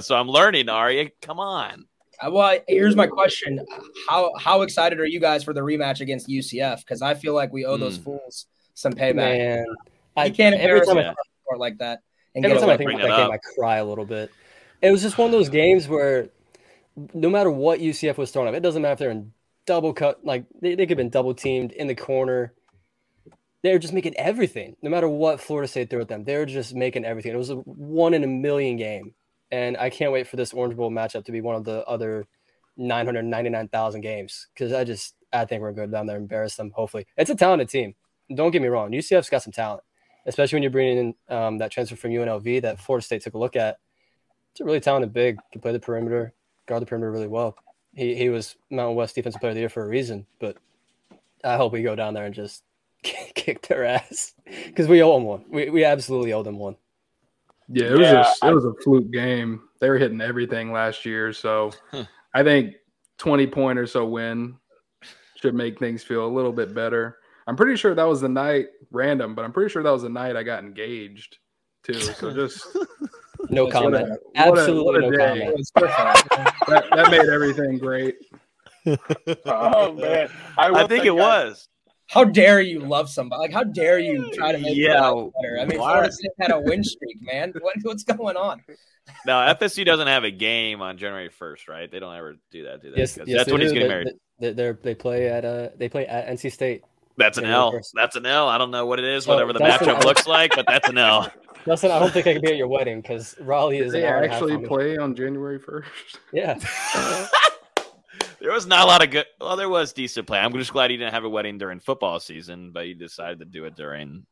so I'm learning, Arya. Come on. Well, here's my question: How how excited are you guys for the rematch against UCF? Because I feel like we owe those mm. fools some payback. Man, I can't embarrass every time I, like that. And every time I think about that game, I cry a little bit. It was just one of those games where no matter what UCF was throwing up, it doesn't matter if they're in double cut, like they, they could have been double teamed in the corner. They're just making everything. No matter what Florida State threw at them, they're just making everything. It was a one in a million game and I can't wait for this Orange Bowl matchup to be one of the other 999,000 games because I just I think we're good down there, and embarrass them. Hopefully, it's a talented team. Don't get me wrong, UCF's got some talent, especially when you're bringing in um, that transfer from UNLV that Florida State took a look at. It's a really talented big, can play the perimeter, guard the perimeter really well. He he was Mountain West Defensive Player of the Year for a reason, but I hope we go down there and just kick their ass because we owe them one. We we absolutely owe them one. Yeah, it was yeah, a, it was a fluke game. They were hitting everything last year, so I think twenty point or so win should make things feel a little bit better. I'm pretty sure that was the night random, but I'm pretty sure that was the night I got engaged too. So just no comment. What a, Absolutely what a, what a no comment. that, that, made everything great. oh man, I, I think it guy. was how dare you love somebody? Like, how dare you try to make yeah, better? I mean, Florida State had a win streak, man. What, what's going on? Now, FSU doesn't have a game on January first, right? They don't ever do that, do they? Yes, yes that's when he's getting married. They, they they play at uh they play at NC State. That's an L. First. That's an L. I don't know what it is, so whatever the matchup looks like, but that's an L. Justin, I don't think I could be at your wedding because Raleigh is. They actually play on January first. Yeah. there was not a lot of good. Well, there was decent play. I'm just glad he didn't have a wedding during football season, but he decided to do it during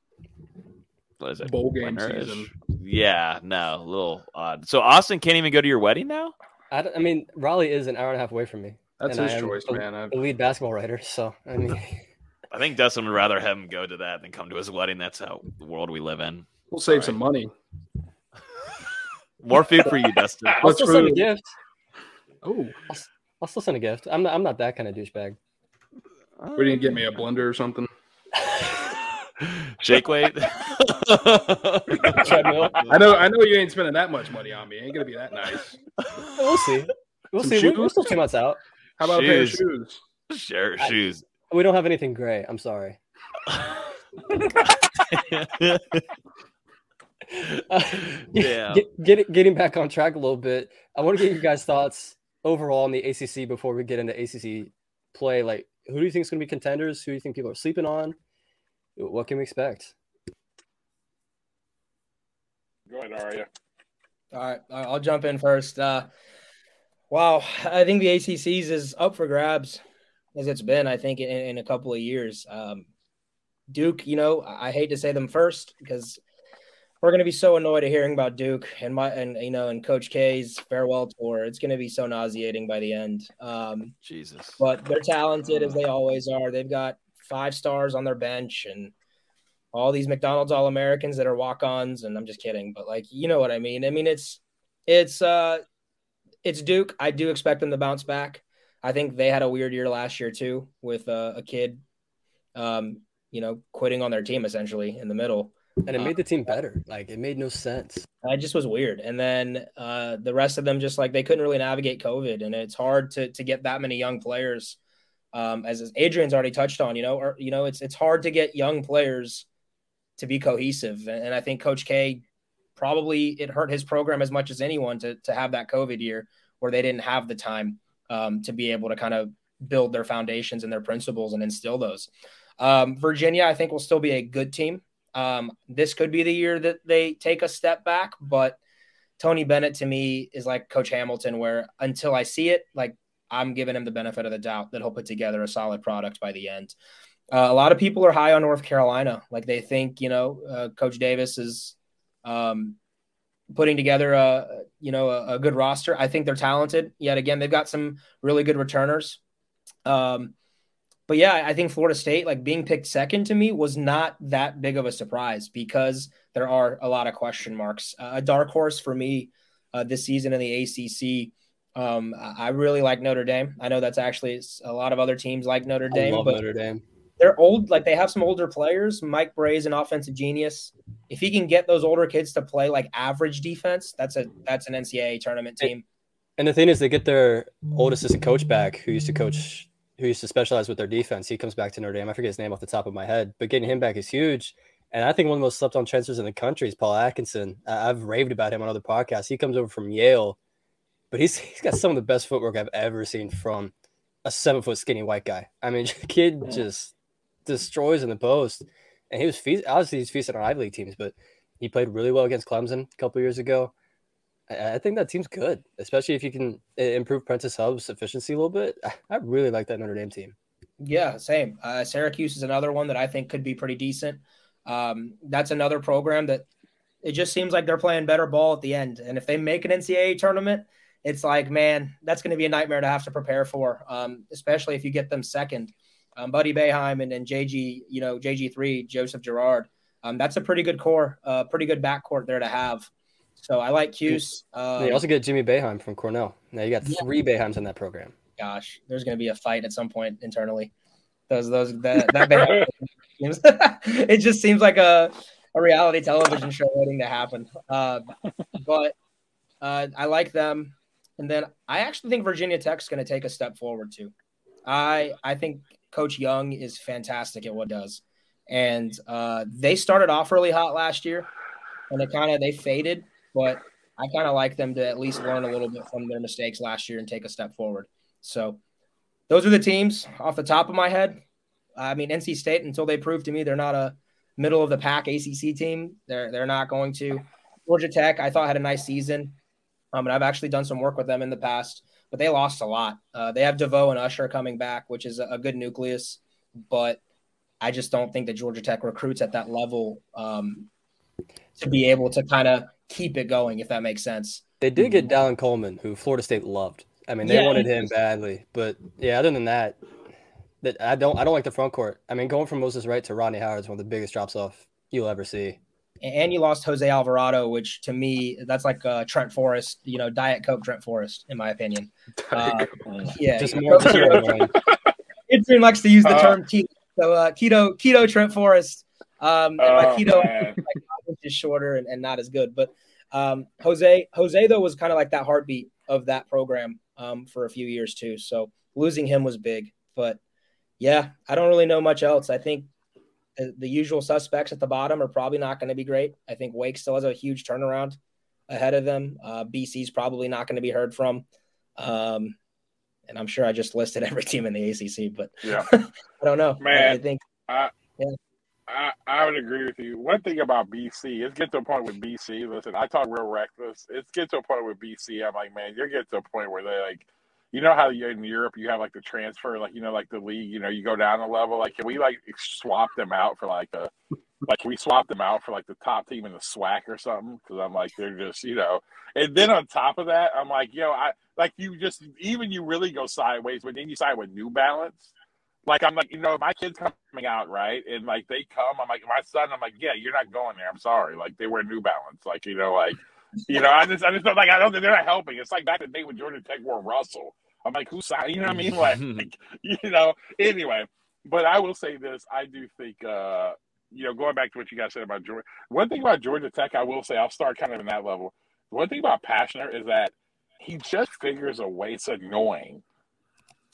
what is it? Bowl game Winter-ish? season. Yeah, no, a little odd. So Austin can't even go to your wedding now. I, I mean, Raleigh is an hour and a half away from me. That's his choice, a, man. The lead basketball writer, so I mean. I think Dustin would rather have him go to that than come to his wedding. That's how the world we live in. We'll save some money. More food for you, Dustin. I'll still send a gift. Oh, I'll, s- I'll still send a gift. I'm not. I'm not that kind of douchebag. What do you get me a blender or something? Shake weight. Treadmill. I know, I know you ain't spending that much money on me. Ain't gonna be that nice. We'll see. We'll Some see. We're, we're shoes? still two months out. How about a pair of Shoes. shoes? Sure, I- shoes. We don't have anything gray. I'm sorry. Uh, Damn. Get, get, getting back on track a little bit. I want to get your guys' thoughts overall in the ACC before we get into ACC play. Like, who do you think is going to be contenders? Who do you think people are sleeping on? What can we expect? Go ahead, Arya. All right, all right, I'll jump in first. Uh, wow, I think the ACC's is up for grabs as it's been. I think in, in a couple of years. Um, Duke, you know, I I hate to say them first because we're going to be so annoyed at hearing about Duke and my and you know and Coach K's farewell tour. It's going to be so nauseating by the end. Um, Jesus. but they're talented as they always are. They've got five stars on their bench and all these McDonald's All Americans that are walk ons. And I'm just kidding, but like, you know what I mean? I mean, it's, it's, uh, it's Duke. I do expect them to bounce back. I think they had a weird year last year too with uh, a kid, um, you know, quitting on their team essentially in the middle. And it made the team better. Like, it made no sense. It just was weird. And then uh, the rest of them just like they couldn't really navigate COVID, and it's hard to to get that many young players. Um, as Adrian's already touched on, you know, or you know, it's it's hard to get young players to be cohesive, and, and I think Coach K probably it hurt his program as much as anyone to to have that COVID year where they didn't have the time um, to be able to kind of build their foundations and their principles and instill those. Um, Virginia, I think, will still be a good team. Um, this could be the year that they take a step back, but Tony Bennett to me is like Coach Hamilton, where until I see it, like I'm giving him the benefit of the doubt that he'll put together a solid product by the end. Uh, a lot of people are high on North Carolina, like they think you know uh, Coach Davis is um, putting together a you know a, a good roster. I think they're talented. Yet again, they've got some really good returners. Um, but yeah, I think Florida State, like being picked second to me, was not that big of a surprise because there are a lot of question marks. Uh, a dark horse for me uh, this season in the ACC. Um, I really like Notre Dame. I know that's actually a lot of other teams like Notre I Dame, love but Notre Dame. they're old. Like they have some older players. Mike Brey's an offensive genius. If he can get those older kids to play like average defense, that's a that's an NCAA tournament team. And the thing is, they get their old assistant coach back, who used to coach, who used to specialize with their defense. He comes back to Notre Dame. I forget his name off the top of my head, but getting him back is huge. And I think one of the most slept on transfers in the country is Paul Atkinson. I've raved about him on other podcasts. He comes over from Yale, but he's he's got some of the best footwork I've ever seen from a seven foot skinny white guy. I mean, kid just destroys in the post. And he was feast- obviously he's feasted on Ivy League teams, but he played really well against Clemson a couple years ago. I I think that team's good, especially if you can uh, improve Prentiss Hubb's efficiency a little bit. I- really like that Notre Dame team. Yeah, same. Uh, Syracuse is another one that I think could be pretty decent. Um, that's another program that it just seems like they're playing better ball at the end. And if they make an NCAA tournament, it's like, man, that's going to be a nightmare to have to prepare for, um, especially if you get them second. Um, Buddy Boeheim and, and JG, you know, JG3, Joseph Girard. Um, that's a pretty good core, uh, pretty good backcourt there to have. So I like Cuse. Um, you also get Jimmy Boeheim from Cornell. Now you got Yeah. three Boeheims in that program. gosh, there's going to be a fight at some point internally. Those, those, that, that Boeheim it just seems like a, a reality television show waiting to happen. Uh, but uh, I like them. And then I actually think Virginia Tech's going to take a step forward too. I I think Coach Young is fantastic at what does, and uh, they started off really hot last year, and they kind of they faded. But I kind of like them to at least learn a little bit from their mistakes last year and take a step forward. So those are the teams off the top of my head. I mean, NC State until they prove to me they're not a middle of the pack ACC team, they're they're not going to. Georgia Tech, I thought had a nice season, um, and I've actually done some work with them in the past, but they lost a lot. Uh, they have DeVoe and Usher coming back, which is a, a good nucleus, but I just don't think that Georgia Tech recruits at that level um, to be able to kind of keep it going, if that makes sense. They did get Dallin Coleman, who Florida State loved. I mean, they Yeah, wanted him badly, but yeah, other than that, that I don't I don't like the front court. I mean, going from Moses Wright to Rodney Howard is one of the biggest drops off you'll ever see. and you lost Jose Alvarado, which to me that's like uh, Trent Forrest, you know, Diet Coke Trent Forrest, in my opinion. Uh, yeah, Just more know, keto. Adrian likes to use the Uh, term keto. So uh, keto, keto Trent Forrest. Um, and my Oh, keto man. like, is shorter and, and not as good. But um, Jose, Jose though was kind of like that heartbeat of that program um, for a few years too. So losing him was big. But yeah, I don't really know much else. I think the, the usual suspects at the bottom are probably not going to be great. I think Wake still has a huge turnaround ahead of them. Uh, BC's probably not going to be heard from. Um, and I'm sure I just listed every team in the ACC, but Yeah. I don't know. I- Man, I think I, Yeah. I I would agree with you. One thing about BC, it's get to a point with BC. Listen, I talk real reckless. It's get to a point with BC. I'm like, man, you're getting to a point where they like, you know how in Europe you have like the transfer, like you know, like the league. You know, you go down a level. Like, can we like swap them out for like a, like we swap them out for like the top team in the SWAC or something? Because I'm like, they're just you know. And then on top of that, I'm like, yo, I like you just even you really go sideways, but then you side with New Balance like I'm like, you know, my kids coming out, right? And like they come, I'm like, my son, I'm like, yeah, you're not going there. I'm sorry. Like they wear New Balance. Like, you know, like you know, I just I just don't like I don't think they're not helping. It's like back in the day when Georgia Tech wore Russell. I'm like, who's signed? you know what I mean? Like, like you know, anyway. But I will say this, I do think uh, you know, going back to what you guys said about Georgia one thing about Georgia Tech, I will say I'll start kind of in that level. One thing about Pastner is that he just figures a way it's annoying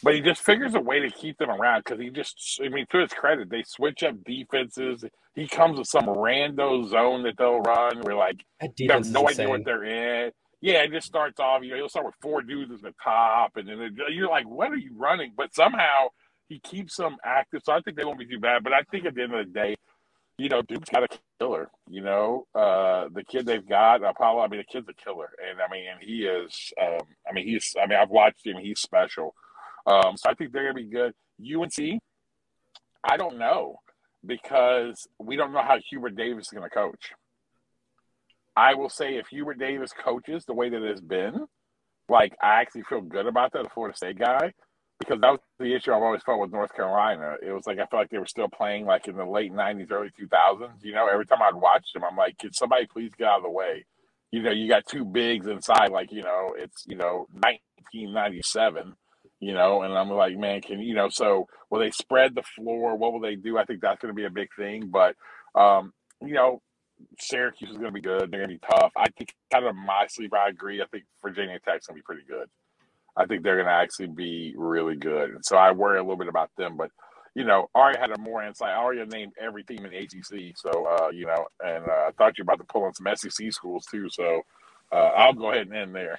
but he just figures a way to keep them around because he just, I mean, to his credit, they switch up defenses. He comes with some rando zone that they'll run where, like, you have no idea what they're in. Yeah, it just starts off, you know, he'll start with four dudes at the top, and then you're like, what are you running? But somehow he keeps them active. So I think they won't be too bad. But I think at the end of the day, you know, Duke's got a killer. You know, uh, the kid they've got, Paolo. I mean, the kid's a killer, and I mean, and he is. Um, I mean, he's. I mean, I've watched him. He's special. Um, so I think they're gonna be good. UNC, I don't know because we don't know how Hubert Davis is gonna coach. I will say if Hubert Davis coaches the way that it's been, like I actually feel good about that, the Florida State guy, because that was the issue I've always felt with North Carolina. It was like I felt like they were still playing like in the late '90s, early 2000s. You know, every time I'd watch them, I'm like, can somebody please get out of the way? You know, you got two bigs inside, like you know, it's you know 1997. You know, and I'm like, man, can you know? So will they spread the floor? What will they do? I think that's going to be a big thing. But um, you know, Syracuse is going to be good. They're going to be tough. I think kind of my sleeper. I agree. I think Virginia Tech's going to be pretty good. I think they're going to actually be really good. And so I worry a little bit about them. But you know, Arya had a more insight. Arya named every team in the ACC. So uh, you know, and uh, I thought you were about to pull on some SEC schools too. So uh, I'll go ahead and end there.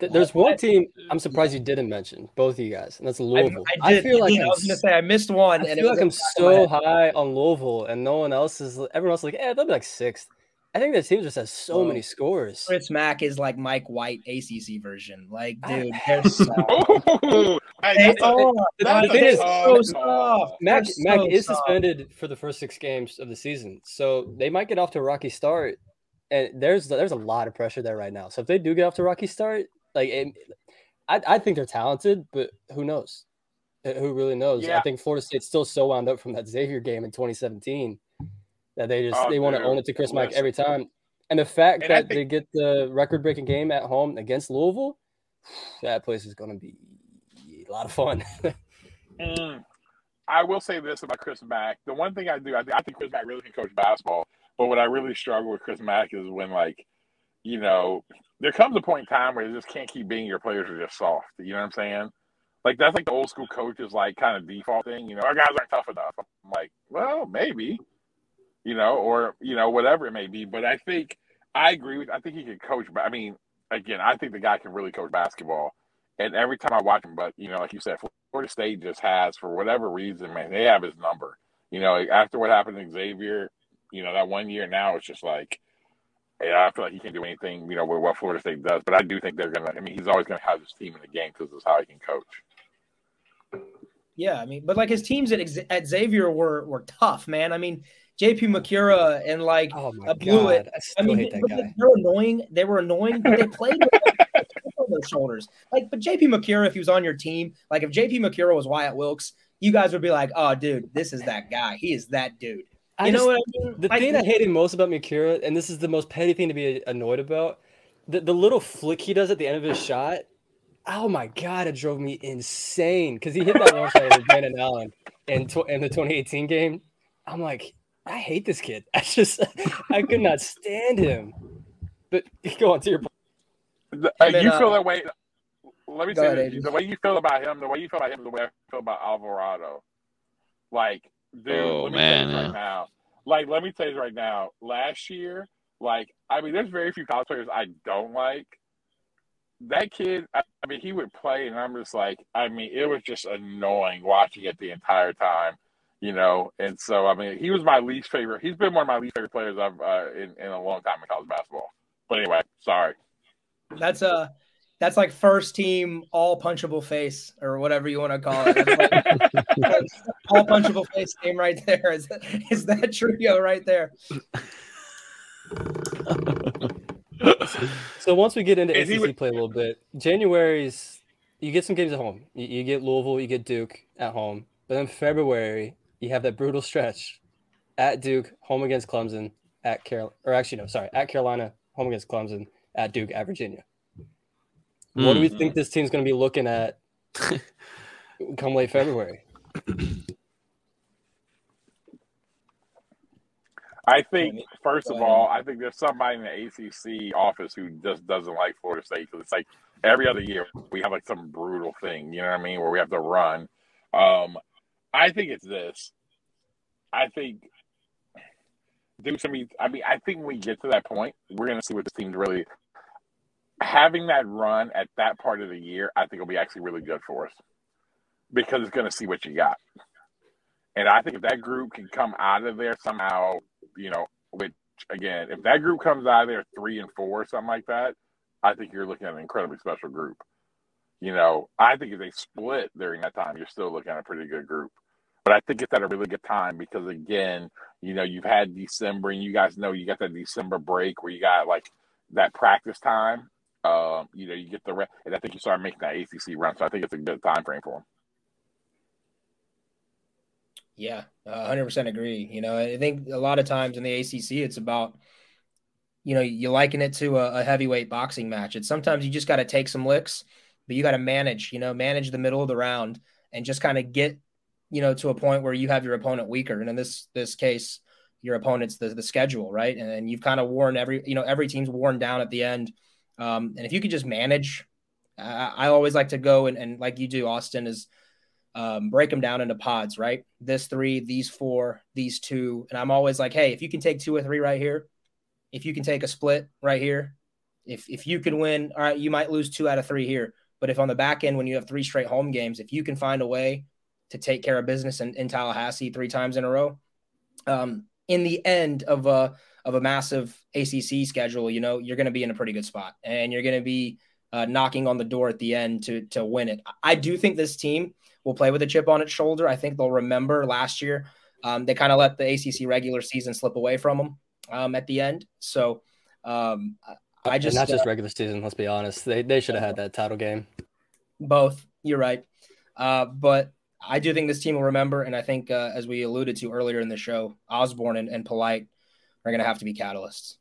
Th- There's one team I'm surprised you didn't mention, both of you guys, and that's Louisville. I, did, feel like I I'm was going to say I missed one, I and it feel was like I'm in the back of my so high on Louisville, and no one else is. Everyone else is like, eh, they'll be like sixth. I think this team just has so many scores. Chris Mack is like Mike White ACC version. Like, dude, they're so. Ooh, they that's are. the thing is- so call. soft. Mack They're Mack so is soft. suspended for the first six games of the season, so they might get off to a rocky start. And there's there's a lot of pressure there right now. So if they do get off to a rocky start, like it, I I think they're talented, but who knows? Uh, Who really knows? Yeah. I think Florida State's still so wound up from that Xavier game in 2017 that they just Oh, they want to own it to Chris Mack every time. And the fact And that they get the record breaking game at home against Louisville, that place is going to be a lot of fun. Mm. I will say this about Chris Mack. The one thing I do, I, think- I think Chris Mack really can coach basketball. But what I really struggle with Chris Mack is when, like, you know, there comes a point in time where you just can't keep being your players are just soft. You know what I'm saying? Like that's like the old school coaches like kind of default thing. You know, our guys aren't tough enough. I'm like, well, maybe, you know, or you know, whatever it may be. But I think I agree with. I think he can coach. But I mean, again, I think the guy can really coach basketball. And every time I watch him, but you know, like you said, Florida State just has for whatever reason, man, they have his number. You know, after what happened to Xavier, you know, that one year now it's just like, yeah, I feel like he can't do anything, you know, with what Florida State does. But I do think they're gonna. I mean, he's always gonna have his team in the game because it's how he can coach. Yeah, I mean, but like his teams at at Xavier were were tough, man. I mean, JP Macura and like oh my blew it. god, I I mean, hate that guy. they're annoying. They were annoying, but they played with on their shoulders. Like, but JP Macura, if he was on your team, like if JP Macura was Wyatt Wilkes, you guys would be like, "Oh, dude, this is that guy. He is that dude." I You know just- what I mean? The Like, thing I hated most about Macura, and this is the most petty thing to be annoyed about, the, the little flick he does at the end of his shot. Oh my god, it drove me insane because he hit that one shot with Brandon Allen in tw- in the 2018 game. I'm like, I hate this kid. I just I could not stand him. But go on to your point. The- you uh, feel that way. Let me Go say ahead, this: the way you feel about him, the way you feel about him, the way I feel about Alvarado. Like, dude, Oh, let me man, tell you this yeah. right now. Like, let me tell you right now. Last year, like, I mean, there's very few college players I don't like. That kid, I, I mean, he would play, and I'm just like, I mean, it was just annoying watching it the entire time, you know. And so, I mean, he was my least favorite. He's been one of my least favorite players I've uh, in in a long time in college basketball. But anyway, sorry. That's a that's like first team all punchable face or whatever you want to call it. Like- all punchable face name right there. Is that, is that trio right there? So once we get into And ACC would- play a little bit, January's you get some games at home. You, you get Louisville, you get Duke at home, but then February you have that brutal stretch at Duke, home against Clemson, at Carol, or actually no, sorry, at Carolina, home against Clemson, at Duke, at Virginia. What do we think this team's going to be looking at come late February? I think, first of all, I think there's somebody in the ACC office who just doesn't like Florida State because it's like every other year we have like some brutal thing, you know what I mean, where we have to run. Um, I think it's this. I think Duke's gonna be. I mean, I think when we get to that point, we're gonna see what this team's really having that run at that part of the year. I think will be actually really good for us because it's gonna see what you got. And I think if that group can come out of there somehow, you know, which again, if that group comes out of there three and four, something like that, I think you're looking at an incredibly special group. You know, I think if they split during that time, you're still looking at a pretty good group. But I think it's at a really good time because again, you know, you've had December and you guys know you got that December break where you got like that practice time. Um, you know, you get the rest, and I think you start making that ACC run. So I think it's a good time frame for them. Yeah, uh, 100% agree. You know, I think a lot of times in the ACC, it's about, you know, you liken it to a, a heavyweight boxing match. It's sometimes you just got to take some licks, but you got to manage, you know, manage the middle of the round and just kind of get, you know, to a point where you have your opponent weaker. And in this this case, your opponent's the, the schedule, right? And you've kind of worn every, you know, every team's worn down at the end. Um, and if you could just manage, I, I always like to go and, and like you do, Austin, is um, break them down into pods, right? This three, these four, these two. And I'm always like, hey, if you can take two or three right here, if you can take a split right here, if if you can win, all right, you might lose two out of three here. But if on the back end, when you have three straight home games, if you can find a way to take care of business in, in Tallahassee three times in a row, um, in the end of a of a massive ACC schedule, you know, you're going to be in a pretty good spot, and you're going to be uh, knocking on the door at the end to to win it. I do think this team will play with a chip on its shoulder. I think they'll remember last year. Um, they kind of let the ACC regular season slip away from them um, at the end. So um, I just and not just uh, regular season. Let's be honest; they they should have had that title game. both. You're right, uh, but I do think this team will remember. And I think, uh, as we alluded to earlier in the show, Osborne and, and Polite are going to have to be catalysts.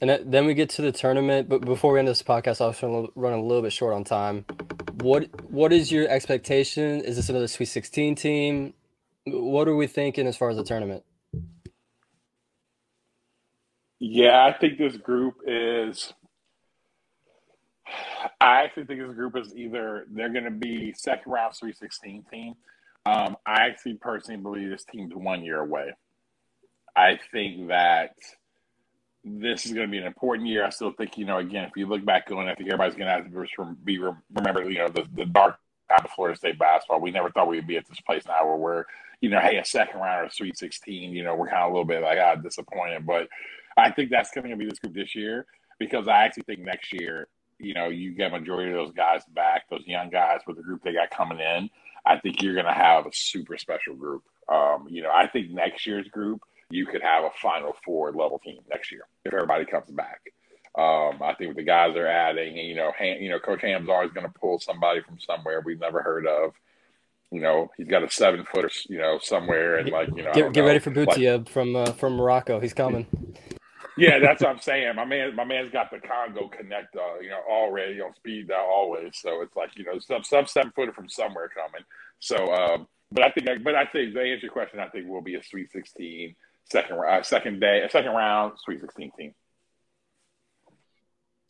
And then we get to the tournament. But before we end this podcast, I was running running a little bit short on time. What what is your expectation? Is this another Sweet 16 team? What are we thinking as far as the tournament? Yeah, I think this group is. I actually think this group is either they're going to be second round Sweet 16 team. Um, I actually personally believe this team's one year away. I think that this is going to be an important year. I still think, you know, again, if you look back on, I think everybody's going to have to be remember, you know, the, the dark time of Florida State basketball. We never thought we'd be at this place now where we're, you know, hey, a second round or Sweet 16, you know, we're kind of a little bit like, ah, disappointed. But I think that's going to be this group this year because I actually think next year, you know, you get majority of those guys back, those young guys with the group they got coming in. I think you're going to have a super special group. Um, you know, I think next year's group, you could have a Final Four level team next year if everybody comes back. Um, I think the guys they're adding, you know, you know, Coach Ham's always going to pull somebody from somewhere we've never heard of. you know, he's got a seven footer, you know, somewhere, and like, you know, Get, get know, ready for like- from uh, from Morocco. He's coming. yeah, that's what I'm saying. My man, my man's got the Congo connect, uh, you know, already on speed dial always. So it's like you know, some some seven footer from somewhere coming. So, um, but I think, but I think to answer your question, I think we'll be a Sweet 16 second round, second day, a second round Sweet 16 team.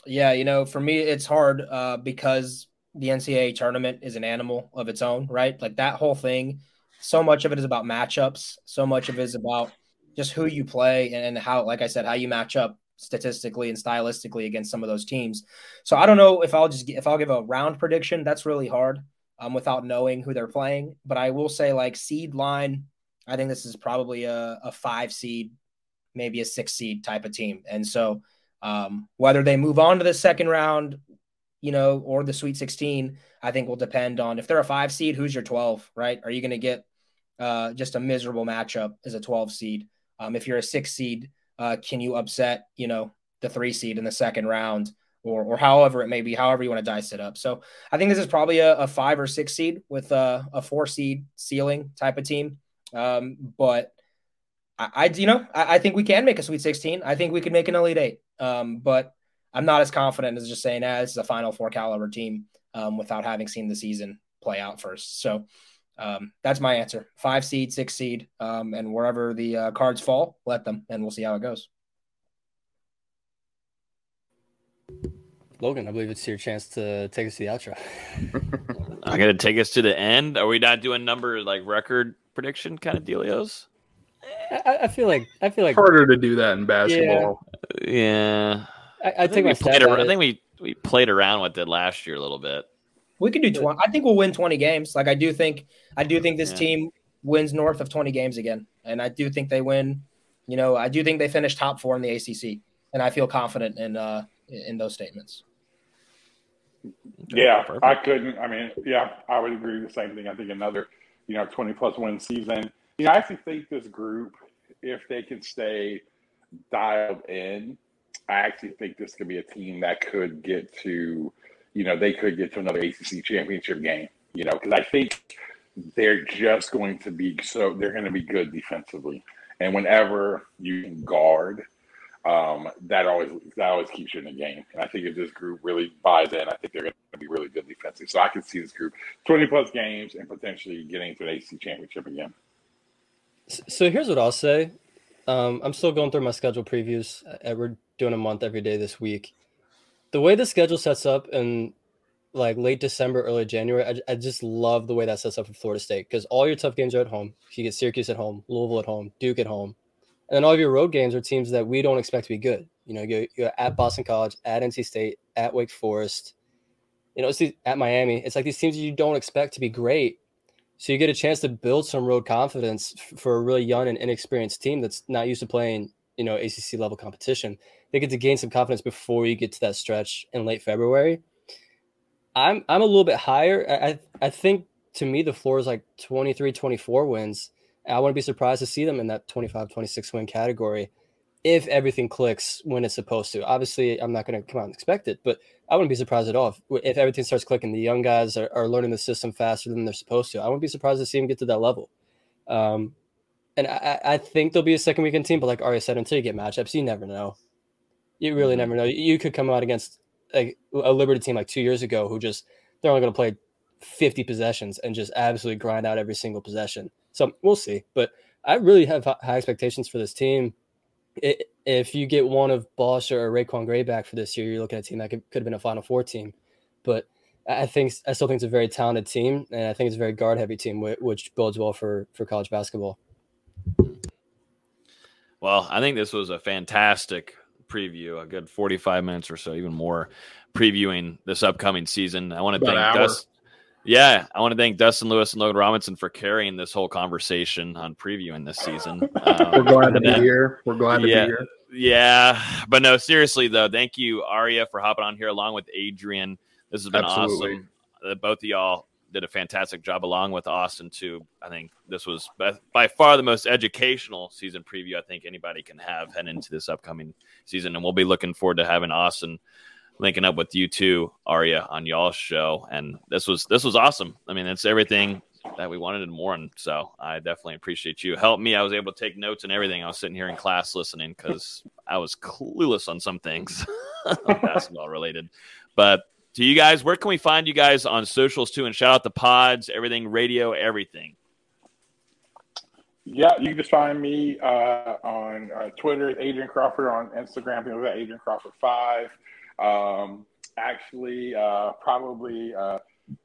Yeah, you know, for me, it's hard uh, because the NCAA tournament is an animal of its own, right? Like that whole thing, so much of it is about matchups. So much of it is about just who you play and how, like I said, how you match up statistically and stylistically against some of those teams. So I don't know if I'll just if I'll give a round prediction. That's really hard um, without knowing who they're playing. But I will say, like seed line, I think this is probably a, a five seed, maybe a six seed type of team. And so um, whether they move on to the second round, you know, or the Sweet 16, I think will depend on if they're a five seed, who's your 12, right? Are you going to get uh, just a miserable matchup as a 12 seed? Um, if you're a six seed, uh, can you upset, you know, the three seed in the second round or, or however it may be, however you want to dice it up. So I think this is probably a, a five or six seed with a, a four seed ceiling type of team. Um, but I, I, you know, I, I think we can make a Sweet 16. I think we could make an Elite Eight. Um, but I'm not as confident as just saying, ah, this is a Final Four caliber team um, without having seen the season play out first. So um, that's my answer: five seed, six seed, um, and wherever the uh, cards fall, let them, and we'll see how it goes. Logan, I believe it's your chance to take us to the outro. I'm gonna take us to the end. Are we not doing number like record prediction kind of dealios? I, I feel like I feel like harder to do that in basketball. Yeah, I, I, think take we played. stab ar- I think we we played around with it last year a little bit. We could do 20. I think we'll win 20 games. Like I do think, I do think this Yeah. team wins north of 20 games again, and I do think they win. You know, I do think they finish top four in the ACC, and I feel confident in uh in those statements. Yeah, Perfect. I couldn't. I mean, yeah, I would agree the same thing. I think another, you know, 20 plus win season. You know, I actually think this group, if they can stay dialed in, I actually think this could be a team that could get to, you know, they could get to another ACC championship game, you know, because I think they're just going to be so, they're going to be good defensively. And whenever you can guard, um, that always that always keeps you in the game. And I think if this group really buys in, I think they're going to be really good defensively. So I can see this group twenty plus games and potentially getting to the AC championship again. So here's what I'll say. Um, I'm still going through my schedule previews. We're doing a month every day this week. The way the schedule sets up in like late December, early January, I, I just love the way that sets up for Florida State because all your tough games are at home. You get Syracuse at home, Louisville at home, Duke at home, and all of your road games are teams that we don't expect to be good. You know, you're, you're at Boston College, at NC State, at Wake Forest. You know, it's at Miami. It's like these teams you don't expect to be great, so you get a chance to build some road confidence f- for a really young and inexperienced team that's not used to playing, you know, ACC level competition. They get to gain some confidence before you get to that stretch in late February. I'm I'm a little bit higher. I, I think to me the floor is like 23 24 wins. I wouldn't be surprised to see them in that 25 26 win category if everything clicks when it's supposed to. Obviously, I'm not going to come out and expect it, but I wouldn't be surprised at all if, if everything starts clicking. The young guys are, are learning the system faster than they're supposed to. I wouldn't be surprised to see them get to that level. Um, and I, I I think they'll be a second weekend team, but like Arya said, until you get matchups, you never know. You really never know. You could come out against like a Liberty team like two years ago who just they're only going to play 50 possessions and just absolutely grind out every single possession. So we'll see. But I really have high expectations for this team. I if you get one of Balsa or RaiQuan Gray back for this year, you're looking at a team that could, could have been a Final Four team. But I I think I still think it's a very talented team, and I think it's a very guard heavy team, which bodes well for for college basketball. Well, I think this was a fantastic preview, a good 45 minutes or so, even more, previewing this upcoming season. I want to About thank an hour. Dustin. Yeah, I want to thank Dustin Lewis and Logan Robinson for carrying this whole conversation on previewing this season. Um, We're glad to be here. We're glad to Yeah. be here. Yeah, but no, seriously though, thank you, Arya, for hopping on here along with Adrian. This has been Absolutely. awesome. Uh, both of y'all did a fantastic job along with Austin too. I think this was by, by far the most educational season preview I think anybody can have heading into this upcoming season, and we'll be looking forward to having Austin linking up with you too, Arya, on y'all's show. And this was this was awesome. I mean, it's everything that we wanted and more. And so I definitely appreciate you. Help me. I was able to take notes and everything. I was sitting here in class listening because I was clueless on some things basketball related. But to you guys, where can we find you guys on socials too? And shout out the pods, everything, radio, everything. Yeah, you can just find me uh, on uh, Twitter, Adrian Crawford, on Instagram, you know, Adrian Crawford five. Um, actually, uh, probably uh,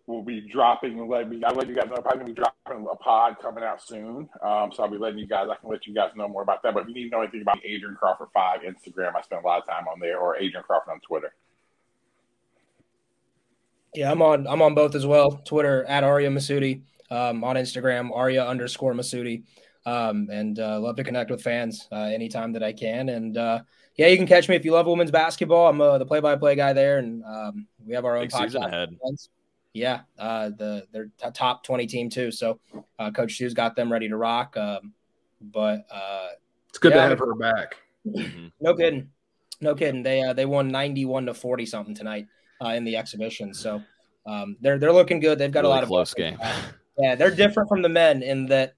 will be dropping. Let me, I'll let you guys know. I'm Probably gonna be dropping a pod coming out soon. Um, so I'll be letting you guys. I can let you guys know more about that. But if you need to know anything about Adrian Crawford five Instagram, I spend a lot of time on there, or Adrian Crawford on Twitter. Yeah, I'm on. I'm on both as well. Twitter at Arya Masudi. Um, on Instagram, Arya underscore Masudi. Um, and uh, love to connect with fans uh, anytime that I can. And uh, yeah, you can catch me if you love women's basketball. I'm uh, the play-by-play guy there, and um, we have our own Big season ahead. Yeah, uh, the they're t- top 20 team too. So uh, Coach Sue's got them ready to rock. Um, but it's good yeah, to have her back. no kidding, no kidding. They they won 91 to 40 something tonight in the exhibition. So um, they're they're looking good. They've got Really a lot of close game. Yeah, they're different from the men in that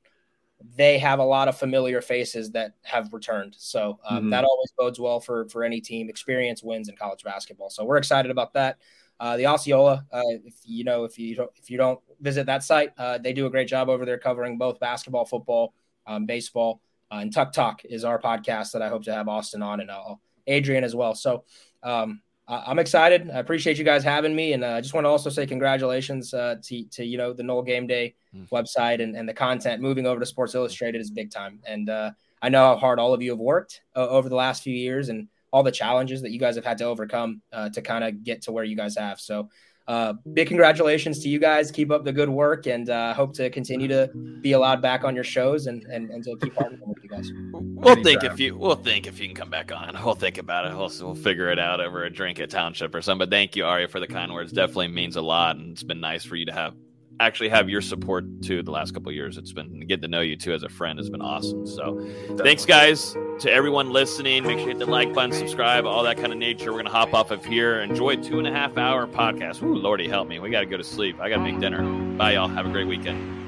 they have a lot of familiar faces that have returned. So um, Mhm. that always bodes well for for any team. Experience wins in college basketball. So we're excited about that. Uh, the Osceola, uh, if you know, if you don't, if you don't visit that site, uh, they do a great job over there covering both basketball, football, um, baseball, uh, and Tuck Talk is our podcast that I hope to have Austin on and uh, Adrian as well. So um, I'm excited. I appreciate you guys having me, and uh, I just want to also say congratulations uh, to to you know the Nole Game Day website and, and the content moving over to Sports Illustrated is big time. And uh, I know how hard all of you have worked uh, over the last few years and all the challenges that you guys have had to overcome uh, to kind of get to where you guys have. So uh, big congratulations to you guys. Keep up the good work, and uh, hope to continue to be allowed back on your shows and and, and to keep partnering with you guys. We'll think if you we'll think if you can come back on. We'll think about it. We'll, we'll figure it out over a drink at Township or something. But thank you, Arya, for the kind words. Definitely means a lot, and it's been nice for you to have actually have your support too. The last couple of years, it's been getting to know you too as a friend has been awesome. So thanks, guys, to everyone listening. Make sure you hit the like button, subscribe, all that kind of nature. We're gonna hop off of here. Enjoy two and a half hour podcast. Ooh, Lordy, help me. We got to go to sleep. I got to make dinner. Bye, y'all. Have a great weekend.